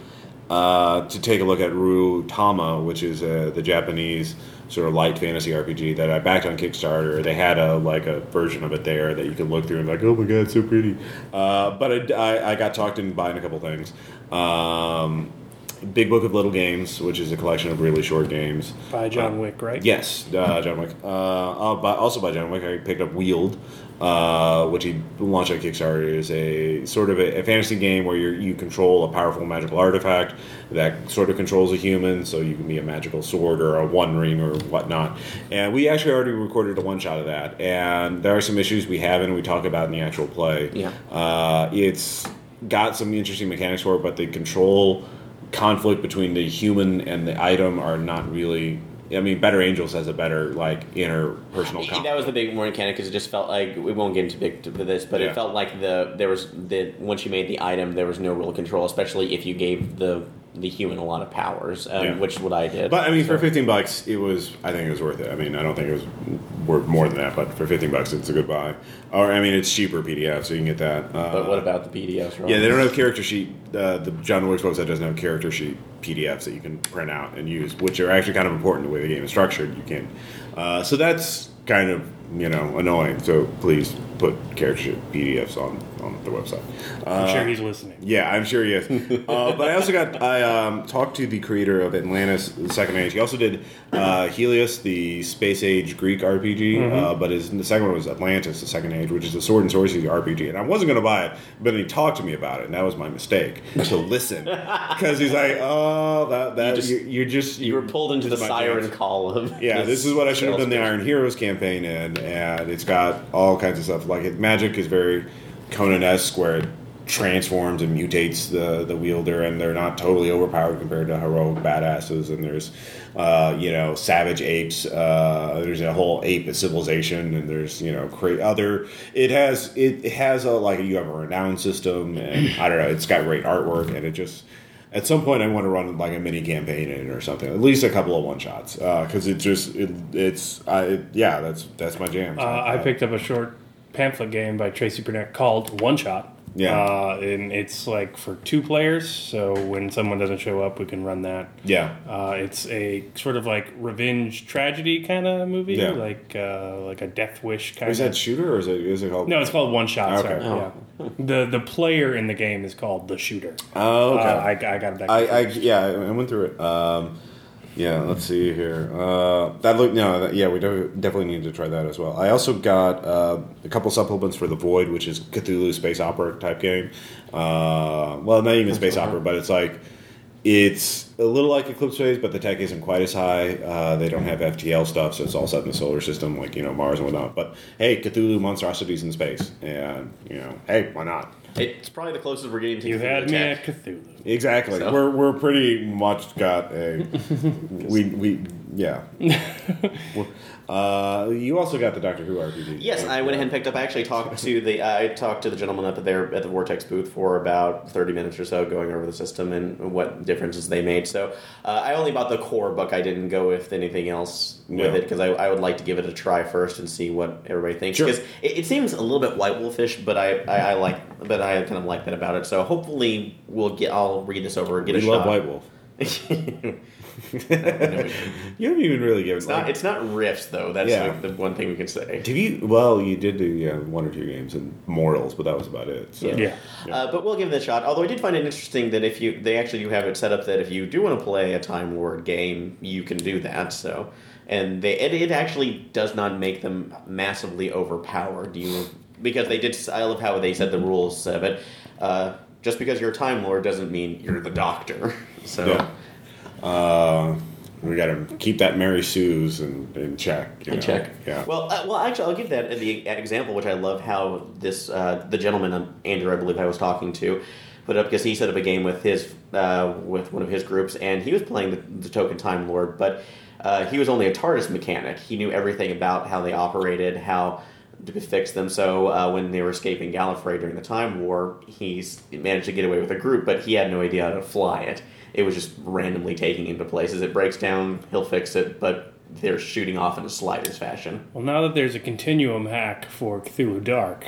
uh, to take a look at Ryuutama, which is uh, the Japanese sort of light fantasy RPG that I backed on Kickstarter. They had a like a version of it there that you could look through and like, oh my god, it's so pretty. Uh, but I, I, I got talked into buying a couple things. Um, Big Book of Little Games, which is a collection of really short games. By John Wick, right? Yes, uh, John Wick. Uh, uh, by, also by John Wick, I picked up Wield, uh, which he launched on Kickstarter. is a sort of a, a fantasy game where you you control a powerful magical artifact that sort of controls a human, so you can be a magical sword or a One Ring or whatnot. And we actually already recorded a one shot of that, and there are some issues we have and we talk about in the actual play. Yeah. uh, it's got some interesting mechanics for it, but the control conflict between the human and the item are not really. I mean, Better Angels has a better like interpersonal conflict. That was the big mechanic because it just felt like we won't get into big to this, but Yeah. it felt like the there was the once you made the item, there was no real control, especially if you gave the the human a lot of powers, um, Yeah. which is what I did. But I mean, for fifteen bucks, it was. I think it was worth it. I mean, I don't think it was worth more than that, but for fifteen bucks, it's a good buy. Or I mean, it's cheaper PDF, so you can get that. Uh, But what about the PDFs? Ron? Yeah, they don't have character sheet. Uh, the John Wick's website doesn't have character sheet PDFs that you can print out and use, which are actually kind of important to the way the game is structured. You can, uh, so that's kind of you know annoying. So please put character sheet PDFs on on the website. I'm sure he's listening. Yeah, I'm sure he is. *laughs* uh, but I also got I um, talked to the creator of Atlantis: The Second Age. He also did uh, Helios, the space age Greek RPG. Uh, but his the second one was Atlantis: The Second Age, which is a sword and sorcery RPG. And I wasn't going to buy it, but he talked to me about it, and that was my mistake to *laughs* listen because he's like, "Oh, that that You just- you, you're just you were pulled into the this is my siren chance. call of Yeah, this is what I should have done the Iron Heroes campaign in, and it's got all kinds of stuff. Like it, magic is very Conan-esque, where it transforms and mutates the the wielder, and they're not totally overpowered compared to heroic badasses. And there's, uh, you know, savage apes. Uh, there's a whole ape civilization, and there's you know, cra- other. It has it, has a like you have a renown system, and I don't know. It's got great artwork, and it just at some point, I want to run like a mini campaign in it or something. At least a couple of one shots, because it just it, it's I yeah, that's that's my jam. Uh, I picked up a short pamphlet game by Tracy Barnett called One Shot. Yeah. Uh, and it's like for two players, so when someone doesn't show up, we can run that. yeah, Uh, it's a sort of like revenge tragedy kind of movie, Yeah. like uh, like a Death Wish kind of is that shooter or is it is it called? no, it's called One Shot. Okay. Sorry, Oh. yeah. The the player in the game is called the Shooter. Oh, okay. Uh, I, I got it. I, I yeah, I went through it. Um, yeah, let's see here. Uh, that look no, that, yeah, we do, definitely need to try that as well. I also got uh, a couple supplements for the Void, which is Cthulhu space opera type game. Uh, well, not even space opera, but it's like it's a little like Eclipse Phase, but the tech isn't quite as high. Uh, they don't have FTL stuff, so it's all set in the solar system, like you know Mars and whatnot. But hey, Cthulhu monstrosities in space, and you know, hey, why not? It's probably the closest we're getting to you Cthulhu had me Tech. at Cthulhu. Exactly. So- We're we're pretty much got a *laughs* we we yeah. *laughs* uh, you also got the Doctor Who RPG. Yes, I went ahead and picked up. I actually talked to the I talked to the gentleman up there at the Vortex booth for about thirty minutes or so, going over the system and what differences they made. So uh, I only bought the core book. I didn't go with anything else with Yeah. it because I, I would like to give it a try first and see what everybody thinks. Sure. Because it, it seems a little bit White Wolfish, but I, I, I like but I kind of like that about it. So hopefully we'll get. I'll read this over and get We a love shot. White Wolf. *laughs* it's *laughs* You haven't even really given. not. like, It's not riffs though. That's Yeah. like the one thing we can say. did you? Well, you did do yeah one or two games and Mortals, but that was about it. So. Yeah. Uh, but we'll give it a shot. Although I did find it interesting that if you, they actually do have it set up that if you do want to play a Time Lord game, you can do that. So, and they, it, it actually does not make them massively overpowered. You because they did. I love how they said the rules of it. Uh, just because you're a Time Lord doesn't mean you're the Doctor. *laughs* So. Yeah. Uh, we got to keep that Mary Sue's in, in check. You In know? check. Yeah. Well, uh, well, actually, I'll give that the example, which I love how this uh, the gentleman um, Andrew, I believe I was talking to, put up because he set up a game with his uh, with one of his groups, and he was playing the, the Token Time Lord, but uh, he was only a TARDIS mechanic. He knew everything about how they operated, how to fix them. So uh, when they were escaping Gallifrey during the Time War, he managed to get away with a group, but he had no idea how to fly it. It was just randomly taking him to places. It breaks down, he'll fix it, but they're shooting off in a sliders fashion. Well, now that there's a continuum hack for Cthulhu Dark,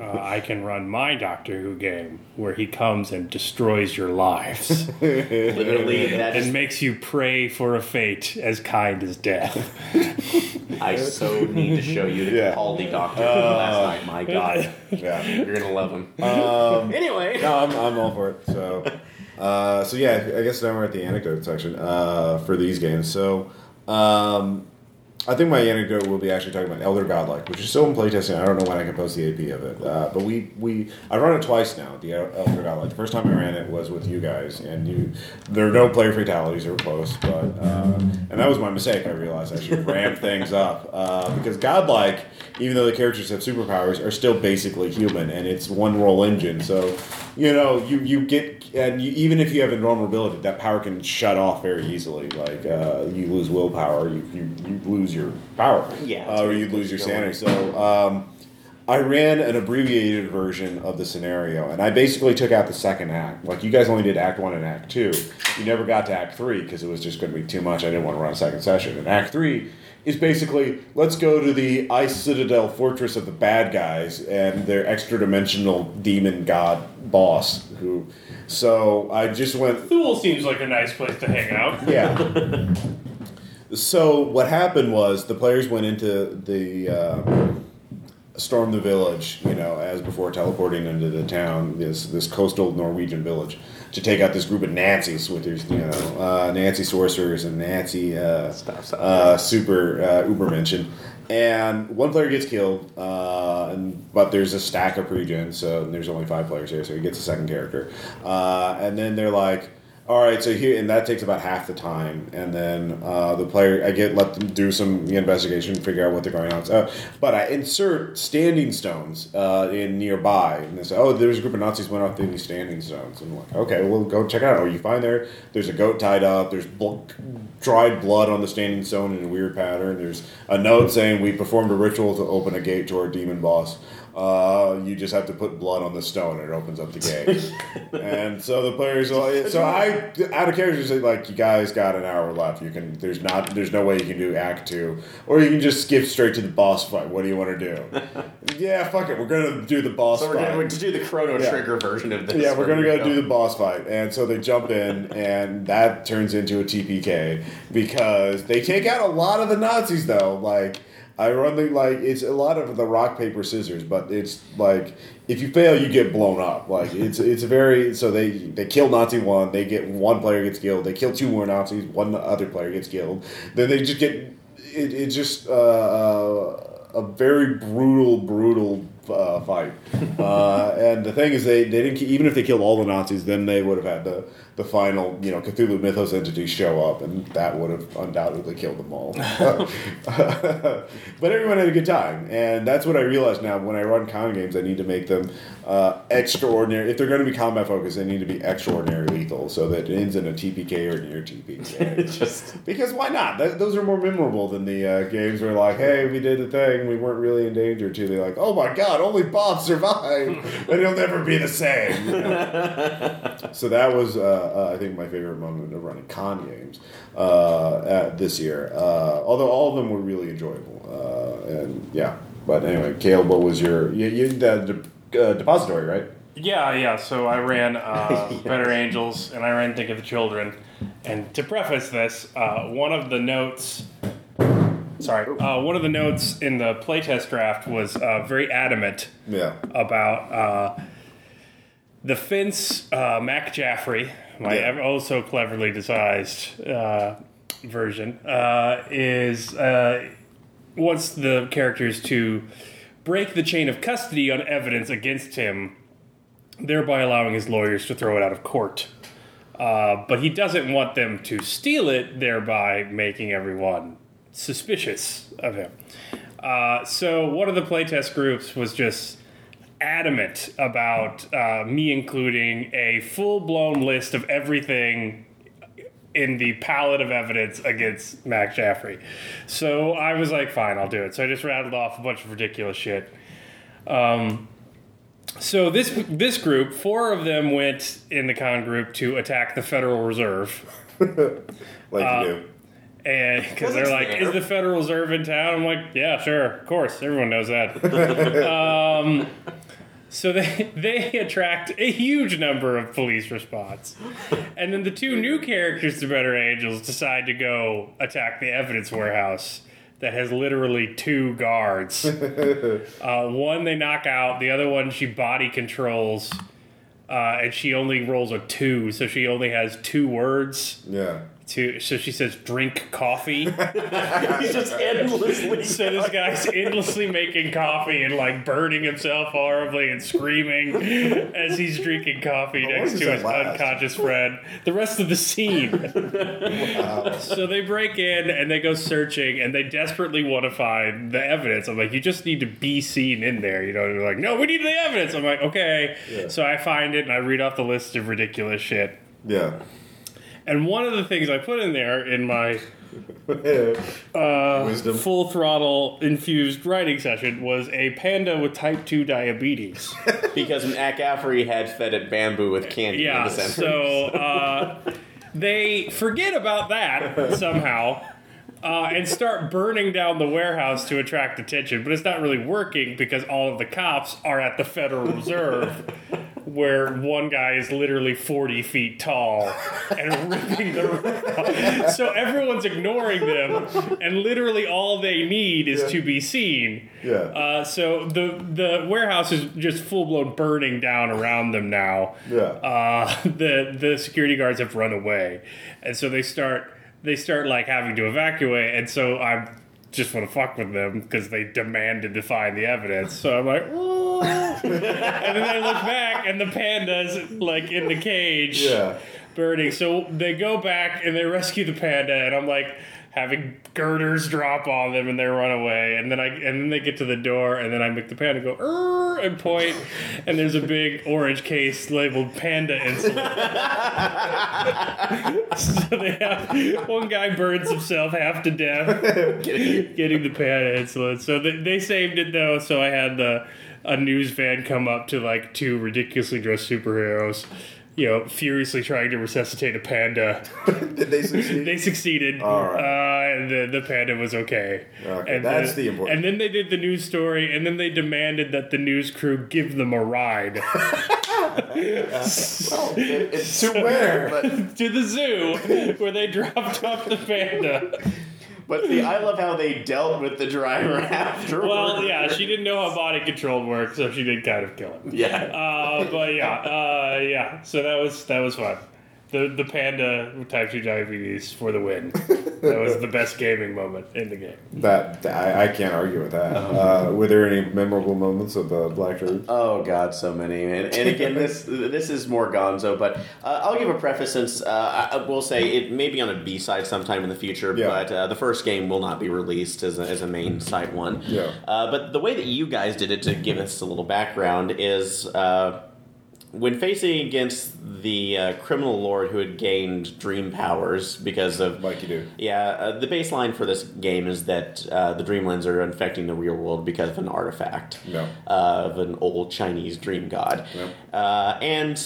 uh, I can run my Doctor Who game where he comes and destroys your lives *laughs* Literally, that and is, makes you pray for a fate as kind as death. *laughs* I so need to show you the Yeah. Capaldi Doctor from last night. My *laughs* God, yeah. you're gonna love him. Um, anyway, no, I'm, I'm all for it. So, uh, so yeah, I guess now we're at the anecdote section uh, for these games. So, um, I think my anecdote will be actually talking about Elder Godlike, which is still in playtesting. I don't know when I can post the AP of it, uh, but we we I run it twice now. The El- Elder Godlike. The first time I ran it was with you guys, and you there are no player fatalities or close, but uh, and that was my mistake. I realized I should *laughs* ramp things up uh, because Godlike, even though the characters have superpowers, are still basically human, and it's one roll engine. So you know you you get and you, even if you have invulnerability, that power can shut off very easily. Like uh, you lose willpower, you, you, you lose your power, Yeah, uh, or you lose your sanity. So um, I ran an abbreviated version of the scenario, and I basically took out the second act. Like you guys only did Act One and Act Two. You never got to Act Three because it was just going to be too much. I didn't want to run a second session. And Act Three is basically let's go to the Ice Citadel fortress of the bad guys and their extra dimensional demon god boss. Who, so I just went Thule seems like a nice place to hang out. *laughs* yeah. *laughs* so what happened was the players went into the uh, storm the village, you know, as before teleporting into the town, this this coastal Norwegian village, to take out this group of Nazis with their, you know, uh, Nancy sorcerers and Nazi uh, Stop, stop. uh, super uh, Ubermenschen. And one player gets killed, uh, and, but there's a stack of pre-gens, so there's only five players here, so he gets a second character. Uh, and then they're like, all right, so here, and that takes about half the time. And then uh, the player, I get let them do some investigation, figure out what they're going on. But I insert standing stones uh, in nearby, and they say, oh, there's a group of Nazis went off these standing stones. And I'm like, okay, well, go check it out. Oh, you find there, there's a goat tied up. There's bl- dried blood on the standing stone in a weird pattern. There's a note saying we performed a ritual to open a gate to our demon boss. Uh, you just have to put blood on the stone and it opens up the gate. *laughs* and so the players, are- so I out of character say like, you guys got an hour left. You can there's not there's no way you can do Act Two, or you can just skip straight to the boss fight. What do you want to do? *laughs* yeah, fuck it. We're gonna do the boss fight. So we're fight. going to do the Chrono Yeah. Trigger version of this. Yeah, we're gonna go do the boss fight, and so they jump in, and that turns into a TPK because they take out a lot of the Nazis. Though, like I run the like it's a lot of the rock paper scissors, but it's like if you fail, you get blown up. Like it's it's a very so they they kill Nazi one, they get one player gets killed, they kill two more Nazis, one other player gets killed, then they just get it, it's just uh, uh, a very brutal, brutal uh, fight. *laughs* uh, and the thing is, they, they didn't even if they killed all the Nazis, then they would have had the the final you know Cthulhu Mythos entity show up, and that would have undoubtedly killed them all. *laughs* but everyone had a good time, and that's what I realized now. When I run con games, I need to make them uh, extraordinary. If they're going to be combat focused, they need to be extraordinary lethal, so that it ends in a TPK or near TPK. *laughs* just Because why not? Th- those are more memorable than the uh, games where like, hey, we did the thing, we weren't really in danger. To they're like, oh my god, only Bob survived, and he'll never be the same. you know? *laughs* so that was, uh, uh, I think, my favorite moment of running con games uh, at this year. Uh, although all of them were really enjoyable, uh, and yeah. But anyway, Caleb, what was your you, you the de- uh, depository, right? Yeah, yeah. So I ran uh, *laughs* Better Angels and I ran Think of the Children. And to preface this, uh, one of the notes. Sorry, uh, one of the notes in the playtest draft was uh, very adamant Yeah. about uh, the fence uh, Mac Jaffrey, my Yeah. oh so cleverly devised uh, version, uh, is uh, wants the characters to break the chain of custody on evidence against him, thereby allowing his lawyers to throw it out of court. Uh, but he doesn't want them to steal it, thereby making everyone suspicious of him. Uh, so one of the playtest groups was just adamant about uh, me including a full blown list of everything in the palette of evidence against Mac Jaffrey. So I was like, fine, I'll do it. So I just rattled off a bunch of ridiculous shit. Um, so this this group, four of them went in the con group to attack the Federal Reserve. *laughs* Like Uh, you do. And because they're like, fair. is the Federal Reserve in town? I'm like, yeah, sure, of course, everyone knows that. *laughs* um, so they they attract a huge number of police response, and then the two new characters the Better Angels decide to go attack the evidence warehouse that has literally two guards. *laughs* uh, one they knock out, the other one she body controls. Uh, and she only rolls a two, so she only has two words Yeah. To so she says drink coffee *laughs* he's just endlessly. *laughs* so this guy's endlessly making coffee and like burning himself horribly and screaming *laughs* as he's drinking coffee long next to that his last? unconscious friend the rest of the scene so they break in and they go searching and they desperately want to find the evidence i'm like you just need to be seen in there you know they're like no we need the evidence i'm like okay Yeah. so i find it and i read off the list of ridiculous shit Yeah. And one of the things I put in there in my *laughs* Wisdom. full throttle infused writing session was a panda with type 2 diabetes. *laughs* because McCaffrey had fed it bamboo with candy in yeah, the center. so *laughs* uh, they forget about that somehow. Uh, and start burning down the warehouse to attract attention, but it's not really working because all of the cops are at the Federal Reserve, where one guy is literally 40 feet tall and *laughs* ripping the roof off. So everyone's ignoring them, and literally all they need is to be seen. Yeah. Uh, so the the warehouse is just full blown burning down around them now. Yeah. Uh, *laughs* the the security guards have run away, and so they start they start like having to evacuate, and so I just want to fuck with them because they demanded to find the evidence. So I'm like, "Ooh." *laughs* and then I look back, and the panda's like in the cage Yeah. burning. So they go back and they rescue the panda, and I'm like having girders drop on them, and they run away. And then I and then they get to the door, and then I make the panda go and point, and there's a big orange case labeled "Panda Insulin." *laughs* so they have one guy burns himself half to death getting the panda insulin. So they, they saved it though. So I had the a news van come up to like two ridiculously dressed superheroes, you know, furiously trying to resuscitate a panda. *laughs* Did they succeed? They succeeded. All right. Uh, and the, the panda was okay. Okay, and that's the important- And then they did the news story, and then they demanded that the news crew give them a ride *laughs* it's To where? But, *laughs* to the zoo where they dropped off the panda. But see, I love how they dealt with the driver *laughs* afterwards. Well, yeah, she didn't know how body control worked, so she did kind of kill him. Yeah. Uh, but yeah, uh, yeah. So that was that was fun. The the panda with type two diabetes for the win. that was the best gaming moment in the game. That I, I can't argue with that. Uh, were there any memorable moments of the Black Turd? Oh God, so many. And, and again, this this is more Gonzo, but uh, I'll give a preface since uh, I I will say it may be on a B side sometime in the future, Yeah. but uh, the first game will not be released as a, as a main side one. Yeah. Uh, but the way that you guys did it to give us a little background is. Uh, when facing against the uh, criminal lord who had gained dream powers because of Like you do. yeah, uh, the baseline for this game is that uh, the Dreamlands are infecting the real world because of an artifact Yeah. uh, of an old Chinese dream god. Yeah. Uh, and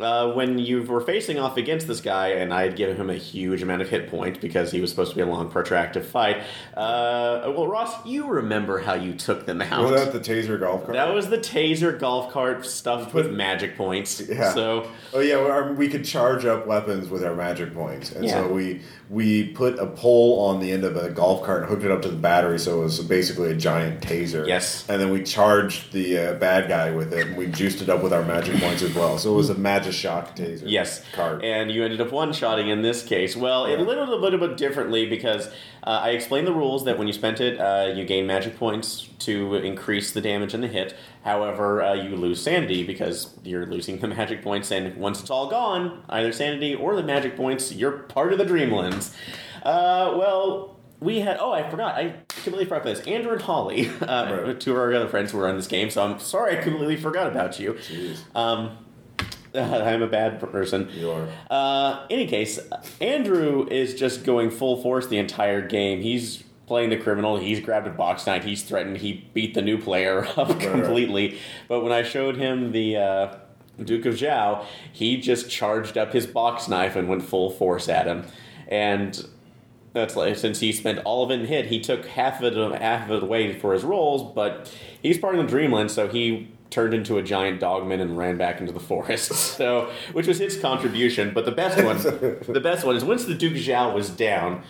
uh, when you were facing off against this guy, and I had given him a huge amount of hit point because he was supposed to be a long, protracted fight. Uh, well, Ross, you remember how you took them out. Was that the Taser golf cart? That was the taser golf cart stuffed with magic points. Yeah. So Oh yeah, our, we could charge up weapons with our magic points, and Yeah. so we we put a pole on the end of a golf cart and hooked it up to the battery, so it was basically a giant taser. Yes. and then we charged the uh, bad guy with it, and we juiced it up with our magic points as well. So it was a magic shock taser. Yes, and you ended up one-shotting in this case. Well, it lit a little bit differently because uh, I explained the rules that when you spent it, uh, you gain magic points to increase the damage and the hit. However, uh, you lose sanity because you're losing the *laughs* magic points, and once it's all gone, either sanity or the magic points, you're part of the Dreamlands. Uh, well, we had. Oh, I forgot. I completely forgot this. Andrew and Holly, *laughs* uh, Right. two of our other friends who were on this game. So I'm sorry, I completely forgot about you. Jeez. Um, *laughs* I'm a bad person. You are. Uh, any case, Andrew is just going full force the entire game. He's playing the criminal. He's grabbed a box knife. He's threatened. He beat the new player *laughs* up right. completely. But when I showed him the uh, Duke of Zhao, he just charged up his box knife and went full force at him. And that's like since he spent all of it in hit, he took half of it half of it away for his rolls. But he's part of the Dreamland, so he turned into a giant dogman and ran back into the forest. *laughs* So, which was his contribution. But the best one, the best one is once the Duke Zhao was down,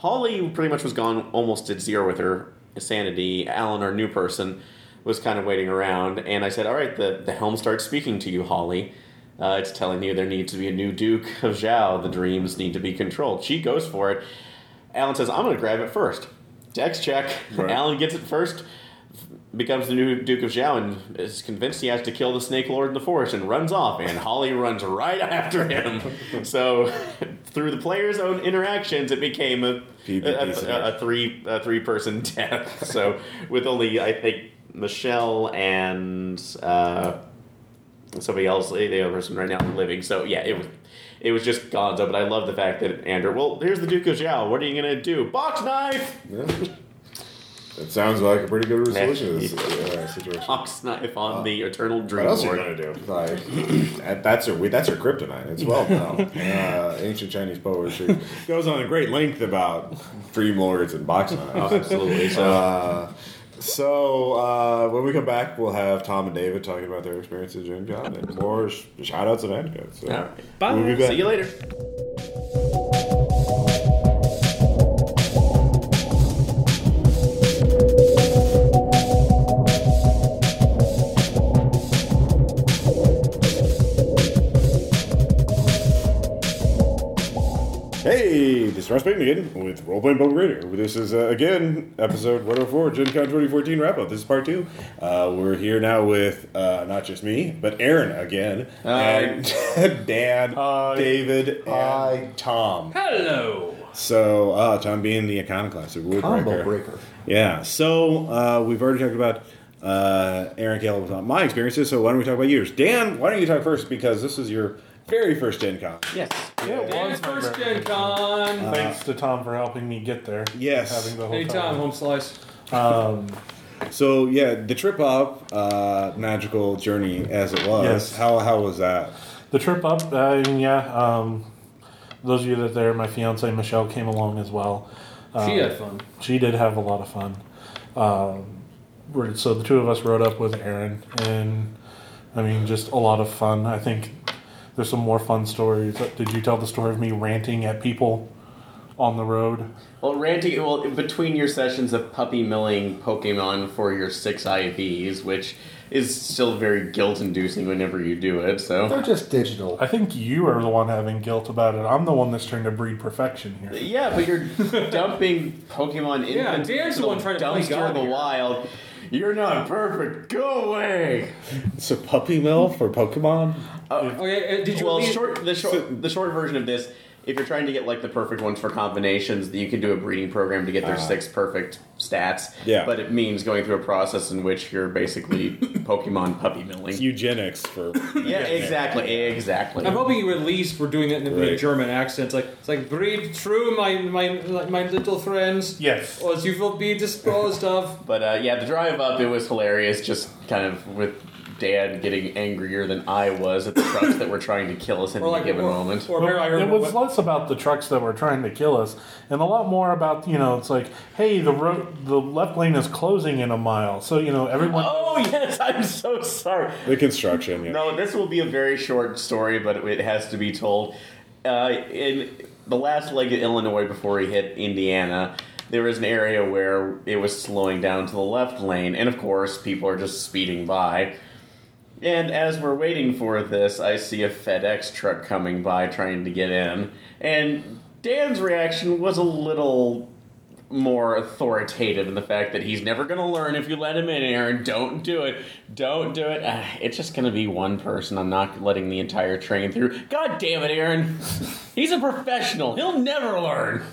Holly pretty much was gone almost at zero with her sanity. Alan, our new person, was kind of waiting around, and I said, "All right, the the helm starts speaking to you, Holly." Uh, it's telling you there needs to be a new Duke *laughs* of Zhao. The dreams need to be controlled. She goes for it. Alan says, I'm going to grab it first. Dex check. Right. Alan gets it first, becomes the new Duke of Zhao, and is convinced he has to kill the Snake Lord in the forest and runs off. And Holly runs right after him. *laughs* so, through the players' own interactions, it became a, a, a, a three a three person *laughs* death. so, with only, I think, Michelle and. Uh, somebody else, the other person right now living. So yeah, it was it was just Gonzo. But I love the fact that Andrew. Well, here's the Duke of Zhao. What are you gonna do? Box knife. It sounds like a pretty good resolution to this uh, situation. Box knife on the Eternal Dream What else are you gonna do? Like *clears throat* that's her that's her kryptonite. It's well known. *laughs* uh, ancient Chinese poetry *laughs* goes on a great length about dream lords and box Oh, knives. absolutely. So. Uh, so uh, when we come back, we'll have Tom and David talking about their experiences at Gen Con and more sh- shout outs and anecdotes. So All right. Bye. we'll be back. See you later. Hey, this is Ross Payton again with Role Playing Public Radio. This is, uh, again, episode 104, Gen Con 2014 wrap up. This is part two. Uh, we're here now with uh, not just me, but Aaron again, and *laughs* Dan, Hi. David, and Tom. Hello. So, uh, Tom being the iconoclast, the woodbreaker. Combo breaker. Yeah, so uh, we've already talked about uh, Aaron Caleb about my experiences, so why don't we talk about yours? Dan, why don't you talk first because this is your very first Gen Con. Yes. Yeah, it was my first birthday. Gen Con. Thanks to Tom for helping me get there. Yes. Having the whole Anytime, home slice. Um, So yeah, the trip up, uh, magical journey as it was. Yes. How how was that? the trip up, uh, yeah. Um, those of you that there, my fiance Michelle came along as well. Um, She had fun. She did have a lot of fun. Um, so the two of us rode up with Aaron, and I mean, just a lot of fun. I think there's some more fun stories. Did you tell the story of me ranting at people on the road? Well, ranting. Well, between your sessions of puppy milling Pokemon for your six IVs, which is still very guilt-inducing whenever you do it. So They're So. just digital. I think you are the one having guilt about it. I'm the one that's trying to breed perfection here. Yeah, but you're dumping Pokemon in Yeah, the Dan's the one trying to play dumpster of the here. wild. You're not perfect. Go away. So puppy mill for Pokemon? Okay, uh, did you well, at short the short the short version of this. If you're trying to get like the perfect ones for combinations, you can do a breeding program to get their six perfect stats. Yeah. But it means going through a process in which you're basically *coughs* Pokemon puppy milling. It's Eugenics for *laughs* Yeah, exactly, exactly. I'm hoping you at least were doing it in a Right. German accent. It's like it's like breathe through my my my little friends, Yes. or you will be disposed of. But uh, yeah, the drive up it was hilarious. Just kind of with Dad getting angrier than I was at the trucks that were *coughs* trying to kill us at Or any given or, moment. Or apparently I heard it was what- less about the trucks that were trying to kill us, and a lot more about you know it's like, hey, the road, the left lane is closing in a mile, so you know everyone. oh yes, I'm so sorry. the construction. Yeah. No, this will be a very short story, but it has to be told. Uh, in the last leg of Illinois before he hit Indiana, there was an area where it was slowing down to the left lane, and of course, people are just speeding by. And as we're waiting for this, I see a FedEx truck coming by trying to get in. And Dan's reaction was a little more authoritative in the fact that he's never going to learn if you let him in, Aaron. Don't do it. Don't do it. Ah, it's just going to be one person. I'm not letting the entire train through. God damn it, Aaron. *laughs* He's a professional. He'll never learn.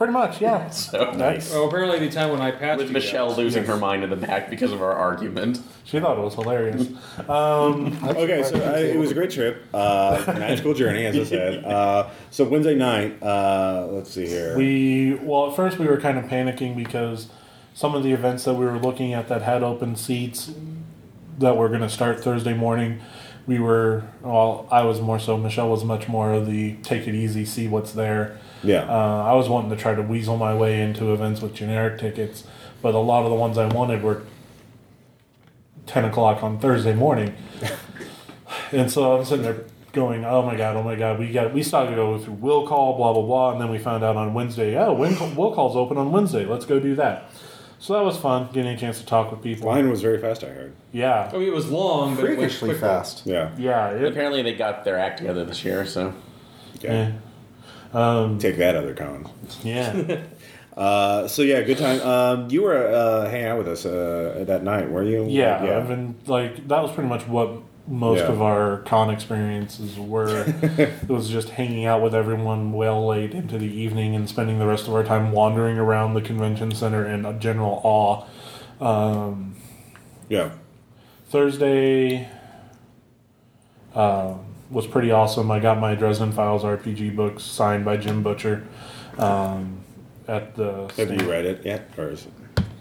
Pretty much, yeah. *laughs* So Nice. Oh, apparently the time when I passed With you Michelle guys. losing her mind in the back because of our argument. She thought it was hilarious. Um, *laughs* Okay, so I, it was a great trip, uh, magical journey, as I said. *laughs* Uh, so Wednesday night, uh, let's see here. we well, at first we were kind of panicking because some of the events that we were looking at that had open seats that were going to start Thursday morning. We were well, I was more so. Michelle was much more of the take it easy, see what's there. Yeah, Uh, I was wanting to try to weasel my way into events with generic tickets, but a lot of the ones I wanted were 10 o'clock on Thursday morning. *laughs* and so I'm sitting there going, oh my God, oh my God, we got we started to go through will call, blah, blah, blah. And then we found out on Wednesday, oh, will, will call's open on Wednesday. Let's go do that. So that was fun, getting a chance to talk with people. line was very fast. I heard. Yeah. I mean, it was long, but it went Freakishly quickly. fast. Yeah, Yeah. It, Apparently, they got their act together this year, so. Yeah. eh. Um, Take that, other con. yeah. *laughs* Uh, so yeah, good time. Um, you were uh, hanging out with us uh, that night, were you? Yeah, yeah. I've been like that was pretty much what most Yeah. of our con experiences were. *laughs* it was just hanging out with everyone well late into the evening and spending the rest of our time wandering around the convention center in a general awe. Um, yeah. Thursday, um, was pretty awesome. I got my Dresden Files RPG books signed by Jim Butcher um, at the. Have stand. you read it yet, or is it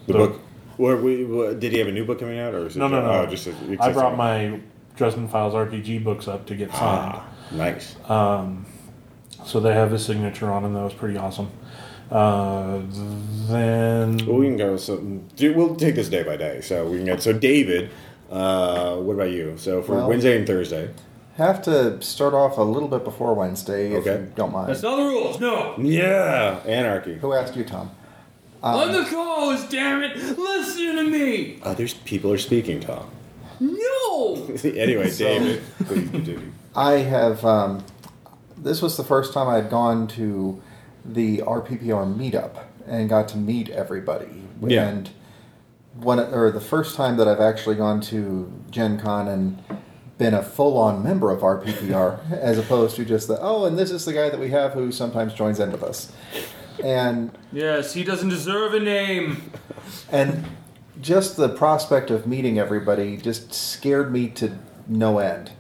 the The- book? Or we, what, did he have a new book coming out, or is it No, no, no. Oh, just a, I brought my Dresden Files RPG books up to get signed. ah, nice. So they have his signature on them. That was pretty awesome. Uh, then Well, we can go. So we'll take this day by day. So we can get. So David, uh, what about you? So for Well- Wednesday and Thursday. Have to start off a little bit before Wednesday, if Okay. you don't mind. That's not the rules. No. Yeah, anarchy. Who asked you, Tom? On the calls, damn it! Listen to me. Others people are speaking, Tom. No. *laughs* anyway, *laughs* David, please continue. I have. Um, this was the first time I had gone to the RPPR meetup and got to meet everybody. Yeah. And one, or the first time that I've actually gone to Gen Con and been a full-on member of RPPR, *laughs* as opposed to just the oh, and this is the guy that we have who sometimes joins in with us, and Yes, he doesn't deserve a name. and just the prospect of meeting everybody just scared me to no end.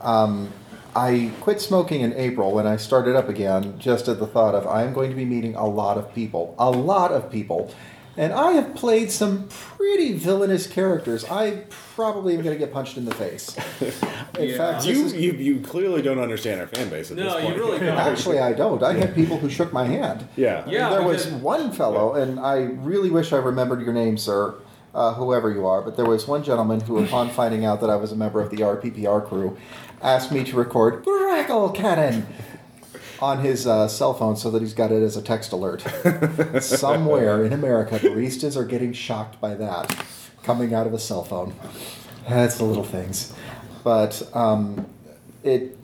Um, I quit smoking in April when I started up again, just at the thought of I'm going to be meeting a lot of people, a lot of people. And I have played some pretty villainous characters. I probably am going to get punched in the face. *laughs* In Yeah. fact, You, is, you you clearly don't understand our fan base at No, this point. No, you really *laughs* don't. actually I don't. I had people who shook my hand. Yeah. Yeah. there was because- one fellow, and I really wish I remembered your name, sir, uh, whoever you are, but there was one gentleman who, upon finding out that I was a member of the RPPR crew, asked me to record Crackle Cannon on his uh, cell phone so that he's got it as a text alert. *laughs* Somewhere in America, baristas are getting shocked by that coming out of a cell phone. That's the little things. But um, it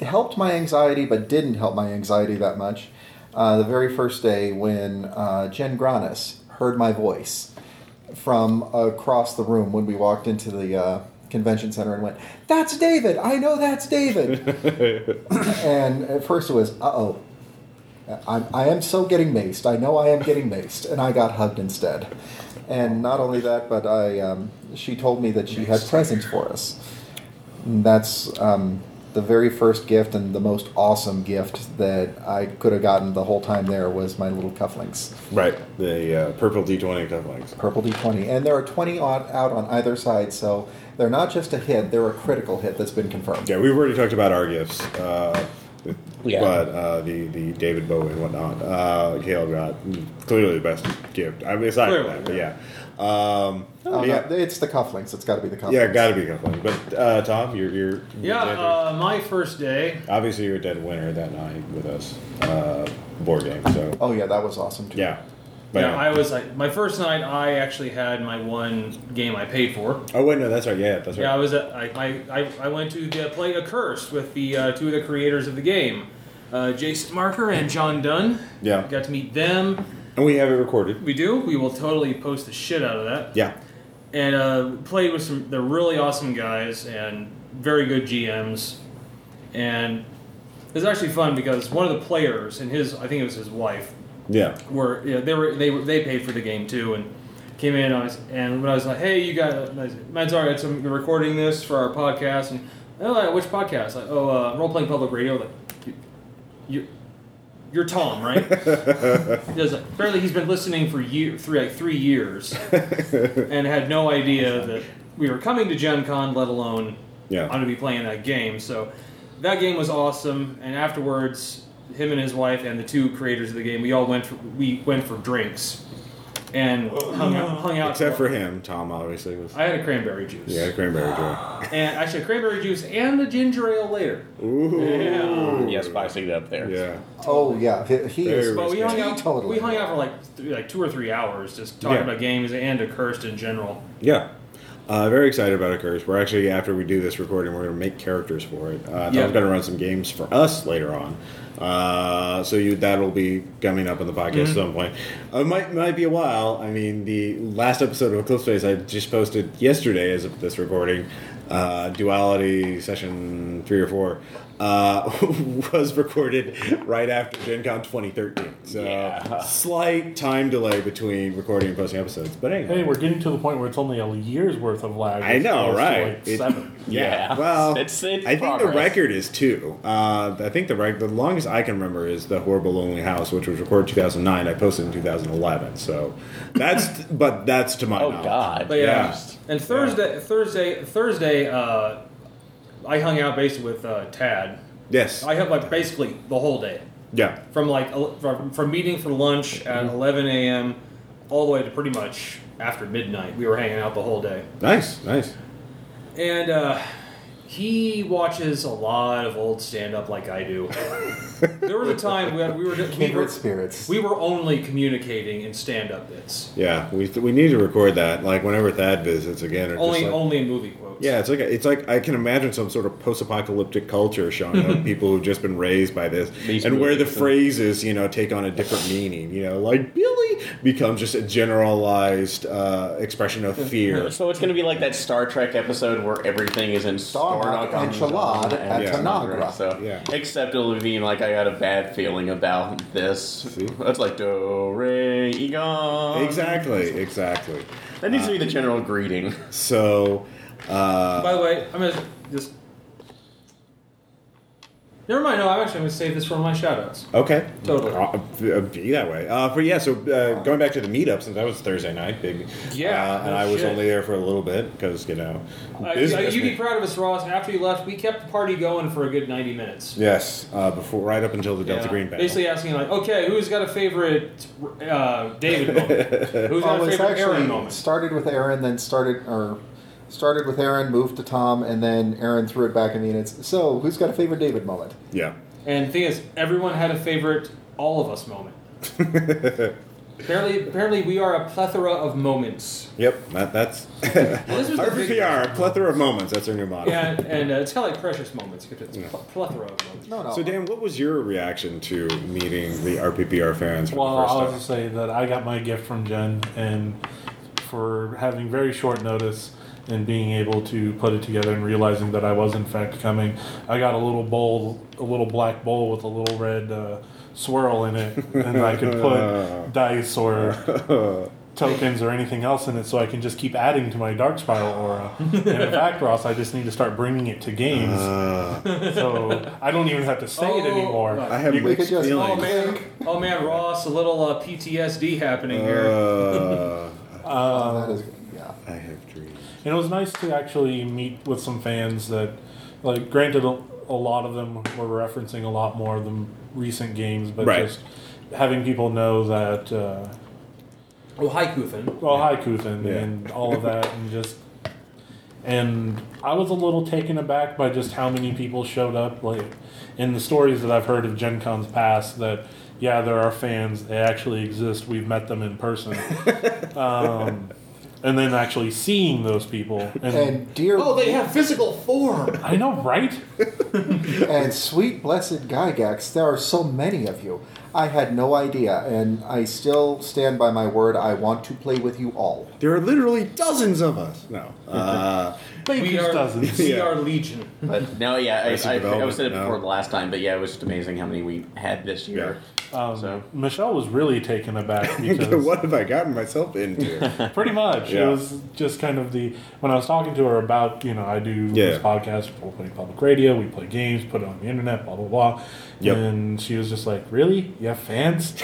helped my anxiety, but didn't help my anxiety that much. Uh, the very first day when uh, Jen Granis heard my voice from across the room when we walked into the uh, convention center and went, "That's David! I know that's David." *laughs* and at first it was, "Uh oh." I am so getting maced. I know I am getting maced, and I got hugged instead. And not only that, but I um, she told me that she had presents for us. And that's um, the very first gift and the most awesome gift that I could have gotten the whole time there was my little cufflinks, Right. The uh, purple D20 cufflinks. purple D20, and there are 20 odd out on either side, so they're not just a hit; they're a critical hit that's been confirmed. Yeah, we've already talked about our gifts. Uh, Yeah. But uh, the, the David Bowie and whatnot, uh, Caleb got clearly the best gift. I mean, aside Clearly, from that, but yeah. Um, Oh, yeah, no, it's the cufflinks. It's got to be the cufflinks. yeah, got to be cufflinks. But uh, Tom, you're, you're, you're Yeah, dead- uh, my first day. obviously you're a dead winner that night with us. Uh, board game, so Oh yeah, that was awesome too. yeah. But Yeah, I was like my first night. I actually had my one game I paid for. oh wait, no, that's right. Yeah, that's right. Yeah, I was at, I, I, I, went to uh, play Accursed with the uh, two of the creators of the game, uh, Jason Marker and John Dunn. Yeah. got to meet them. and we have it recorded. We do. We will totally post the shit out of that. Yeah. and uh, played with some. They're really awesome guys and very good GMs. And it was actually fun because one of the players and his, I think it was his wife, Yeah. were yeah, they were they were they paid for the game too and came in and, I was, and when I was like, hey, you got, I said, man, sorry, it's, I'm recording this for our podcast and oh, like, which podcast? Like, oh, uh, role playing public radio. Like, you, you you're Tom, right? *laughs* he like, apparently he's been listening for year, three like three years, *laughs* and had no idea that we were coming to Gen Con, let alone Yeah. I'm going to be playing that game. So that game was awesome. And afterwards, him and his wife and the two creators of the game, we all went for, we went for drinks and hung out. Hung out Except for him, Tom obviously was. I had a cranberry juice. Yeah, cranberry joy. Ah. And actually, a cranberry juice and a ginger ale later. Ooh. Yeah. Yeah, spicing it up there. Yeah. Oh yeah, he, he Very is. But we hung out. Totally. We hung out for like th- like two or three hours, just talking Yeah. about games and Accursed in general. Yeah. Uh, very excited about Accursed. We're actually after we do this recording, we're going to make characters for it. Uh, Yeah. going to run some games for us later on, uh, so you that'll be coming up on the podcast Mm-hmm. at some point. Uh, it might might be a while. I mean, the last episode of Eclipse Phase I just posted yesterday as of this recording, uh, Duality session three or four, uh, *laughs* was recorded right after Gen Con 2013. So Yeah. slight time delay between recording and posting episodes. But anyway. Hey, we're getting to the point where it's only a year's worth of lag. I know, right? Like It- seven. Yeah. Well, *laughs* It's- it's I think the record is two. Uh, I think the rec- the longest I can remember is the horrible lonely house, which was recorded 2009. I posted in 2011. So that's *laughs* but that's to my Oh knowledge. God. But yeah, Yeah. and Thursday, Thursday, Thursday, uh, I hung out basically with uh, Thad. Yes. I had like basically the whole day, yeah. from like from, from meeting for lunch at 11 a.m. all the way to pretty much after midnight. We were hanging out the whole day, Nice. Nice. and uh, he watches a lot of old stand up like I do. *laughs* there was a time when we were we were, spirits. we were only communicating in stand up bits, Yeah. We we need to record that. Like whenever Thad visits again. Or only just like, only in movie quotes. Yeah, it's like it's like I can imagine some sort of post-apocalyptic culture showing *laughs* up people who've just been raised by this, These and where the movies. phrases you know take on a different meaning. You know, like Billy becomes just a generalized uh, expression of fear. *laughs* So it's going to be like that Star Trek episode where everything is in Darmok Darmok and Jalad at Tanagra. So Yeah. except it'll be like I got a bad feeling about this. That's like do re egon. Exactly, exactly. That needs to be the general greeting. So, uh, By the way, I'm gonna just. Never mind. No, I'm actually gonna save this for my shoutouts. okay, Totally. Uh, be that way. Uh, but yeah, so uh, going back to the meetup, since that was Thursday night, big. Yeah, uh, and no I was shit. only there for a little bit because you know. Uh, business you'd be proud of us, Ross. After you left, we kept the party going for a good 90 minutes. Yes, uh, before right up until the Delta Yeah. Green battle. Basically asking like, okay, who's got a favorite uh, David moment? *laughs* Who's got Oh, a it's favorite Aaron actually moment? started with Aaron, then started or started with Aaron, moved to Tom, and then Aaron threw it back at me, and it's so who's got a favorite David moment? yeah. And the thing is, everyone had a favorite all of us moment. *laughs* apparently, apparently, we are a plethora of moments. Yep, that, that's this was the *laughs* big- RPPR, a plethora of moments. That's our new motto. Yeah, and uh, it's kind of like precious moments because it's a plethora of moments. No, no. So Dan, what was your reaction to meeting the RPPR fans for Well, the first I'll time? just say that I got my gift from Jen, and for having very short notice and being able to put it together and realizing that I was in fact coming, I got a little bowl, a little black bowl with a little red uh, swirl in it, and I could put *laughs* dice or *laughs* tokens or anything else in it, so I can just keep adding to my dark spiral aura. and in fact, Ross, I just need to start bringing it to games, Uh, so I don't even have to say it Oh, anymore. I have We could mixed just- feelings. Oh man, oh man, Ross, a little uh, PTSD happening here. Uh, *laughs* Oh, that is yeah. I have dreams. And it was nice to actually meet with some fans that, like, granted, a, a lot of them were referencing a lot more of the recent games, but Right. just having people know that, uh, Oh, hi, Kuthin. well, hi, Kuthin, Yeah. and all of that, and just. And I was a little taken aback by just how many people showed up. Like, in the stories that I've heard of Gen Con's past, that, yeah, there are fans, they actually exist, we've met them in person. *laughs* um, and then actually seeing those people. And, And dear, Oh, they have physical form. *laughs* I know, right? and sweet blessed Gygax, there are so many of you. I had no idea, and I still stand by my word. I want to play with you all. There are literally dozens of us. No. Uh, *laughs* We are, dozens. we Yeah. are legion. But no, yeah, Arrested I, I, I Development, was said it no. before the last time, but yeah, it was just amazing how many we had this year. Um, So- Michelle was really taken aback *laughs* because what have I gotten myself into? *laughs* pretty much Yeah. it was just kind of the when I was talking to her about you know I do Yeah. this podcast, we play public radio, we play games, put it on the internet, blah blah blah, Yep. and she was just like, "Really? You have fans?" *laughs*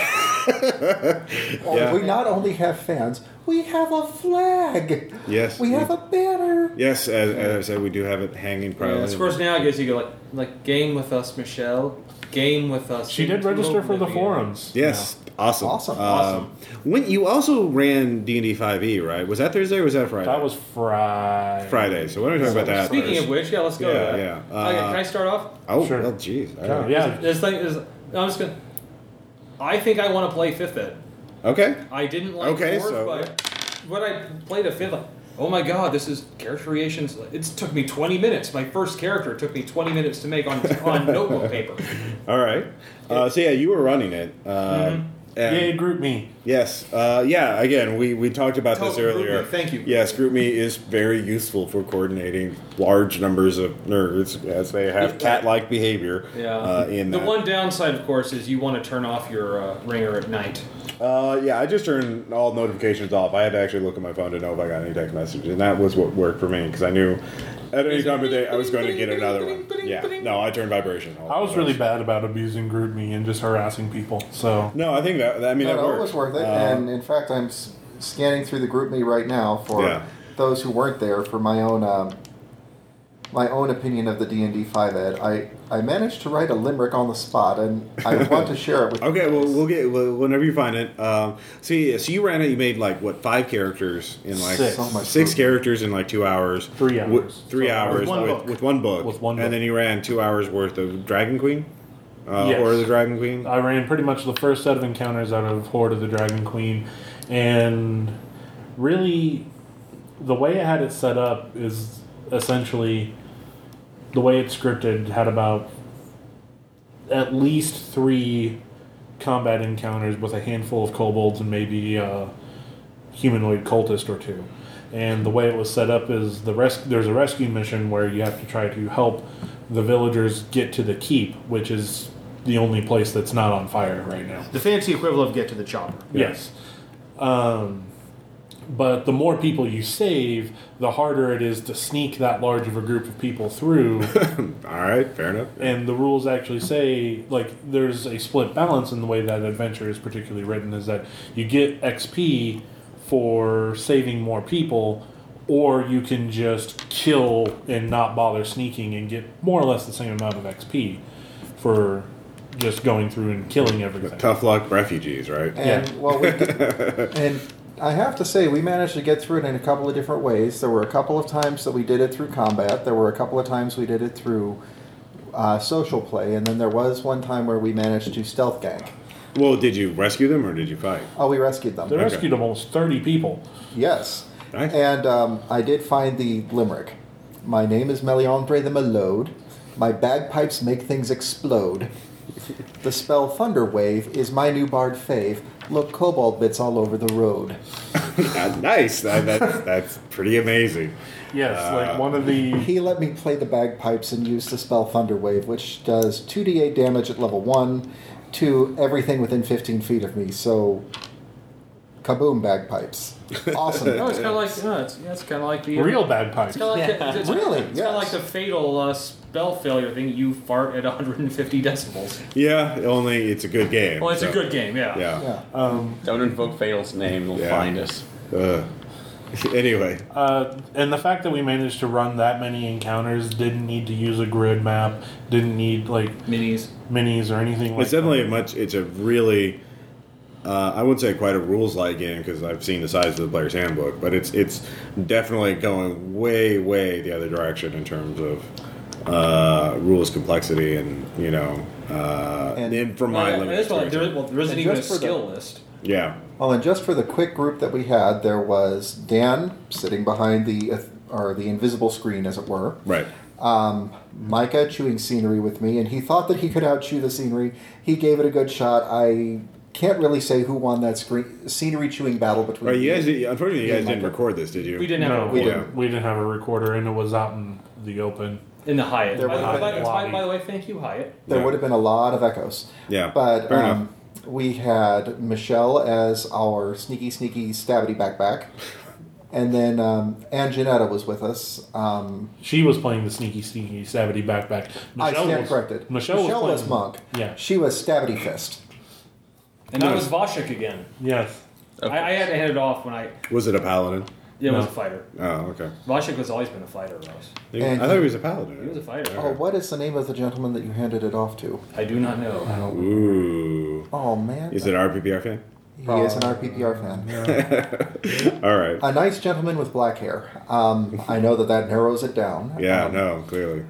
Yeah. We not only have fans, we have a flag. Yes. We have a banner. Yes, as, as I said, we do have it hanging Yeah, proudly. of course, now I guess you go like, like game with us, Michelle. Game with us. She did register for the forums. Yes, awesome, Awesome, Um, awesome. When you also ran D and D five E, right? Was that Thursday or was that Friday? That was Friday. Friday. So why don't we talk about that? Speaking first? of which, yeah, let's go. Yeah, to that. yeah. Okay, Uh, can I start off? oh, Sure. well, jeez. All right. yeah. This thing is, I'm just gonna. I think I want to play fifth ed. Okay. I didn't like Okay, fourth, so- but when I played a fifth, like, oh my god, this is character creations. It took me 20 minutes. My first character took me 20 minutes to make on on *laughs* notebook paper. All right. Uh, so yeah, you were running it. Uh, Mm-hmm. And- Yay, GroupMe. Yes. Uh, yeah. Again, we, we talked about this Totally, earlier. GroupMe, thank you. Yes, GroupMe is very useful for coordinating large numbers of nerds as they have cat-like behavior. Yeah. Uh, in the that. one downside, of course, is you want to turn off your uh, ringer at night. Uh, yeah, I just turned all notifications off. I had to actually look at my phone to know if I got any text messages, and that was what worked for me because I knew At any time of day, I was going to get another one. Yeah. No, I turned vibration. all I was of really bad about abusing GroupMe and just harassing people. So No, I think that. I mean, No, that no, it worked. was worth it. Uh, and in fact, I'm s- scanning through the GroupMe right now for Yeah. those who weren't there for my own um, my own opinion of the D and D five ed. I I managed to write a limerick on the spot, and I *laughs* want to share it with. you Okay, well, we'll get well, whenever you find it. Um, see, so you ran it. You made like what five characters in like Six. So six characters in like two hours. Three Wi- hours. three So, hours with one with, book. with one book. With one and then you ran two hours worth of Dragon Queen, uh, Yes. or the Dragon Queen. I ran pretty much the first set of encounters out of Horde of the Dragon Queen, and really, the way I had it set up is essentially the way it's scripted had about at least three combat encounters with a handful of kobolds and maybe a humanoid cultist or two. And the way it was set up is the res- there's a rescue mission where you have to try to help the villagers get to the keep, which is the only place that's not on fire right now. The fancy equivalent of get to the chopper. Yes. Um, but the more people you save, the harder it is to sneak that large of a group of people through. *laughs* All right, fair enough. and the rules actually say, like, there's a split balance in the way that adventure is particularly written, is that you get XP for saving more people, or you can just kill and not bother sneaking and get more or less the same amount of XP for just going through and killing everything. Tough luck refugees, right? And Yeah. well, we, *laughs* and I have to say, we managed to get through it in a couple of different ways. There were a couple of times that we did it through combat. There were a couple of times we did it through uh, social play, and then there was one time where we managed to stealth gang. Well, did you rescue them or did you fight? Oh, we rescued them. They Okay. rescued almost 30 people. Yes. Nice. And um, I did find the limerick. My name is Meliandre the Melode. My bagpipes make things explode. The spell Thunder Wave is my new bard fave. Look, kobold bits all over the road. *laughs* Nice. That, that's that's pretty amazing. Yes, Uh, like one of the. He let me play the bagpipes and use the spell Thunder Wave, which does 2d8 damage at level 1 to everything within 15 feet of me. So, kaboom, bagpipes. *laughs* Awesome. No, it's kind of like no, it's, yeah, it's kind of like the Real bagpipes. It's kind of like the, it's, Really? It's kind of like the fatal uh, spell failure thing. You fart at *laughs* 150 decibels. Yeah, only it's a good game. Well, it's so- a good game, yeah. Yeah. Yeah. Um, Don't invoke Fatal's name; they'll Yeah. find us. Uh, *laughs* anyway, uh, and the fact that we managed to run that many encounters, didn't need to use a grid map, didn't need like Minis. minis or anything like it's definitely a much. It's a really. Uh, I wouldn't say quite a rules like game because I've seen the size of the player's handbook, but it's it's definitely going way way the other direction in terms of uh, rules complexity and you know uh, And- and from Well, my yeah, limited that's there, well, there isn't even a just for the- skill list. yeah Well, and just for the quick group that we had, there was Dan sitting behind the or the invisible screen, as it were. right Um, Micah chewing scenery with me, and he thought that he could outchew the scenery. He gave it a good shot. I can't really say who won that screen scenery chewing battle between. Well, you guys, unfortunately, you guys didn't Michael. record this, did you? We didn't have No, a we recorder didn't. We didn't have a recorder, and it was out in the open. In the Hyatt. There By, were- by, by, by the way, thank you, Hyatt. There Yeah. would have been a lot of echoes. Yeah, But fair um, we had Michelle as our sneaky, sneaky, stabby backpack. And then um, Ann Janetta was with us. Um, She was playing the sneaky, sneaky, savity backpack. I stand was, corrected. Michelle, Michelle was, was Monk. Yeah. She was Stabbity Fist. And I was Voshik again. Yes. I, I had to hand it off when I. Was it a paladin? Yeah, it was a fighter. Oh, okay. Voshik has always been a fighter, Ross. And I thought he was a paladin. He was a fighter. Oh, what is the name of the gentleman that you handed it off to? I do not know. Ooh. Oh, man. Is it an RPPR fan? He is an RPPR fan. *laughs* All right. A nice gentleman with black hair. Um, I know that that narrows it down. Yeah, Um, no, clearly.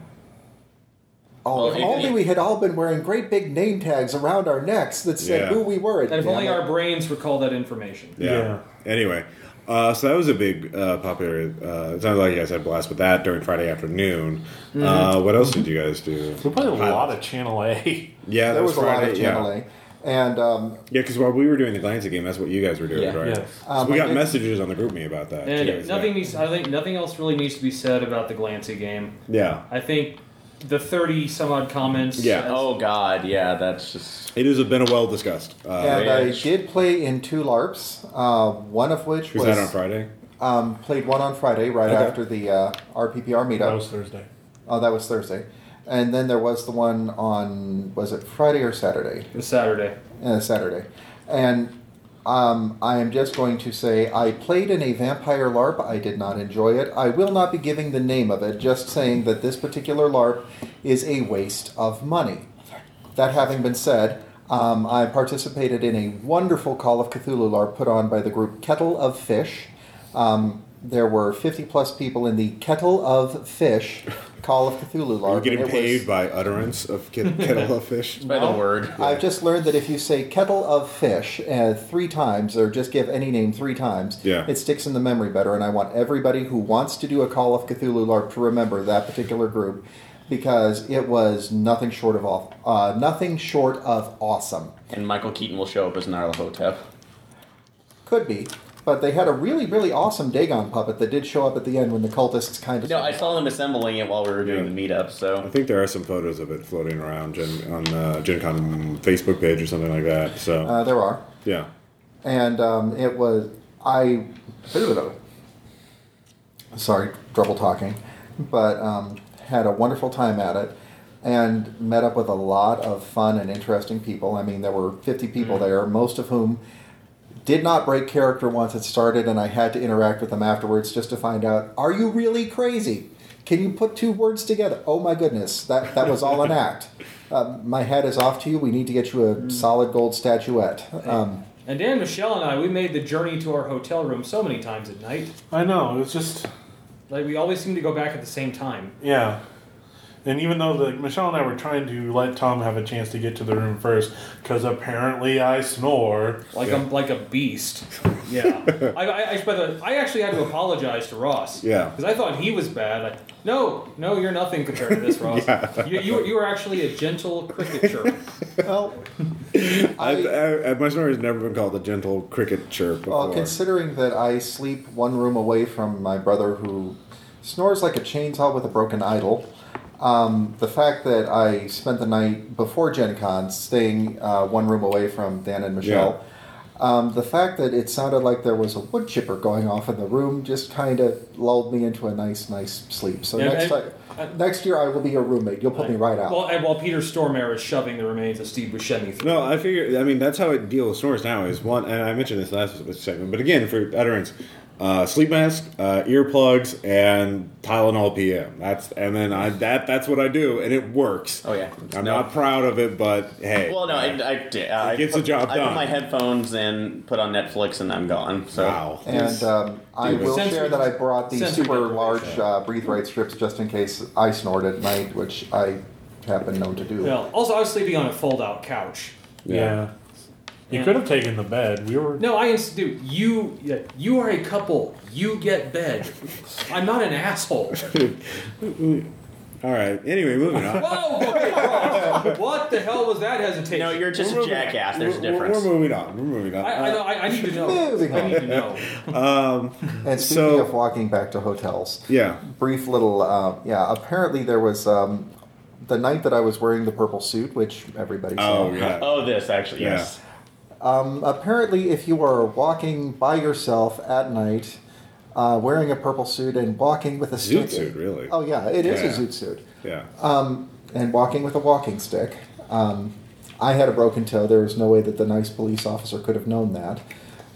Oh, Well, if if- only we had all been wearing great big name tags around our necks that said Yeah. who we were. And if only it. our brains recall that information. Yeah. Anyway, uh, so that was a big uh, popular. Uh, it sounds like you guys had a blast with that during Friday afternoon. Uh, what else did you guys do? We played a lot of Channel A. *laughs* Yeah, that there was, a lot Friday. of yeah. Channel A. And um, Yeah, because while we were doing the Glancy game, that's what you guys were doing, Yeah. right? Yes. Um, so we got did- messages on the GroupMe about that. And too, so- nothing needs. I think nothing else really needs to be said about the Glancy game. Yeah, I think the thirty some odd comments. Yeah. as- Oh God, yeah, that's just. it has been a well discussed. Uh, and I did play in two LARPs, uh, one of which was was that on Friday? Um, played one on Friday, right Okay. after the uh, RPPR meetup. That was Thursday. oh, that was Thursday. And then there was the one on, was it Friday or Saturday? It was Saturday. uh, Saturday. And um, I am just going to say I played in a vampire LARP. I did not enjoy it. I will not be giving the name of it, just saying that this particular LARP is a waste of money. That having been said, um, I participated in a wonderful Call of Cthulhu LARP put on by the group Kettle of Fish. Um, there were 50 plus people in the Kettle of Fish Call of Cthulhu LARP. Are you and getting it was- paid by utterance of *laughs* kettle of fish? By the word. I've just learned that if you say kettle of fish uh, three times, or just give any name three times, Yeah. it sticks in the memory better. And I want everybody who wants to do a Call of Cthulhu LARP to remember that particular group because it was nothing short of aw- uh, nothing short of awesome. And Michael Keaton will show up as Nyarlathotep. Could be. But they had a really, really awesome Dagon puppet that did show up at the end when the cultists kind of. No, I saw them assembling it while we were doing Yeah. the meetup. I So I think there are some photos of it floating around Gen, on uh, Gen Con Facebook page or something like that. So Uh, there are. yeah, and um, it was I. Sorry, trouble talking, but um, had a wonderful time at it, and met up with a lot of fun and interesting people. I mean, there were fifty people there, most of whom did not break character once it started, and I had to interact with them afterwards just to find out: Are you really crazy? Can you put two words together? Oh my goodness, that that was all an act. *laughs* Um, my hat is off to you. We need to get you a solid gold statuette. Um, And Dan, Michelle, and I, we made the journey to our hotel room so many times at night. I know. it was just Like we always seem to go back at the same time. yeah. And even though the Michelle and I were trying to let Tom have a chance to get to the room first, because apparently I snore. Like Yeah. I'm like a beast. *laughs* Yeah. I, I, I, by the, I actually had to apologize to Ross. Yeah. Because I thought he was bad. Like, no, no, you're nothing compared to this, *laughs* Ross. Yeah. You, you, you are actually a gentle cricket chirp. *laughs* well, I, I, I, my snore has never been called a gentle cricket chirp before. well, considering that I sleep one room away from my brother who snores like a chainsaw with a broken idol, um, the fact that I spent the night before Gen Con staying uh, one room away from Dan and Michelle, um, the fact that it sounded like there was a wood chipper going off in the room just kind of lulled me into a nice, nice sleep. So Yeah, next and- time. Next year, I will be your roommate. You'll put me right out. Well, and while Peter Stormare is shoving the remains of Steve Buscemi through. No, I figure. I mean, that's how it deals with snores now. Is one, and I mentioned this last segment, but again, for utterance, uh, sleep mask, uh, earplugs, and Tylenol PM. That's and then I that that's what I do, and it works. Oh, yeah. I'm No. not proud of it, but hey. Well, no, I, I, did- I gets put, the job done. I put my headphones in, put on Netflix, and I'm gone. So wow. And um, I Dude, will sensory- share that I brought these super large uh, breathe right strips just in case I snort at night, which I have been known to do. Well, also, I was sleeping on a fold-out couch. Yeah. You could have taken the bed. We were. No, I ins- dude, you yeah, you are a couple. You get bed. I'm not an asshole. *laughs* All right. Anyway, moving on. Whoa! Okay, Ross, what the hell was that hesitation? no, you're just We're a moving- jackass. There's a we're- difference. We're moving on. We're moving on. I, I know. I, I need to know. Moving I on. need to know. *laughs* Um, And speaking So- of walking back to hotels, yeah. brief little, uh, yeah, apparently there was um, the night that I was wearing the purple suit, which everybody saw. Oh yeah. Oh, this actually, Yeah. yes. Um, apparently, if you are walking by yourself at night, uh, wearing a purple suit and walking with a Zoot stick. suit, really. Oh yeah, it is Yeah. a zoot suit. Yeah. um, and walking with a walking stick. Um, I had a broken toe. There was no way that the nice police officer could have known that.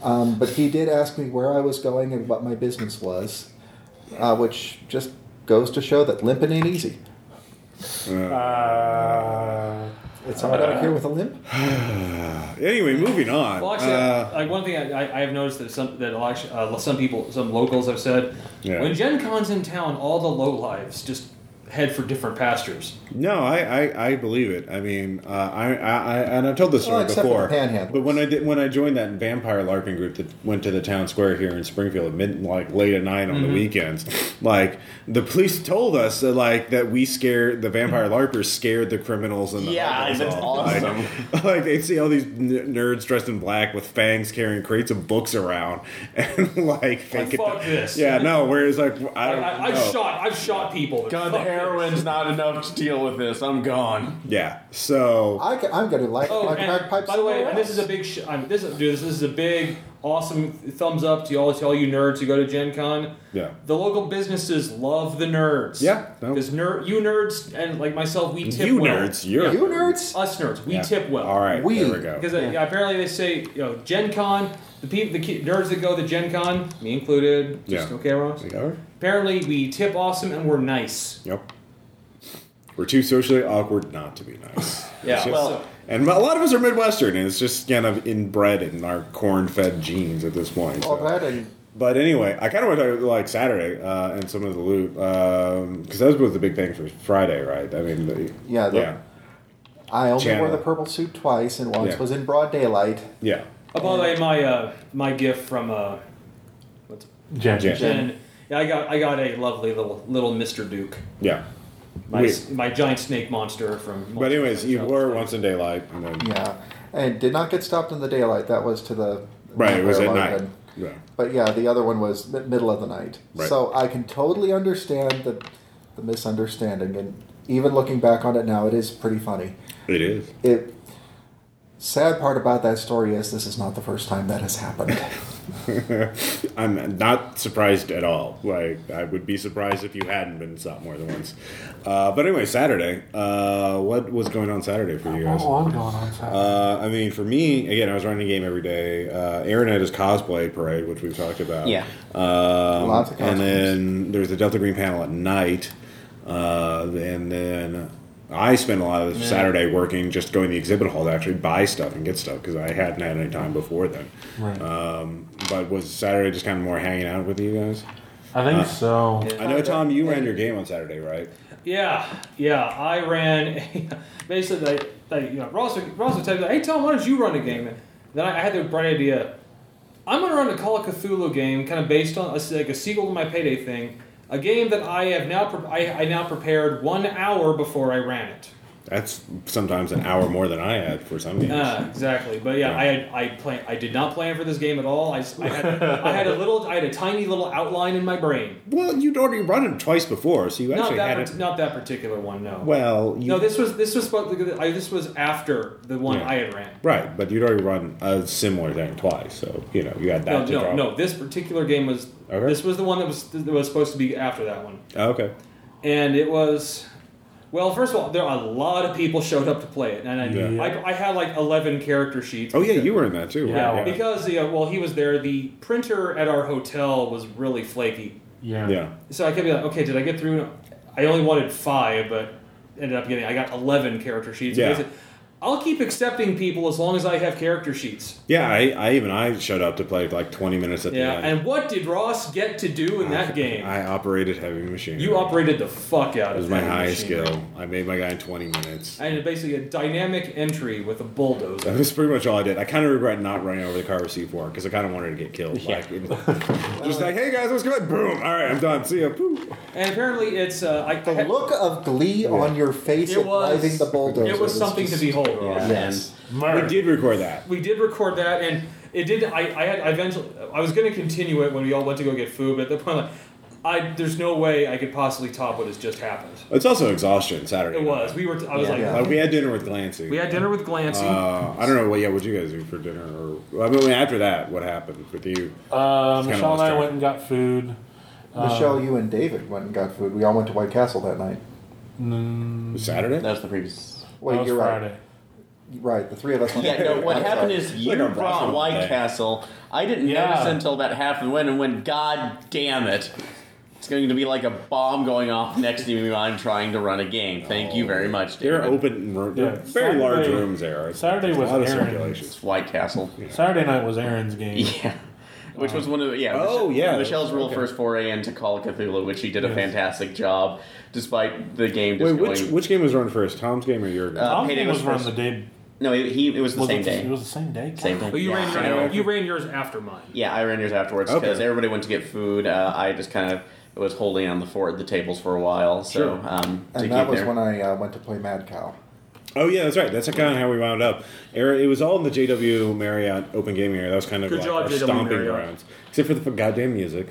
Um, but he did ask me where I was going and what my business was, uh, which just goes to show that limping ain't easy. Uh, It's hard out here with a limp. *sighs* Anyway, moving on. Well, actually, Uh, like one thing I, I- I have noticed that some that actually, uh, some people, some locals have said, Yeah. when Gen Con's in town, all the low lives just head for different pastures. No, I, I, I believe it. I mean, uh, I, I, I and I've told this story Well, except for before. the. But when I did when I joined that vampire LARPing group that went to the town square here in Springfield at mid like late at night on Mm-hmm. the weekends, like the police told us that like that we scared the vampire LARPers scared the criminals and the Yeah, others that's awesome. *laughs* Like, like they see all these n- nerds dressed in black with fangs carrying crates of books around *laughs* and like fake it. fuck this. Yeah, no. Whereas like I, I, I, I know. shot, I've shot people. God, Fuck heroin's not enough to deal with this. I'm gone. Yeah. So I, am going to like Oh, like and bagpipes. by the way, and this is a big. Sh- I mean, this, is- dude, this, this is a big awesome thumbs up to all to all you nerds who go to Gen Con. Yeah. The local businesses love the nerds. Yeah, no. Because nerd, you nerds and like myself, we tip You well. nerds, you're You nerds? Us nerds, we Yeah. tip well. All right, We- there we go. Because uh, yeah, apparently they say you know Gen Con, the people, the ki- nerds that go to Gen Con, me included. Just Yeah. okay, Ross. Like, all right. Apparently we tip awesome and we're nice. Yep. We're too socially awkward not to be nice. Yeah. Just- well, and a lot of us are Midwestern, and it's just kind of inbred in our corn-fed genes at this point. All so. that and But anyway, I kind of went to like Saturday uh, and some of the loot because that was the big thing for Friday, right? I mean, the, Yeah, the- yeah, I only Channel. wore the purple suit twice, and once Yeah. was in broad daylight. yeah. oh, by the way, my uh, my gift from uh, what's Jen. Jen. Jen. Yeah, I got I got a lovely little little Mr. Duke, Yeah. My Wait. my giant snake monster from. But anyways, you were once in daylight, and then Yeah, and did not get stopped in the daylight. That was to the right, it was at Vampire night. Logan. Yeah. But yeah, the other one was mi- middle of the night. Right. So I can totally understand the the misunderstanding, and even looking back on it now, it is pretty funny. It is. It sad part about that story is this is not the first time that has happened. *laughs* *laughs* I'm not surprised at all. Like I would be surprised if you hadn't been stopped more than once. Uh, but anyway, Saturday. Uh, what was going on Saturday for you guys? Oh, I'm going on Saturday. Uh, I mean, for me, again, I was running a game every day. Uh, Aaron had his cosplay parade, which we've talked about. Yeah. Um, Lots of And costumes. then there's the Delta Green panel at night. Uh, and then I spent a lot of Yeah. Saturday working, just going to the exhibit hall to actually buy stuff and get stuff because I hadn't had any time before then. right. Um, but was Saturday just kind of more hanging out with you guys? I think so. I know, Tom, you ran your game on Saturday, right? Yeah, yeah. I ran *laughs* basically. They, they, you know, Ross, would- Ross would tell me, "Hey Tom, why don't you run a game?" And then I, I had the bright idea. I'm going to run a Call of Cthulhu game, kind of based on a, like a sequel to my Payday thing. A game that I have now I, I now prepared one hour before I ran it. That's sometimes an hour more than I had for some games. Ah, exactly. But yeah, I had I plan I did not plan for this game at all. I, s- I had I had a *laughs* little I had a tiny little outline in my brain. well, you'd already run it twice before, so you Not actually that had part- it. not that particular one. No. Well, you, no, this was this was supposed to, I, this was after the one Yeah. I had ran. right, but you'd already run a similar thing twice, so you know you had that No, to no, draw. no. This particular game was Okay. this was the one that was that was supposed to be after that one, Oh, okay. and it was. Well, first of all, there are a lot of people showed up to play it, and I, Yeah. I, I had like eleven character sheets. Oh yeah, you were in that too. Yeah, right? Because yeah, well, he was there. The printer at our hotel was really flaky, Yeah. yeah. so I kept being like, okay, did I get through? I only wanted five, but ended up getting I got eleven character sheets. Yeah. I said, I'll keep accepting people as long as I have character sheets. Yeah, I, I even I showed up to play like 20 minutes at Yeah, the end. Yeah, and what did Ross get to do in that game? I operated heavy machine. You operated the fuck out of It of was my that highest machine. skill. I made my guy in 20 minutes. And basically a dynamic entry with a bulldozer. That was pretty much all I did. I kind of regret not running over the car with C4 because I kind of wanted to get killed. Like, it- just like, hey guys, let's go. Boom. All right, I'm done. See ya. Boom. And apparently, it's uh, I, I The had- look of glee on your face it at was driving the bulldozer. It was something just- to behold. Ross. Yes. We did record that. We did record that, and it did. I, I had I eventually. I was going to continue it when we all went to go get food, but at the point, like, I there's no way I could possibly top what has just happened. It's also exhaustion Saturday. It was. We were. I was Yeah. like, Yeah. Like, we had dinner with Glancy. we had dinner with Glancy. Uh, I don't know what. Yeah, what you guys do for dinner? Or I mean, after that, what happened with you? Uh, kinda Michelle and I went and got food. Michelle, you and David went and got food. We all went to White Castle that night. Mm, Saturday? That was the previous. Wait, that was you're Friday. right. Right, the three of us went. *laughs* Yeah, no, what happened sorry. is you Like a brought White day. Castle. I didn't Yeah. notice until about half and when, and when, god damn it, it's going to be like a bomb going off next to me while I'm trying to run a game. Thank you very much, They're David. open, ro- they're Yeah, very large rooms there. Saturday was a lot of Aaron's. circulation. It's White Castle. Saturday night was Aaron's game. *laughs* Yeah. Which was one of the yeah. Oh, Mich- yeah, Michelle's real okay. first foray into Call of Cthulhu, which she did a Yes. fantastic job, despite the game just Wait, going. which which game was run first? Tom's game or your game? Uh, Tom's game was was run the day. No, he, he it was the was same it, day. It was the same day. Same day. Well, you Yeah, ran I know. your, you ran yours after mine. Yeah, I ran yours afterwards Okay. because everybody went to get food. Uh, I just kind of was holding on the fort, the tables for a while. So Sure. um, And that was there. when I uh, went to play Mad Cow. Oh yeah, that's right. That's kind of how we wound up. It was all in the JW Marriott Open Gaming area. That was kind of Good like job, our JW stomping Marriott. grounds, except for the goddamn music.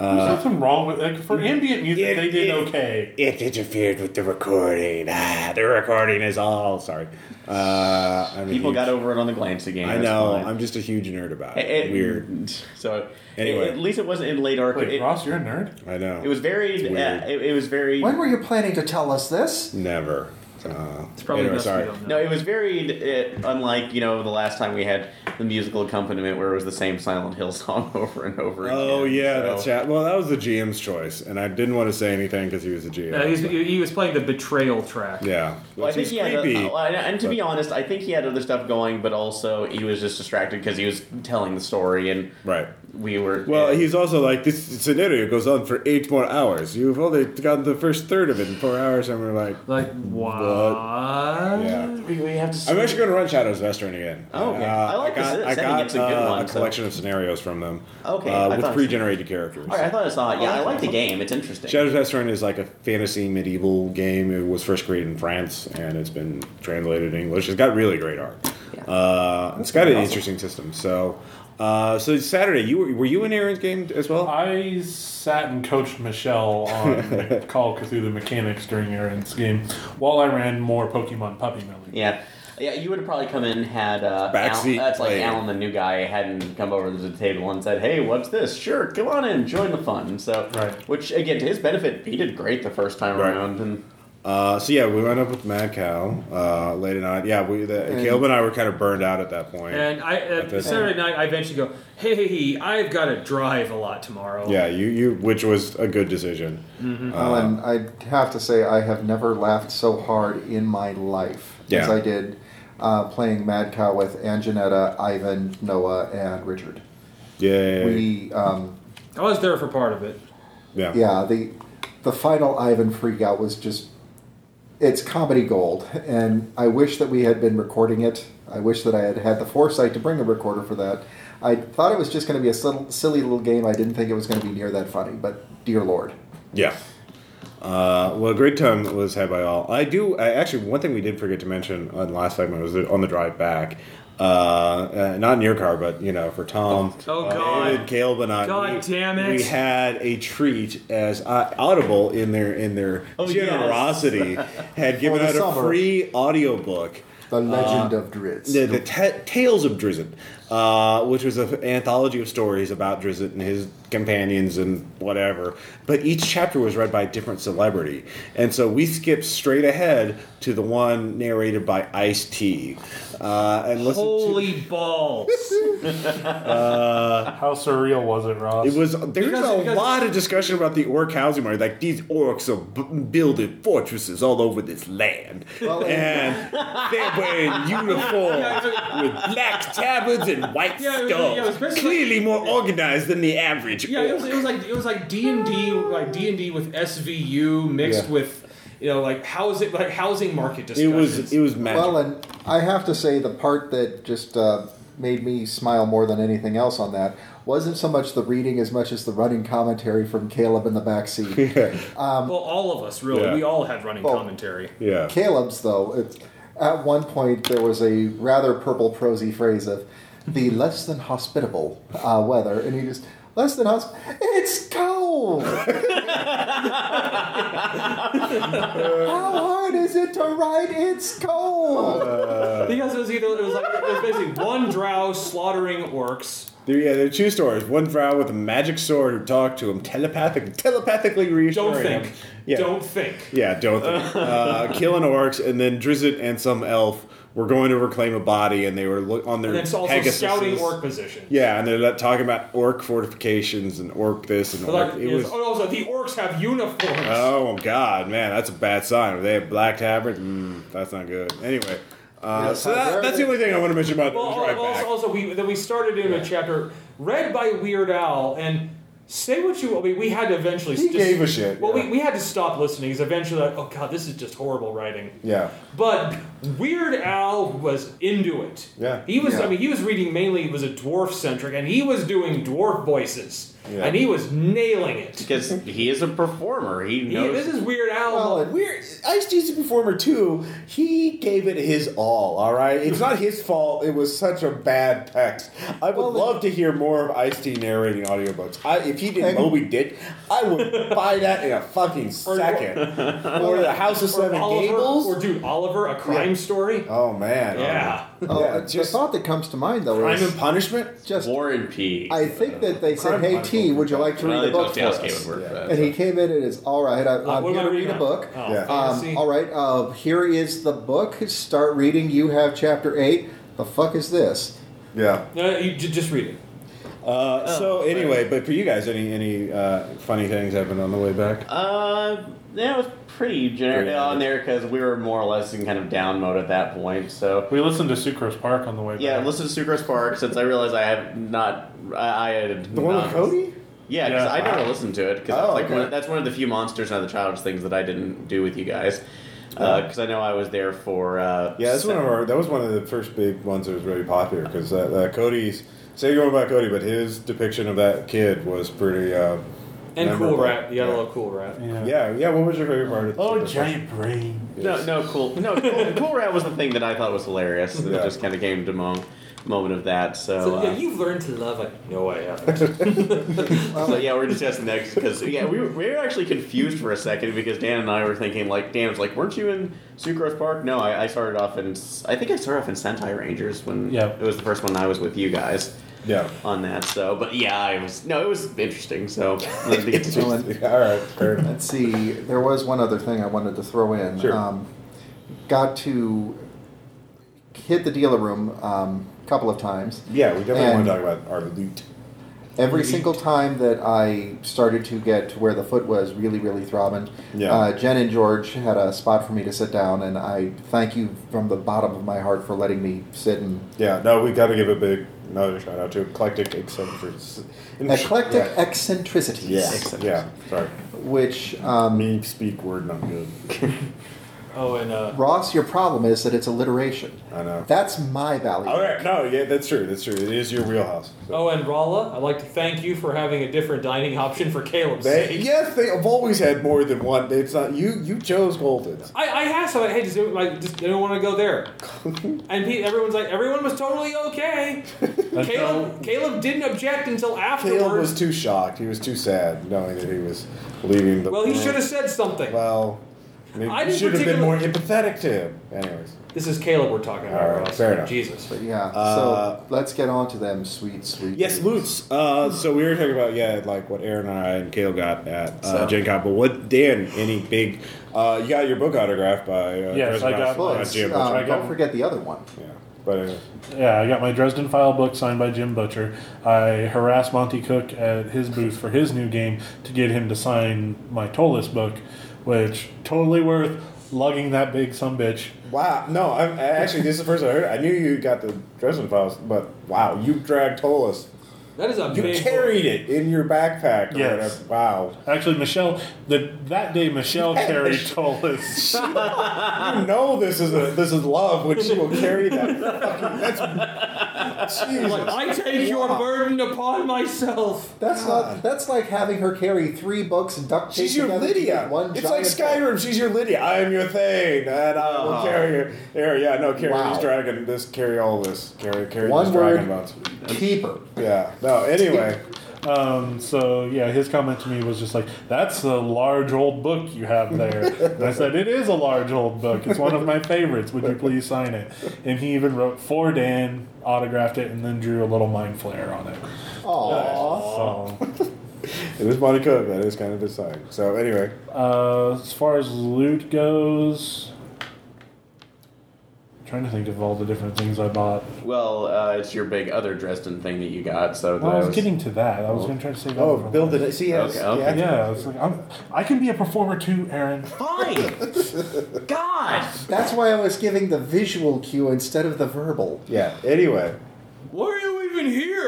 There's nothing wrong with like for ambient music. it- they did it- okay. It interfered with the recording. Ah, the recording is all sorry. Uh, I'm People huge- got over it on the Glancy again. I know. fine. I'm just a huge nerd about it. It- it- Weird. *laughs* So Anyway. at least it wasn't in late arc. Wait, It, Ross, you're a nerd. I know. it was very. It's Uh, weird. it, it was very. When were you planning to tell us this? never. Uh, It's probably anyway, best sorry. we don't know. No, it was very uh, unlike you know the last time we had the musical accompaniment where it was the same Silent Hill *laughs* song over and over again. Oh yeah, so- that's yeah. Well, that was the GM's choice, and I didn't want to say anything because he was a GM. Yeah, he's, he he was playing the betrayal track. yeah, Well, I think is he had, creepy. uh, and, and to be honest, I think he had other stuff going, but also he was just distracted because he was telling the story, and right. We were. Well, yeah. he's also like this scenario goes on for eight more hours. You've only gotten the first third of it in four hours, and we're like, Like what? yeah. We, we have to. I'm actually going to run Shadows of Esteren again. Oh, okay. I like the got, set- I setting, got it's a good uh, one, a so- collection of scenarios from them. Okay, uh, with pre-generated characters. All right, I thought I saw it. Yeah, I like the game. It's interesting. Shadows of Esteren is like a fantasy medieval game. It was first created in France, and it's been translated in English. It's got really great art. Yeah. Uh, it's got an interesting system. So, uh, so Saturday, you were, were you in Aaron's game as well? I sat and coached Michelle on *laughs* Call of Cthulhu mechanics during Aaron's game while I ran more Pokemon Puppy Milling. Yeah. Yeah, you would have probably come in had uh, Backseat Al, that's like play. Alan, the new guy, hadn't come over to the table and said, "Hey, what's this? Sure, come on in, join the fun." So, Right. which again, to his benefit, he did great the first time Right. around, and Uh, so yeah, we went up with Mad Cow uh, late at night. Yeah, we the, And- Caleb and I were kind of burned out at that point. And I uh, That's- Saturday night, I eventually go, hey, I've got to drive a lot tomorrow. yeah, you you which was a good decision. Oh, and I have to say, I have never laughed so hard in my life as I did uh, playing Mad Cow with Anjanetta, Ivan, Noah, and Richard. Yeah, We, um, I was there for part of it. yeah, yeah, the the final Ivan freakout was just it's comedy gold, and I wish that we had been recording it. I wish that I had had the foresight to bring a recorder for that. I thought it was just going to be a silly little game. I didn't think it was going to be near that funny, but dear lord. Yeah. Uh, well, a great time was had by all. I do. I, actually, one thing we did forget to mention on last segment was that on the drive back. Uh, uh, not in your car, but you know, for Tom, Oh, uh, God. David, Caleb, and I. God we, damn it. We had a treat as uh, Audible in their in their Oh, yes. generosity had given the out a summer. free audiobook The Legend of Drizzt. the, the ta- Tales of Drizzt, uh, which was an anthology of stories about Drizzt and his companions and whatever. But each chapter was read by a different celebrity, and so we skipped straight ahead to the one narrated by Ice T, uh, and listened Holy balls. *laughs* How surreal was it, Ross? It was there's Because- a because- lot of discussion about the orc housing market. Like these orcs are b- building fortresses all over this land, Well, and they're wearing *laughs* uniforms with black tabards and white Yeah, it stuff. yeah, it was basically- Clearly more organized than the average. Yeah, it was, it was like it was like D and D, like D and D with SVU mixed Yeah. with you know like housing like housing market It was it was magic. Well, and I have to say, the part that just uh, made me smile more than anything else on that wasn't so much the reading as much as the running commentary from Caleb in the back seat. *laughs* well, all of us really. Yeah. We all had running Well, commentary. yeah. Caleb's, though, it's, at one point there was a rather purple prosy phrase of the less than hospitable uh, weather, and he just less than hosp. It's cold. How hard is it to write? It's cold. because it was either it was like it was basically one drow slaughtering orcs. There, yeah, there are two stories. One drow with a magic sword who talked to him telepathically, telepathically reassuring Don't think. him. Yeah, Don't think. yeah, don't think. *laughs* uh, killing orcs, and then Drizzt and some elf were going to reclaim a body, and they were look, on their And it's also Pegasuses. scouting orc position. Yeah, and they're talking about orc fortifications and orc this and But orc. like, It was. oh, also the orcs have uniforms. Oh God, man, that's a bad sign. If they have black tabards, mm, that's not good. Anyway, uh, Yeah, so that, that's the only thing I want to mention about Well, the drive also, also we then we started in a chapter read by Weird Al, and say what you. I mean, we had to eventually. He just- gave a shit, Well, yeah. we, we had to stop listening because eventually, like, oh god, this is just horrible writing. yeah, But Weird Al was into it. Yeah. He was. Yeah. I mean, he was reading mainly. It was a dwarf centric, and he was doing dwarf voices, Yeah. and he was nailing it. because he is a performer. He He, this is Weird Al. Well, and- Weird. Ice T's a performer too. He gave it his all. All right, it's not his fault. It was such a bad text. I would Well, love to hear more of Ice T narrating audiobooks. I, if he did And- Moby Dick, I would buy that in a fucking second. *laughs* or the House of Or Seven Oliver, Gables. or dude, Oliver, a crime story. oh man. Yeah. Oh, Yeah, the just- thought that comes to mind though Crime is and punishment. just War and Peace. I think that they said, Crime "Hey Chronicles. T, would you like to read a they book for Dostoevsky us?" would work Yeah. for that, And so. he came in and is all right. I, I'm what am here I to read reading a now? book. Oh, Yeah. fantasy. Um, all right, uh, here is the book. Start reading. You have chapter eight. The fuck is this? Yeah. No, you j- just read it. Uh, so anyway, but for you guys, any any uh, funny things happened on the way back? Uh, yeah, it was pretty generic Pretty on there because we were more or less in kind of down mode at that point. So We listened to Sucrose Park on the way yeah, back. listen to Sucrose Park since I realized I have not. I, I had The one with not- Cody? Yeah, because Yeah. I never listened to it because Oh, like okay. one, that's one of the few monsters and other childish things that I didn't do with you guys. Because I know I was there for. Uh, Yeah, that's one of our. That was one of the first big ones that was really popular because uh, uh, Cody's. Say you're about Cody, but his depiction of that kid was pretty. Uh, And memorable. Cool Rat. You gotta yeah. love Cool Rat. yeah. Yeah, yeah. What was your favorite part? Of the Oh, Super Bowl? giant brain. No, no, cool. No, cool, *laughs* cool Rat was the thing that I thought was hilarious. That Yeah. Just kind of came to mo- moment of that. So, So, uh, you've learned to love it. No, I haven't. *laughs* so yeah, we're discussing next because yeah, we were, we were actually confused for a second because Dan and I were thinking like Dan was like, weren't you in Sucrose Park? No, I, I started off in I think I started off in Sentai Rangers when Yeah. it was the first one I was with you guys Yeah. on that. So, but yeah, I was no, it was interesting. So let's get to Well, All right. Fair enough. Let's see. There was one other thing I wanted to throw in. Sure. Um, got to hit the dealer room um, a couple of times. Yeah, we definitely want to talk about our loot. Every Mm-hmm. single time that I started to get to where the foot was really, really throbbing, Yeah. uh, Jen and George had a spot for me to sit down, and I thank you from the bottom of my heart for letting me sit and Yeah. No, we got to give a big another shout out to eclectic eccentrics. eclectic Yeah. eccentricity. Yeah. Yeah. Sorry. Which um, Me speak word not good. *laughs* oh, and uh, Ross, your problem is that it's alliteration. I know. That's my value. All right. No. Yeah. That's true. That's true. It is your wheelhouse. So. oh, and Rala, I'd like to thank you for having a different dining option for Caleb's They, sake. yes, they have always had more than one. It's not you. You chose Golden's. I, I asked them, hey, just, like, just they don't want to go there. *laughs* and pe- everyone's like, everyone was totally okay. *laughs* Caleb, Caleb didn't object until afterwards. Caleb was too shocked. He was too sad knowing that he was leaving the. well, he should have said something. Well, maybe I you should have been more empathetic to him. Anyways, This is Caleb we're talking about. All right, Ross. fair enough. Jesus. But yeah, Uh, so let's get on to them, sweet, sweet. yes, dudes. loots. Uh, so we were talking about yeah, like what Aaron and I and Caleb got at uh, So- Gen Con. But what Dan? Any big? Uh, you got your book autographed by uh, Yes, I got Ross- uh, Books. Jim Um, I got- don't forget the other one. Yeah, but uh, Yeah, I got my Dresden File book signed by Jim Butcher. I harassed Monte Cook at his booth for his new game to get him to sign my Ptolus book, which totally worth lugging that big some bitch. wow, no, I- actually this is the first I heard. I knew you got the Dresden files, but wow, you dragged Ptolus. That is a You big carried it in your backpack. or Yes. whatever. Wow. Actually, Michelle, the, that day Michelle carried Ptolus. *laughs* You know this is a this is love when she will carry that. Fucking, that's Jesus. I take your Wow. burden upon myself. That's not. That's like having her carry three books and duct tape She's your together to Lydia. make one It's like giant book. Skyrim. She's your Lydia. I am your Thane, and I will Oh. carry her. Here, yeah, no, carry Wow. this dragon. This carry all this. Carry, carry One this word. dragon bones. Keeper. Yeah. No. Anyway. Um, so yeah, his comment to me was just like, "That's a large old book you have there." and I said, "It is a large old book. It's one of my favorites. Would you please sign it?" And he even wrote for Dan, autographed it, and then drew a little mind flayer on it. Aww. So, It was Monte Cook. That is kind of his sign. So anyway. uh, as far as loot goes, trying to think of all the different things I bought. Well, uh, it's your big other Dresden thing that you got. So Well, I was was- getting to that. I was going to try to say. Oh, build later. it. See, yes. Okay, okay. Yeah, it's like I'm, I can be a performer too, Aaron. Fine. *laughs* God. That's why I was giving the visual cue instead of the verbal. Yeah. Anyway. Why are you even here?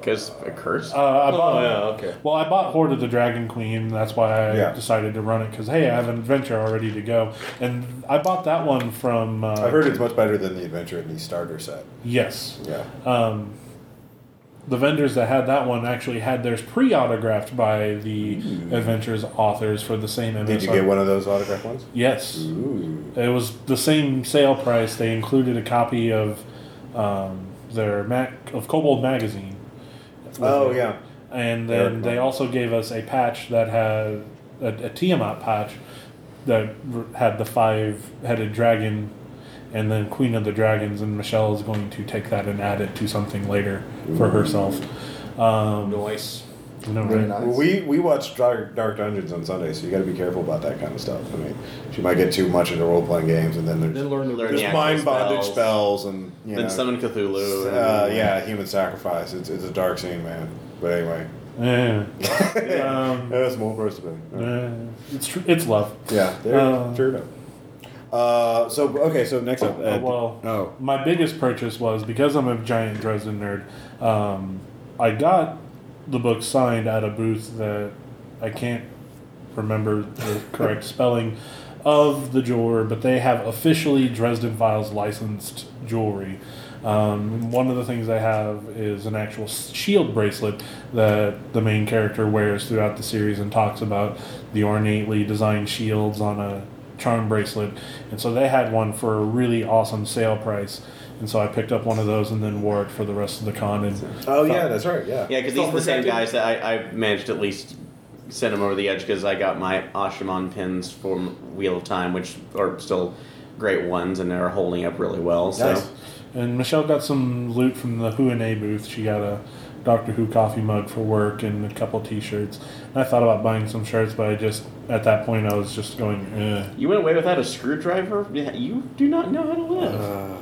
Because a curse. Uh, I bought. Oh, yeah, okay. Well, I bought Hoard of the Dragon Queen. That's why I Yeah. decided to run it because hey, I have an adventure already to go, and I bought that one from. Uh, I've heard it's much better than the adventure in the starter set. Yes, Yeah. um, the vendors that had that one actually had theirs pre-autographed by the adventures authors for the same MSR. Did you get one of those autographed ones? Yes, Ooh. it was the same sale price. They included a copy of um, their Mac of Kobold magazine. With Oh it. yeah. And then they also gave us a patch that had a, a Tiamat patch that had the five headed dragon and then Queen of the Dragons. And Michelle is going to take that and add it to something later for herself. Um, Noise. You know, Very right? nice. Well, we we watch Dark, Dark Dungeons on Sunday, so you got to be careful about that kind of stuff. I mean, she might get too much into role playing games, and then there's Then learn the Learn there's the actual mind bondage spells. spells, and you Then know, summon Cthulhu. and- uh, yeah, human sacrifice. It's, it's a dark scene, man. But anyway, Yeah. *laughs* um, that's more first of it. uh, it's tr- it's love. Yeah, there, Uh, sure enough. Uh, so okay, so next up, Uh, Ed. well, oh, my biggest purchase was because I'm a giant Dresden nerd. Um, I got the book signed at a booth that I can't remember the *laughs* correct spelling of the jeweler, but they have officially Dresden Files licensed jewelry. Um, one of the things they have is an actual shield bracelet that the main character wears throughout the series and talks about the ornately designed shields on a charm bracelet. And so they had one for a really awesome sale price. And so I picked up one of those and then wore it for the rest of the con. And oh yeah, that's right. Yeah, Yeah, because these are the same guys that I, I managed at least send them over the edge because I got my Asha'man pins from Wheel of Time, which are still great ones and they're holding up really well. So Nice. And Michelle got some loot from the Who and A booth. She got a Doctor Who coffee mug for work and a couple T-shirts. And I thought about buying some shirts, but I just at that point I was just going, eh. you went away without a screwdriver? Yeah, You do not know how to live. Uh,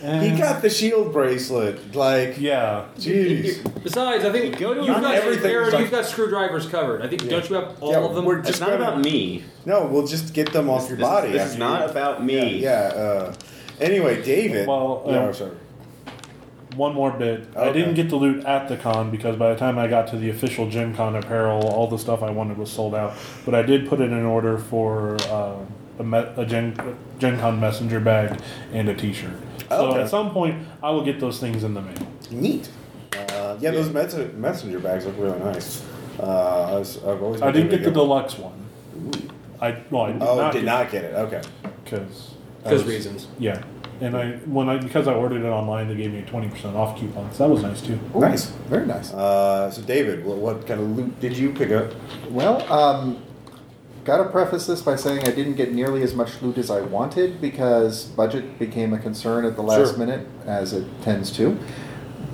he got the shield bracelet. Like, yeah. jeez. Besides, I think Go to you've got everything Aaron, is like- you've got screwdrivers covered. I think don't you have all Yeah, of them? we're it's just not about me. No, we'll just get them off This, your this body. is, this after is you- not about me. Yeah. yeah uh, anyway, David. Well, um, I'm sorry. One more bit. I Okay. didn't get the loot at the con because by the time I got to the official Gen Con apparel, all the stuff I wanted was sold out. But I did put in an order for uh, a, me- a Gen, Gen Con messenger bag and a T-shirt. So Okay. at some point, I will get those things in the mail. Neat. Uh, yeah, those mes- messenger bags look really nice. Uh, I was, I've always. I been did get the thinking- deluxe one. I well, I did Oh, not did get not get it. Okay. because Because reasons. Yeah, and I when I because I ordered it online, they gave me a twenty percent off coupon. So that was nice too. Ooh, Nice. Very nice. Uh, so, David, what, what kind of loot did you pick up? Well, um, gotta preface this by saying I didn't get nearly as much loot as I wanted because budget became a concern at the last Sure. minute, as it tends to.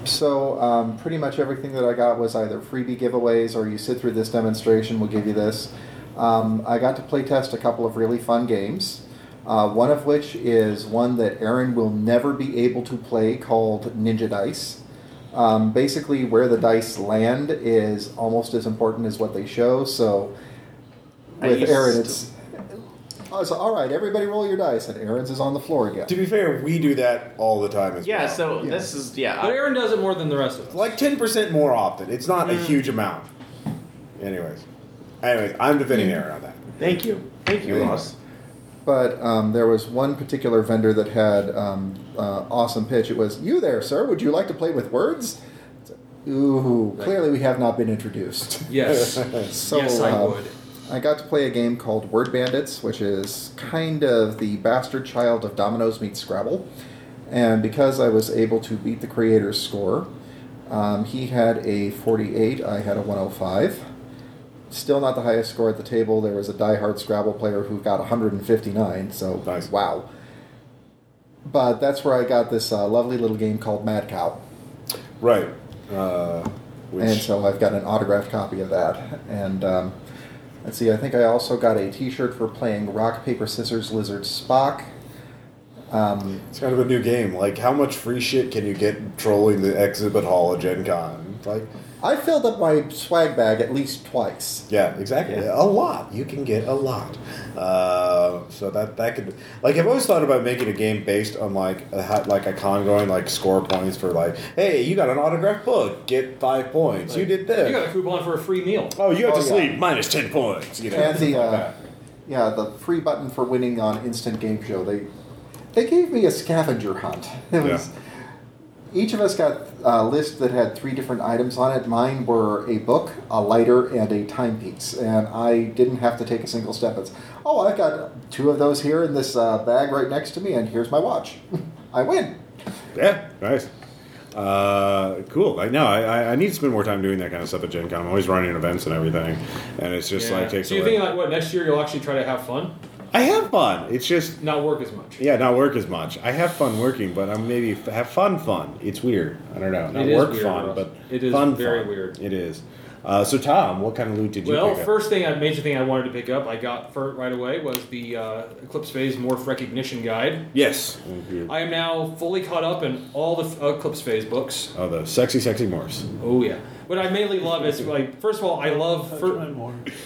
So, um, pretty much everything that I got was either freebie giveaways or you sit through this demonstration, we'll give you this. Um, I got to play test a couple of really fun games. Uh, one of which is one that Aaron will never be able to play called Ninja Dice. Um, basically, where the dice land is almost as important as what they show. So, with Aaron, to- it's. Oh, so, all right, everybody roll your dice, and Aaron's is on the floor again. To be fair, we do that all the time as Yeah, well. so Yeah. this is yeah. But I- Aaron does it more than the rest of us. like ten percent more often. It's not a huge amount. Anyways, anyways, I'm defending Aaron on that. thank you, thank you, Yeah. Ross. But um, there was one particular vendor that had um, uh, awesome pitch. It was, "You there, sir? Would you like to play with words?" Ooh, clearly we have not been introduced. Yes. *laughs* So, yes, I uh, would. I got to play a game called Word Bandits, which is kind of the bastard child of Dominoes meets Scrabble. And because I was able to beat the creator's score, um, he had a 48, I had a 105. Still not the highest score at the table. There was a diehard Scrabble player who got 159, so Nice. wow. But that's where I got this uh, lovely little game called Mad Cow. Right. Uh, which, And so I've got an autographed copy of that. And um, let's see, I think I also got a T-shirt for playing Rock Paper Scissors Lizard Spock. Um, it's kind of a new game. Like, how much free shit can you get trolling the exhibit hall at Gen Con? Like, I filled up my swag bag at least twice. yeah, exactly. Yeah. A lot. You can get a lot. Uh, so that that could like I've always thought about making a game based on like a, like a con going like score points for like, hey, you got an autographed book, get five points. you did this. You got a coupon for a free meal. oh, you have Oh, to yeah. sleep minus ten points. You know, And the uh, yeah, the free button for winning on Instant Game Show. They they gave me a scavenger hunt. It was each of us got a list that had three different items on it. Mine were a book, a lighter, and a timepiece. And I didn't have to take a single step. It's oh, I've got two of those here in this uh, bag right next to me, and here's my watch. *laughs* I win. Yeah, nice. Uh, cool. Like no, I, I- I need to spend more time doing that kind of stuff at Gen Con. I'm always running events and everything, and it's just like takes so you away. think like what next year you'll actually try to have fun, I have fun. It's just not work as much. yeah, not work as much. I have fun working, but I'm maybe f- have fun fun. It's weird. I don't know. Not work weird, fun, but It is fun very fun. weird. It is. Uh, so Tom, what kind of loot did you Well, first thing, I major thing I wanted to pick up, I got for right away was the uh, Eclipse Phase Morph Recognition Guide. Yes. I am now fully caught up in all the Eclipse Phase books. Oh, the sexy, sexy morphs. Oh yeah. What I mainly love is like first of all, I love fir-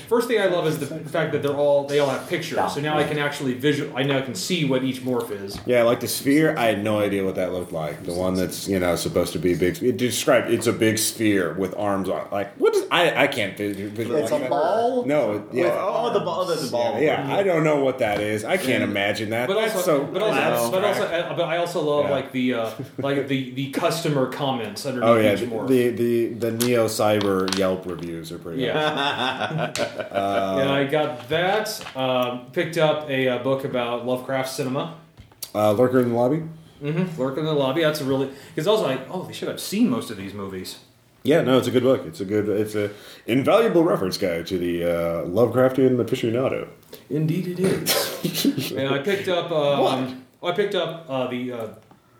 first thing I love is the fact that they're all they all have pictures. So now I can actually visual. I now can see what each morph is. Yeah, like the sphere. I had no idea what that looked like. The one that's you know supposed to be big. It described. It's a big sphere with arms on. it. Like what is? I I can't visualize It's a that. ball. No. it- Yeah. Oh, the ball, the, the ball. Yeah, I don't know what that is. I can't imagine that. But That's also, so. but also, but also, uh, but I also love Yeah. like the uh, like the the customer comments underneath Oh yeah, each morph. the the the Neo Cyber Yelp reviews are pretty. yeah. *laughs* and I got that. Um, picked up a, uh book about Lovecraft cinema. Uh, Lurker in the lobby. Mm-hmm. Lurk in the lobby. That's a really because also like oh they should have seen most of these movies. Yeah, no, it's a good book. It's a good. It's a invaluable reference guide to the uh, Lovecraftian aficionado. Indeed, it is. *laughs* and I picked up. Um, I picked up uh, the uh,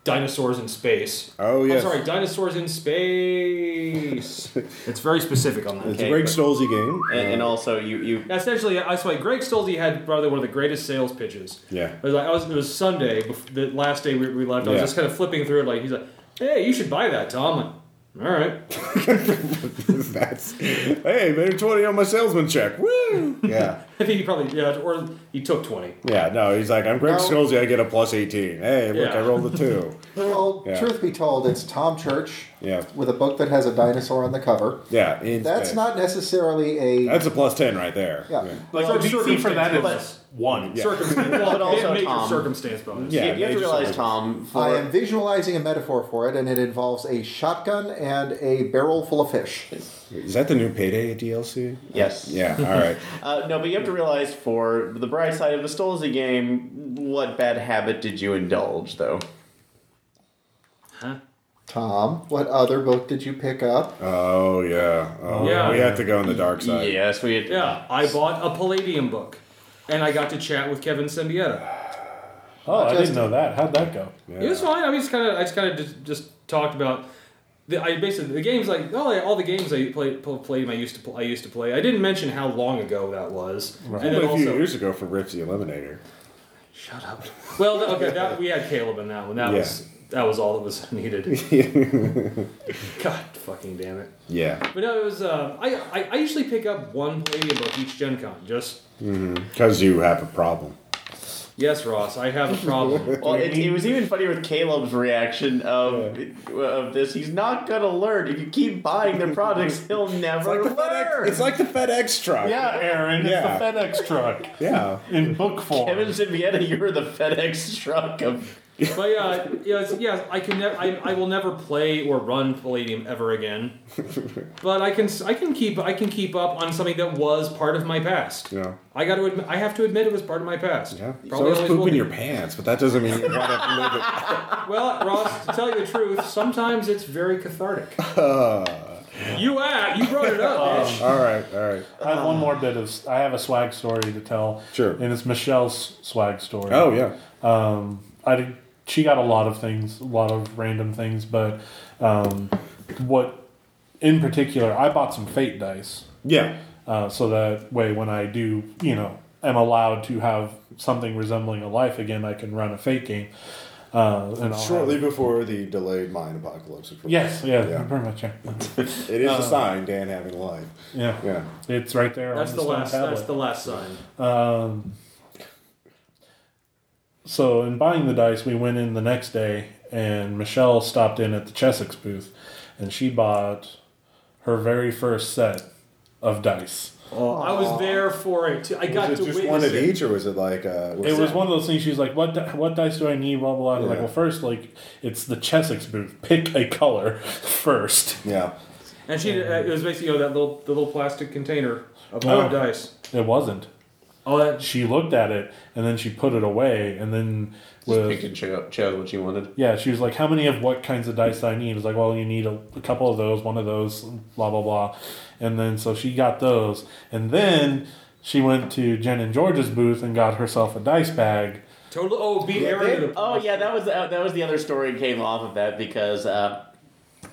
dinosaurs in space. Oh yes, I'm sorry, dinosaurs in space. *laughs* it's very specific on that. It's Okay, a Greg but- Stolze game. And, and Uh, also, you you Essentially, I swear, Greg Stolze had probably one of the greatest sales pitches. yeah. It was like I was. It was Sunday, the last day we, we left. I was Yeah. just kind of flipping through it. Like he's like, "Hey, you should buy that, Tom." I'm like, All right. *laughs* That's hey, made a twenty on my salesman check. Woo! Yeah, *laughs* I think he probably yeah, or he took twenty. yeah. No, he's like, I'm Greg No. Stolze. I get a plus eighteen. Hey, look, Yeah. I rolled a two. *laughs* Well, Yeah. truth be told, it's Tom Church Yeah, with a book that has a dinosaur on the cover. yeah. in That's space. not necessarily a. That's a plus ten right there. Yeah. Like Well, DC for that circumstance is one. Yeah. Circumstance, well, But also, major Tom- circumstance bonus. Yeah, you, you have to realize. Tom. For, I am visualizing a metaphor for it, and it involves a shotgun and a barrel full of fish. Is that the new Payday DLC? Yes. Yeah. All right. *laughs* Uh, no, but you have to realize for the bright side of the Stolze game, what bad habit did you indulge, though? Huh? Tom, what other book did you pick up? Oh yeah. Oh, Yeah. We had to go on the dark side. yes, we had. Yeah, I bought a Palladium book, and I got to chat with Kevin Siembieda. Oh, I didn't know that. How'd that go? Yeah. It was fine. I mean, just kind of, I just kind of just, just talked about. The, I basically the games like all, all the games I played played I used to pl- I used to play. I didn't mention how long ago that was, and then Only a few also years ago for Rips the Eliminator. shut up. Well, okay, that, we had Caleb in that one. That Yeah. was that was all that was *laughs* needed. *laughs* God fucking damn it! yeah. But no, it was. Uh, I, I I usually pick up one Palladium book each Gen Con. Just Because you have a problem. yes, Ross, I have a problem. *laughs* Well, it, it was even funny with Caleb's reaction of of this. He's not gonna learn if you keep buying their products. He'll never It's like the learn. FedEx, it's like the FedEx truck. yeah, Aaron, Yeah. it's the FedEx truck Yeah. in book form. Kevin Siembieda, you're the FedEx truck of. But yeah, yeah, it's, yeah. I can never. I, I will never play or run Palladium ever again. *laughs* But I can. I can keep. I can keep up on something that was part of my past. Yeah. I got to. Admit, I have to admit it was part of my past. Yeah. Probably so is always will pooping be. your pants, but that doesn't mean you want to live it. *laughs* Well, Ross, to tell you the truth, sometimes it's very cathartic. *laughs* you ah, you brought it up, bitch. All right. All right. I have one more bit of. I have a swag story to tell. Sure. And it's Michelle's swag story. Oh yeah. Um, I did- she got a lot of things, a lot of random things, but um, what in particular, I bought some Fate dice, Yeah. uh, so that way when I do, you know, am allowed to have something resembling a life again, I can run a Fate game. Uh, and I'll Shortly have- before the delayed mind apocalypse. of course. Yes, yeah, Yeah. pretty much. Yeah, *laughs* It is a sign Dan having a life. yeah. Yeah. it's right there. That's on the the, last. tablet. That's the last sign. Um, so in buying the dice, we went in the next day, and Michelle stopped in at the Chessex booth, and she bought her very first set of dice. Oh, I was there for it. Too. I got was to just one of it. each, or was it like? Uh, It was one of those things. She's like, "What di- what dice do I need?" Blah blah blah. I was like, "Well, first, like it's the Chessex booth. Pick a color *laughs* first. Yeah. And she, uh, it was basically you know, that little, the little plastic container of oh. dice. It wasn't. Oh, that She looked at it and then she put it away and then Just was picked and cho- chose what she wanted. yeah, she was like, "How many of what kinds of dice do I need?" It was like, "Well, you need a, a couple of those, one of those, blah blah blah," and then so she got those, and then she went to Jen and George's booth and got herself a dice bag. total. Oh, beat Aaron to Oh yeah, that was that was the other story came off of that because uh,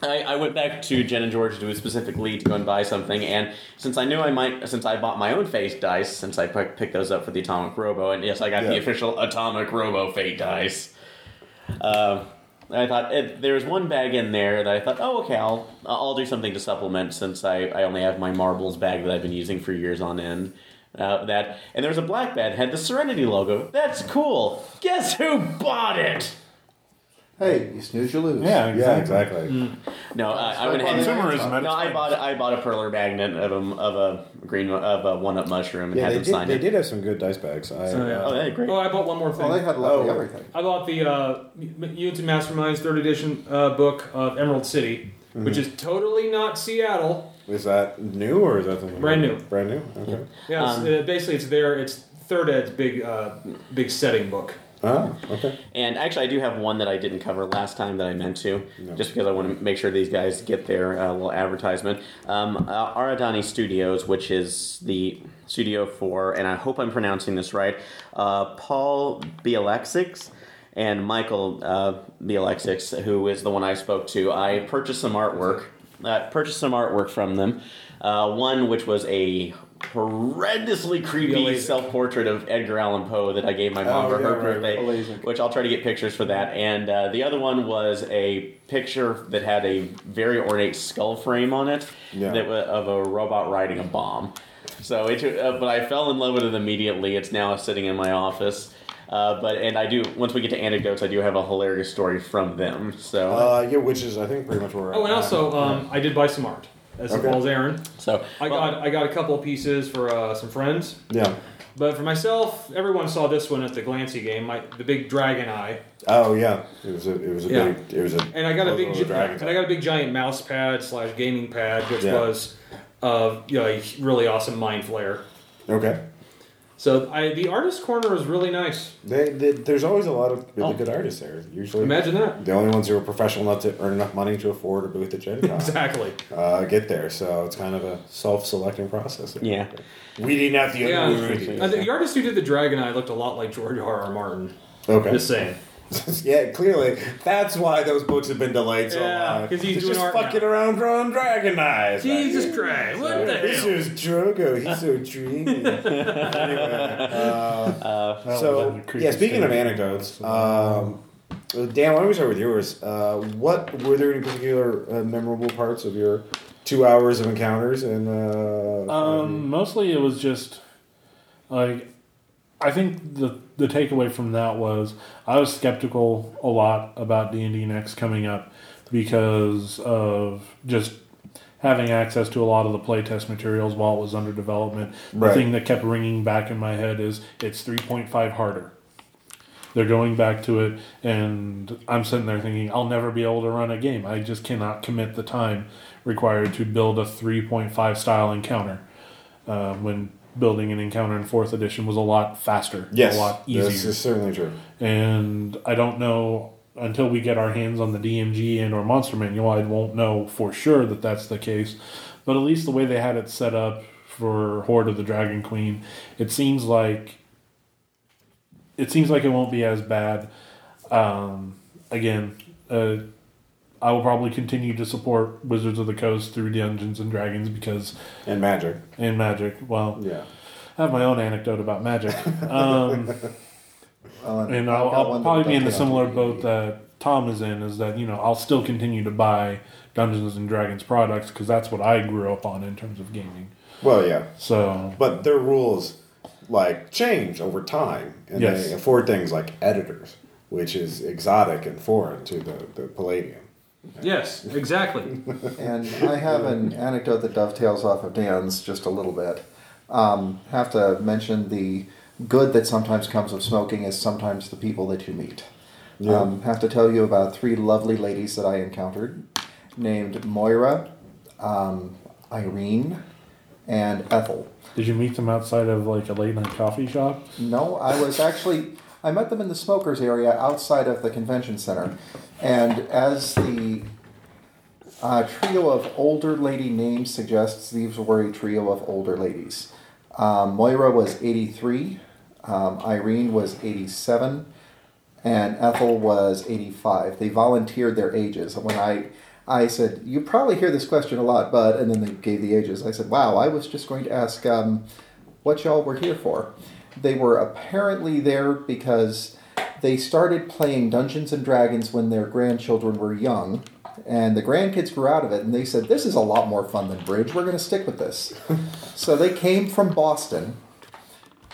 I, I went back to Jen and George to do specifically to go and buy something, and since I knew I might, since I bought my own face dice, since I picked those up for the Atomic Robo, and yes, I got the official Atomic Robo Fate dice. Um, I thought it, there was one bag in there that I thought, oh okay, I'll I'll do something to supplement since I, I only have my marbles bag that I've been using for years on end. Uh, that and there was a black bag that had the Serenity logo. That's cool. Guess who bought it? Hey, you snooze, you lose. Yeah, Yeah, exactly. exactly. No, I, I went ahead. Consumerism No, I bought I bought a perler magnet of a of a green of a one up mushroom and Yeah, had they them did, sign they it. did have some good dice bags. I, So, yeah. Oh, that's great. Oh, I bought one more thing. Well, they had lovely Oh. everything. I bought the uh, Mutants & Masterminds third edition uh, book of Emerald City, which is totally not Seattle. Is that new or is that something Brand new. Brand new. Okay. Yeah, it's, Um, uh, basically it's their it's third ed's big uh, big setting book. Oh, okay. And actually, I do have one that I didn't cover last time that I meant to, No. just because I want to make sure these guys get their uh, little advertisement. Um, uh, Aradani Studios, which is the studio for, and I hope I'm pronouncing this right, uh, Paul Bielaczyc and Michael uh, who is the one I spoke to. I purchased some artwork. Uh, purchased some artwork from them. Uh, one which was a horrendously creepy Bielaczyc. self-portrait of Edgar Allan Poe that I gave my mom Oh, for yeah, her right, birthday Bielaczyc. which I'll try to get pictures for that. And uh, the other one was a picture that had a very ornate skull frame on it Yeah. that wa of a robot riding a bomb. So it, uh, but I fell in love with it immediately. It's now sitting in my office. Uh, but and I do once we get to anecdotes, I do have a hilarious story from them. So Uh, yeah, which is I think pretty much where. Oh, and also now. um, I did buy some art as Okay. well as Aaron. so I well, got I got a couple of pieces for uh, some friends. yeah. But for myself, everyone saw this one at the Glancy game, my, the big dragon eye, Oh yeah, it was a it was a Yeah. big it was a and I got a big Those gi- and I got a big giant mouse pad slash gaming pad, which Yeah. was of you know, a really awesome mind flayer. okay. So I, the artist corner was really nice. They, they, there's always a lot of really Oh. good artists there. Usually, Imagine that. the only ones who are professional enough to earn enough money to afford a booth at Gen Con *laughs* Exactly. uh, get there. So it's kind of a self-selecting process. Yeah. weeding out the Yeah. unworthy. Uh, the artist who did the dragon eye looked a lot like George R. R. Martin. Okay. Just saying. *laughs* yeah, clearly that's why those books have been delayed so Yeah, long. 'cause he's They're doing just art fucking now. around drawing dragon eyes. Jesus here. Christ! What the This hell? is Drogo. He's so dreamy. *laughs* anyway, uh, so yeah. Speaking of anecdotes, um, Dan, why don't we start with yours? Uh, what were there any particular uh, memorable parts of your two hours of encounters? And uh, Um, mostly it was just like I think the the takeaway from that was I was skeptical a lot about D and D next coming up because of just having access to a lot of the playtest materials while it was under development. The thing that kept ringing back in my head is it's three point five harder. They're going back to it, and I'm sitting there thinking, I'll never be able to run a game. I just cannot commit the time required to build a 3.5 style encounter. Uh, when building an encounter in fourth edition was a lot faster, yes, a lot this easier. is certainly true. And I don't know until we get our hands on the DMG and or Monster Manual. I won't know for sure that that's the case. But at least the way they had it set up for Hoard of the Dragon Queen, it seems like it seems like it won't be as bad. Um, again, uh, I will probably continue to support Wizards of the Coast through Dungeons and Dragons because And magic. and Magic. Well, Yeah. I have my own anecdote about Magic. *laughs* Um, Uh, and I'll, I'll probably be in the similar boat that Tom is in. Is that you know I'll still continue to buy Dungeons and Dragons products because that's what I grew up on in terms of gaming. Well, yeah. So But their rules like change over time, and Yes. they afford things like editors, which is exotic and foreign to the, the Palladium. Yes, exactly. *laughs* And I have an anecdote that dovetails off of Dan's just a little bit. Um, have to mention the good that sometimes comes of smoking is sometimes the people that you meet. Yeah. Um, have to tell you about three lovely ladies that I encountered, named Moira, um, Irene, and Ethel. Did you meet them outside of like a late night coffee shop? No, I was actually I met them in the smokers area outside of the convention center, and as the uh, trio of older lady names suggests, these were a trio of older ladies. Um, Moira was eighty three, um, Irene was eighty seven, and Ethel was eighty five. They volunteered their ages when I. I said, "You probably hear this question a lot, but," and then they gave the ages. I said, "Wow, I was just going to ask um, what y'all were here for." They were apparently there because they started playing Dungeons and Dragons when their grandchildren were young, and the grandkids grew out of it, and they said, "This is a lot more fun than bridge. We're going to stick with this." *laughs* so they came from Boston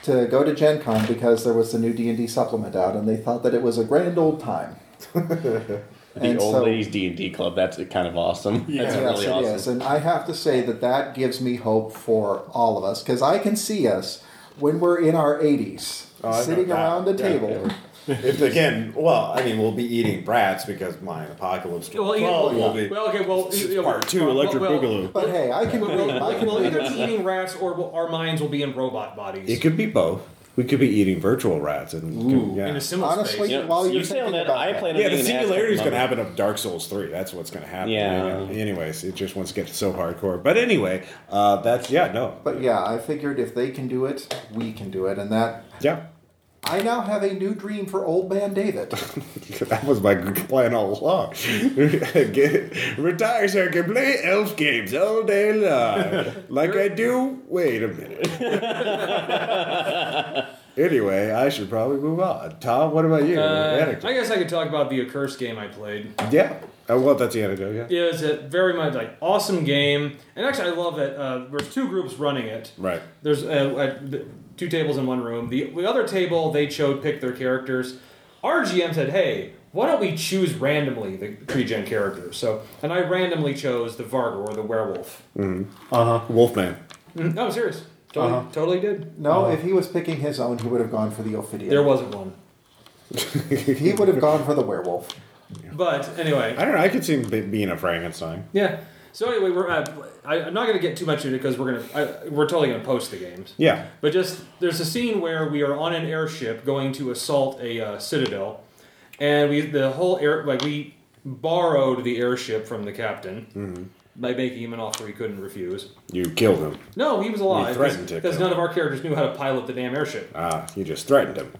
to go to Gen Con because there was the new D&D supplement out, and they thought that it was a grand old time. *laughs* The And old so- ladies D and D club. That's kind of awesome. That's yes, really it awesome. is. And I have to say that that gives me hope for all of us because I can see us when we're in our 80s Oh, sitting that. around the Yeah, table. *laughs* If they can, well, I mean, we'll be eating brats because my apocalypse. Well, Well, either- will be well, okay, well, you- you- part two, well, Electric well, Boogaloo. But hey, I can, We'll, I can we'll either be eating rats or we'll, our minds will be in robot bodies. It could be both. We could be eating virtual rats, and Ooh, yeah, in a similar Honestly, space. You know, While you're you say on thinking that, I plan on yeah, the singularity is going to happen of Dark Souls three. That's what's going to happen. Yeah. Anyways, it just wants to get so hardcore. But anyway, uh, that's yeah, no, But yeah, I figured if they can do it, we can do it. And that, yeah. I now have a new dream for old man David. *laughs* That was my plan all along. *laughs* Get, retire so I can play elf games all day long. Like I do. Wait a minute. *laughs* anyway, I should probably move on. Tom, what about you? Uh, I guess I could talk about the Accursed game I played. yeah. Oh, well, that's the anecdote, yeah. It it's a very much like awesome game, and actually I love it. uh, there's two groups running it. Right. There's uh, uh, the- two tables in one room. The, the other table they chose pick their characters. Our GM said, "Hey, why don't we choose randomly the pre-gen characters?" So, and I randomly chose the Vargr or the werewolf. Uh huh. Wolfman. Mm, No, I'm serious. Totally, Uh-huh. totally did. No, if he was picking his own, he would have gone for the Ophidian. There wasn't one, *laughs* he would have gone for the werewolf. but anyway, I don't know. I could see him being a Frankenstein. yeah. So anyway, we're uh, I, I'm not going to get too much into it because we're gonna I, we're totally going to post the games. Yeah. But just there's a scene where we are on an airship going to assault a uh, citadel, and we the whole air like we borrowed the airship from the captain by making him an offer he couldn't refuse. You killed him. No, he was alive threatened to because kill none of our characters knew how to pilot the damn airship. Ah, you just threatened him.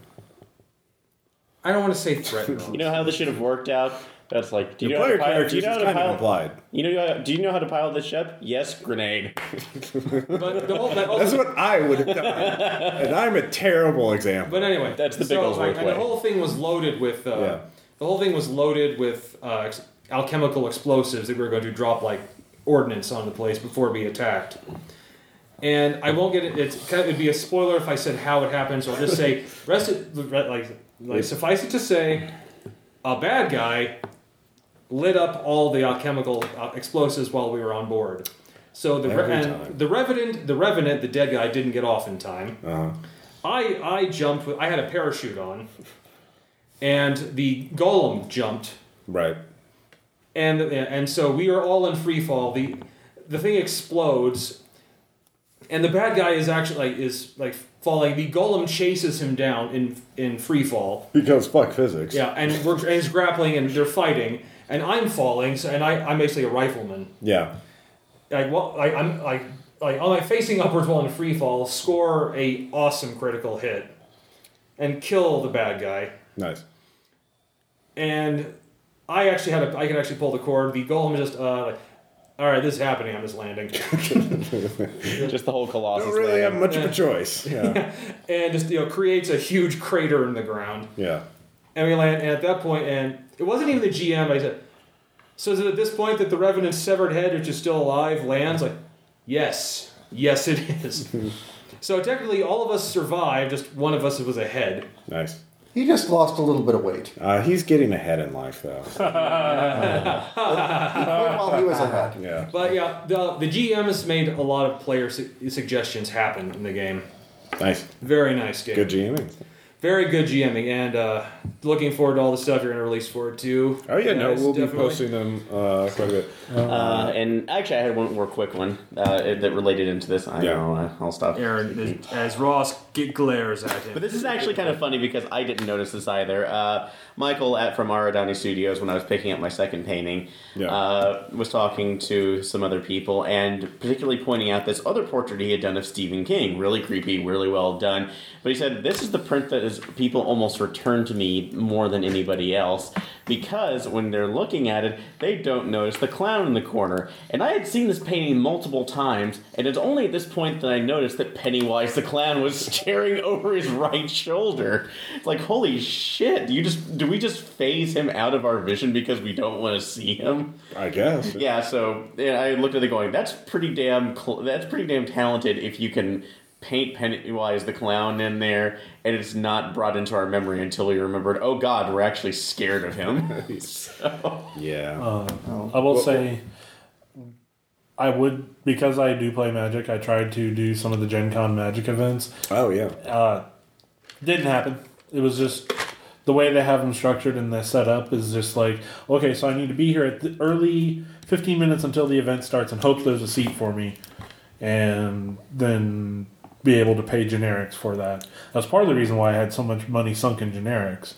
I don't want to say threatened. *laughs* You know how this should have worked out? That's like, do you The know how player to pilot? character Do you know how to kind of pilot? implied. You know? Do you know how to pilot this ship? Yes, grenade. *laughs* but the whole, that also, That's what I would have done. and I'm a terrible example. But anyway, That's the big so, Ellsworth like, and way. the whole thing was loaded with. Uh, Yeah. The whole thing was loaded with uh, ex- alchemical explosives that we were going to drop like ordnance on the place before we attacked. And I won't get it. It's kind of, it'd be a spoiler if I said how it happened. So I'll just say, rest it, like, like suffice it to say, a bad guy lit up all the alchemical uh, explosives while we were on board. So the re- and the revenant, the revenant, the dead guy didn't get off in time. uh, I I jumped with I had a parachute on, and the golem jumped, right. and and so we are all in free fall. the The thing explodes, and the bad guy is actually like is like falling. The golem chases him down in in free fall. Because fuck physics. Yeah, and we're and he's grappling, and they're fighting, and I'm falling. So, and I I'm basically a rifleman. Yeah. Like well, like I'm like like on my facing upwards while in free fall, score a awesome critical hit, and kill the bad guy. Nice. and I actually had a I could actually pull the cord. The golem just uh like, all right, this is happening. I'm just landing, *laughs* Just the whole Colossus. Don't really have much of a choice. *laughs* Yeah. and just you know creates a huge crater in the ground. yeah. And we land, and at that point, and it wasn't even the GM. I said, so is it at this point that the revenant's severed head, which is still alive, lands? Like, yes, yes, it is. *laughs* so technically, all of us survived. Just one of us was ahead. Nice. He just lost a little bit of weight. Uh, he's getting ahead in life, though. *laughs* while he was ahead. Yeah. But yeah, the the GM has made a lot of player su- suggestions happen in the game. Nice. Very nice game. Good GMing. Very good GMing, and uh, looking forward to all the stuff you're going to release for it too. Oh yeah, no, we'll be posting them uh, quite a bit. Uh, and actually, I had one more quick one uh, that related into this. I Yeah. know uh, I'll stop. Aaron, as Ross get glares at him. But this is actually kind of funny because I didn't notice this either. Uh, Michael at from Aradani Studios, when I was picking up my second painting, Yeah. uh, was talking to some other people and particularly pointing out this other portrait he had done of Stephen King. Really creepy, really well done. But he said this is the print that is people almost return to me more than anybody else because when they're looking at it, they don't notice the clown in the corner. And I had seen this painting multiple times, and it's only at this point that I noticed that Pennywise the clown was *laughs* staring over his right shoulder. It's like, holy shit! Do you just do we just phase him out of our vision because we don't want to see him? I guess. Yeah. So yeah, I looked at it going, that's pretty damn cl- that's pretty damn talented if you can paint Pennywise the clown in there and it's not brought into our memory until we remembered, oh god, we're actually scared of him. *laughs* *laughs* so, Yeah. Uh, I will say, I would because I do play Magic. I tried to do some of the Gen Con Magic events. oh yeah. Uh, didn't happen. It was just the way they have them structured and the setup is just like okay, so I need to be here at the early fifteen minutes until the event starts and hope there's a seat for me, and then be able to pay generics for that. That's part of the reason why I had so much money sunk in generics.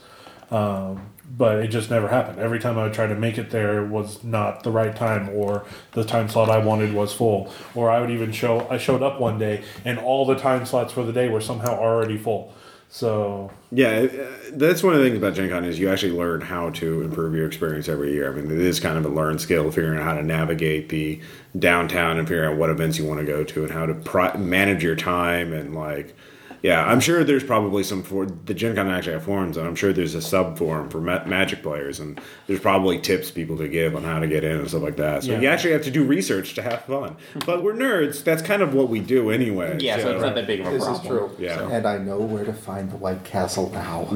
Um, but it just never happened. Every time I would try to make it there was not the right time, or the time slot I wanted was full, or I would even show. I showed up one day and all the time slots for the day were somehow already full. So Yeah, uh, that's one of the things about Gen Con is you actually learn how to improve your experience every year. I mean, it is kind of a learned skill, figuring out how to navigate the downtown and figuring out what events you want to go to and how to pri- manage your time and like. Yeah, I'm sure there's probably some for the Gen Con actually have forums, and I'm sure there's a sub forum for ma- Magic players, and there's probably tips people to give on how to get in and stuff like that. So Yeah. you actually have to do research to have fun. But we're nerds; that's kind of what we do anyway. yeah, so it's not that big of a This problem. This is true. Yeah. And I know where to find the White Castle now.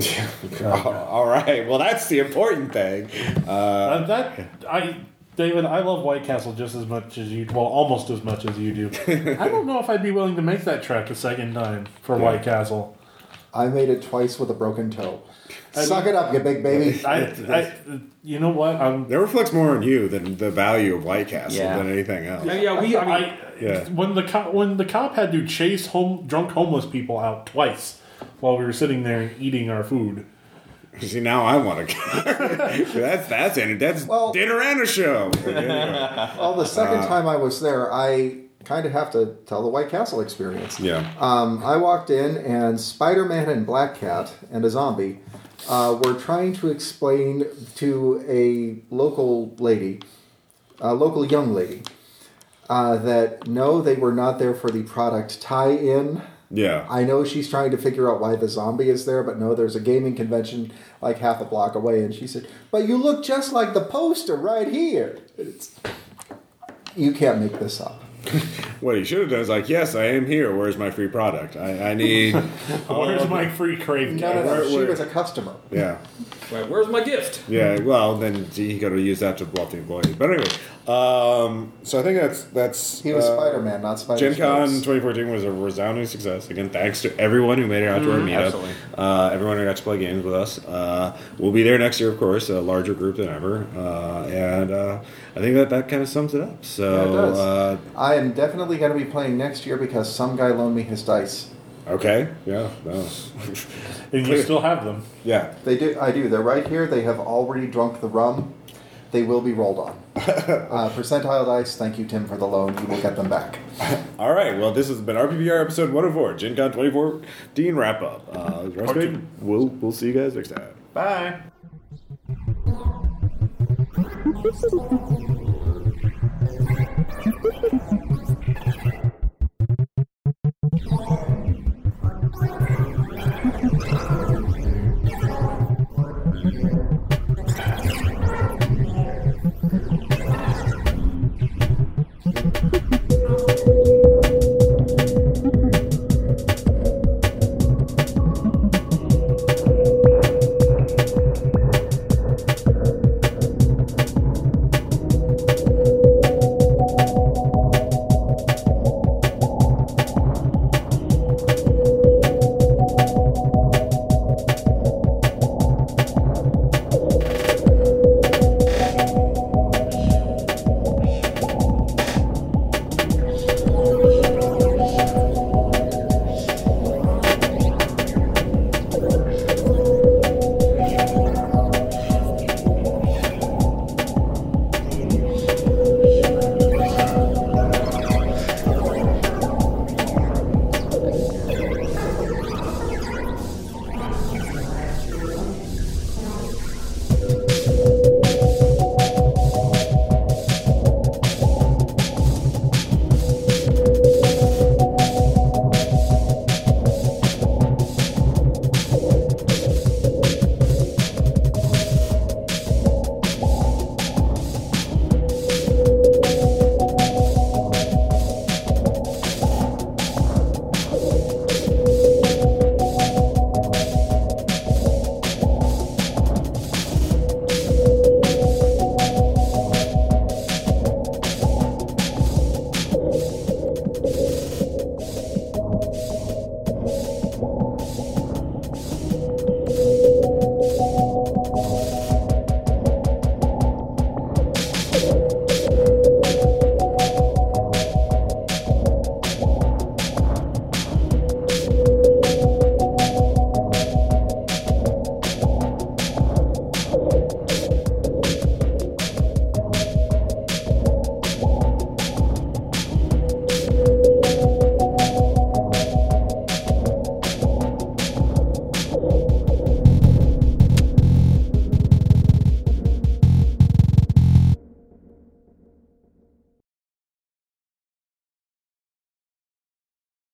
Oh, *laughs* all right. Well, that's the important thing. Uh, uh, that I, David, I love White Castle just as much as you. Well, almost as much as you do. *laughs* I don't know if I'd be willing to make that trek a second time for White Castle. I made it twice with a broken toe. Suck it up, you big baby. I, I, you know what? I'm That reflects more on you than the value of White Castle Yeah. than anything else. Yeah, yeah, we. I mean, I, Yeah. when the cop when the cop had to chase home drunk homeless people out twice while we were sitting there eating our food. *laughs* See, now I want to. *laughs* that's that's it. That's Well- dinner and a show. *laughs* Anyway. Well, the second time I was there, I kind of have to tell the White Castle experience. yeah. Um, I walked in, and Spider Man and Black Cat and a zombie uh, were trying to explain to a local lady, a local young lady, uh, that no, they were not there for the product tie in. Yeah. I know she's trying to figure out why the zombie is there, but no, there's a gaming convention like half a block away. And she said, But you look just like the poster right here. It's, you can't make this up. *laughs* What he should have done is like, yes, I am here. Where's my free product? I, I need. *laughs* *laughs* Where's my free crave No, no, no. Where- She where- was a customer. yeah. Right, where's my gift? Yeah. Well, then he could have used that to bluff the employee. But anyway, um, so I think that's that's. He was uh, Spider Man, not Spider Gen Con 2014 was a resounding success. Again, thanks to everyone who made it out to our meetup. absolutely. Uh, everyone who got to play games with us. Uh, we'll be there next year, of course, a larger group than ever. Uh, and uh, I think that that kind of sums it up. So, Yeah, it does. Uh, I am definitely going to be playing next year because some guy loaned me his dice. Okay. Yeah. No. *laughs* And you still have them. yeah. They do. I do. They're right here. They have already drunk the rum. They will be rolled on. *laughs* uh, percentile dice. Thank you, Tim, for the loan. You will get them back. *laughs* All right. Well, this has been RPPR episode 104, Gen Con 2014 wrap up. Uh. We'll, we'll see you guys next time. Bye.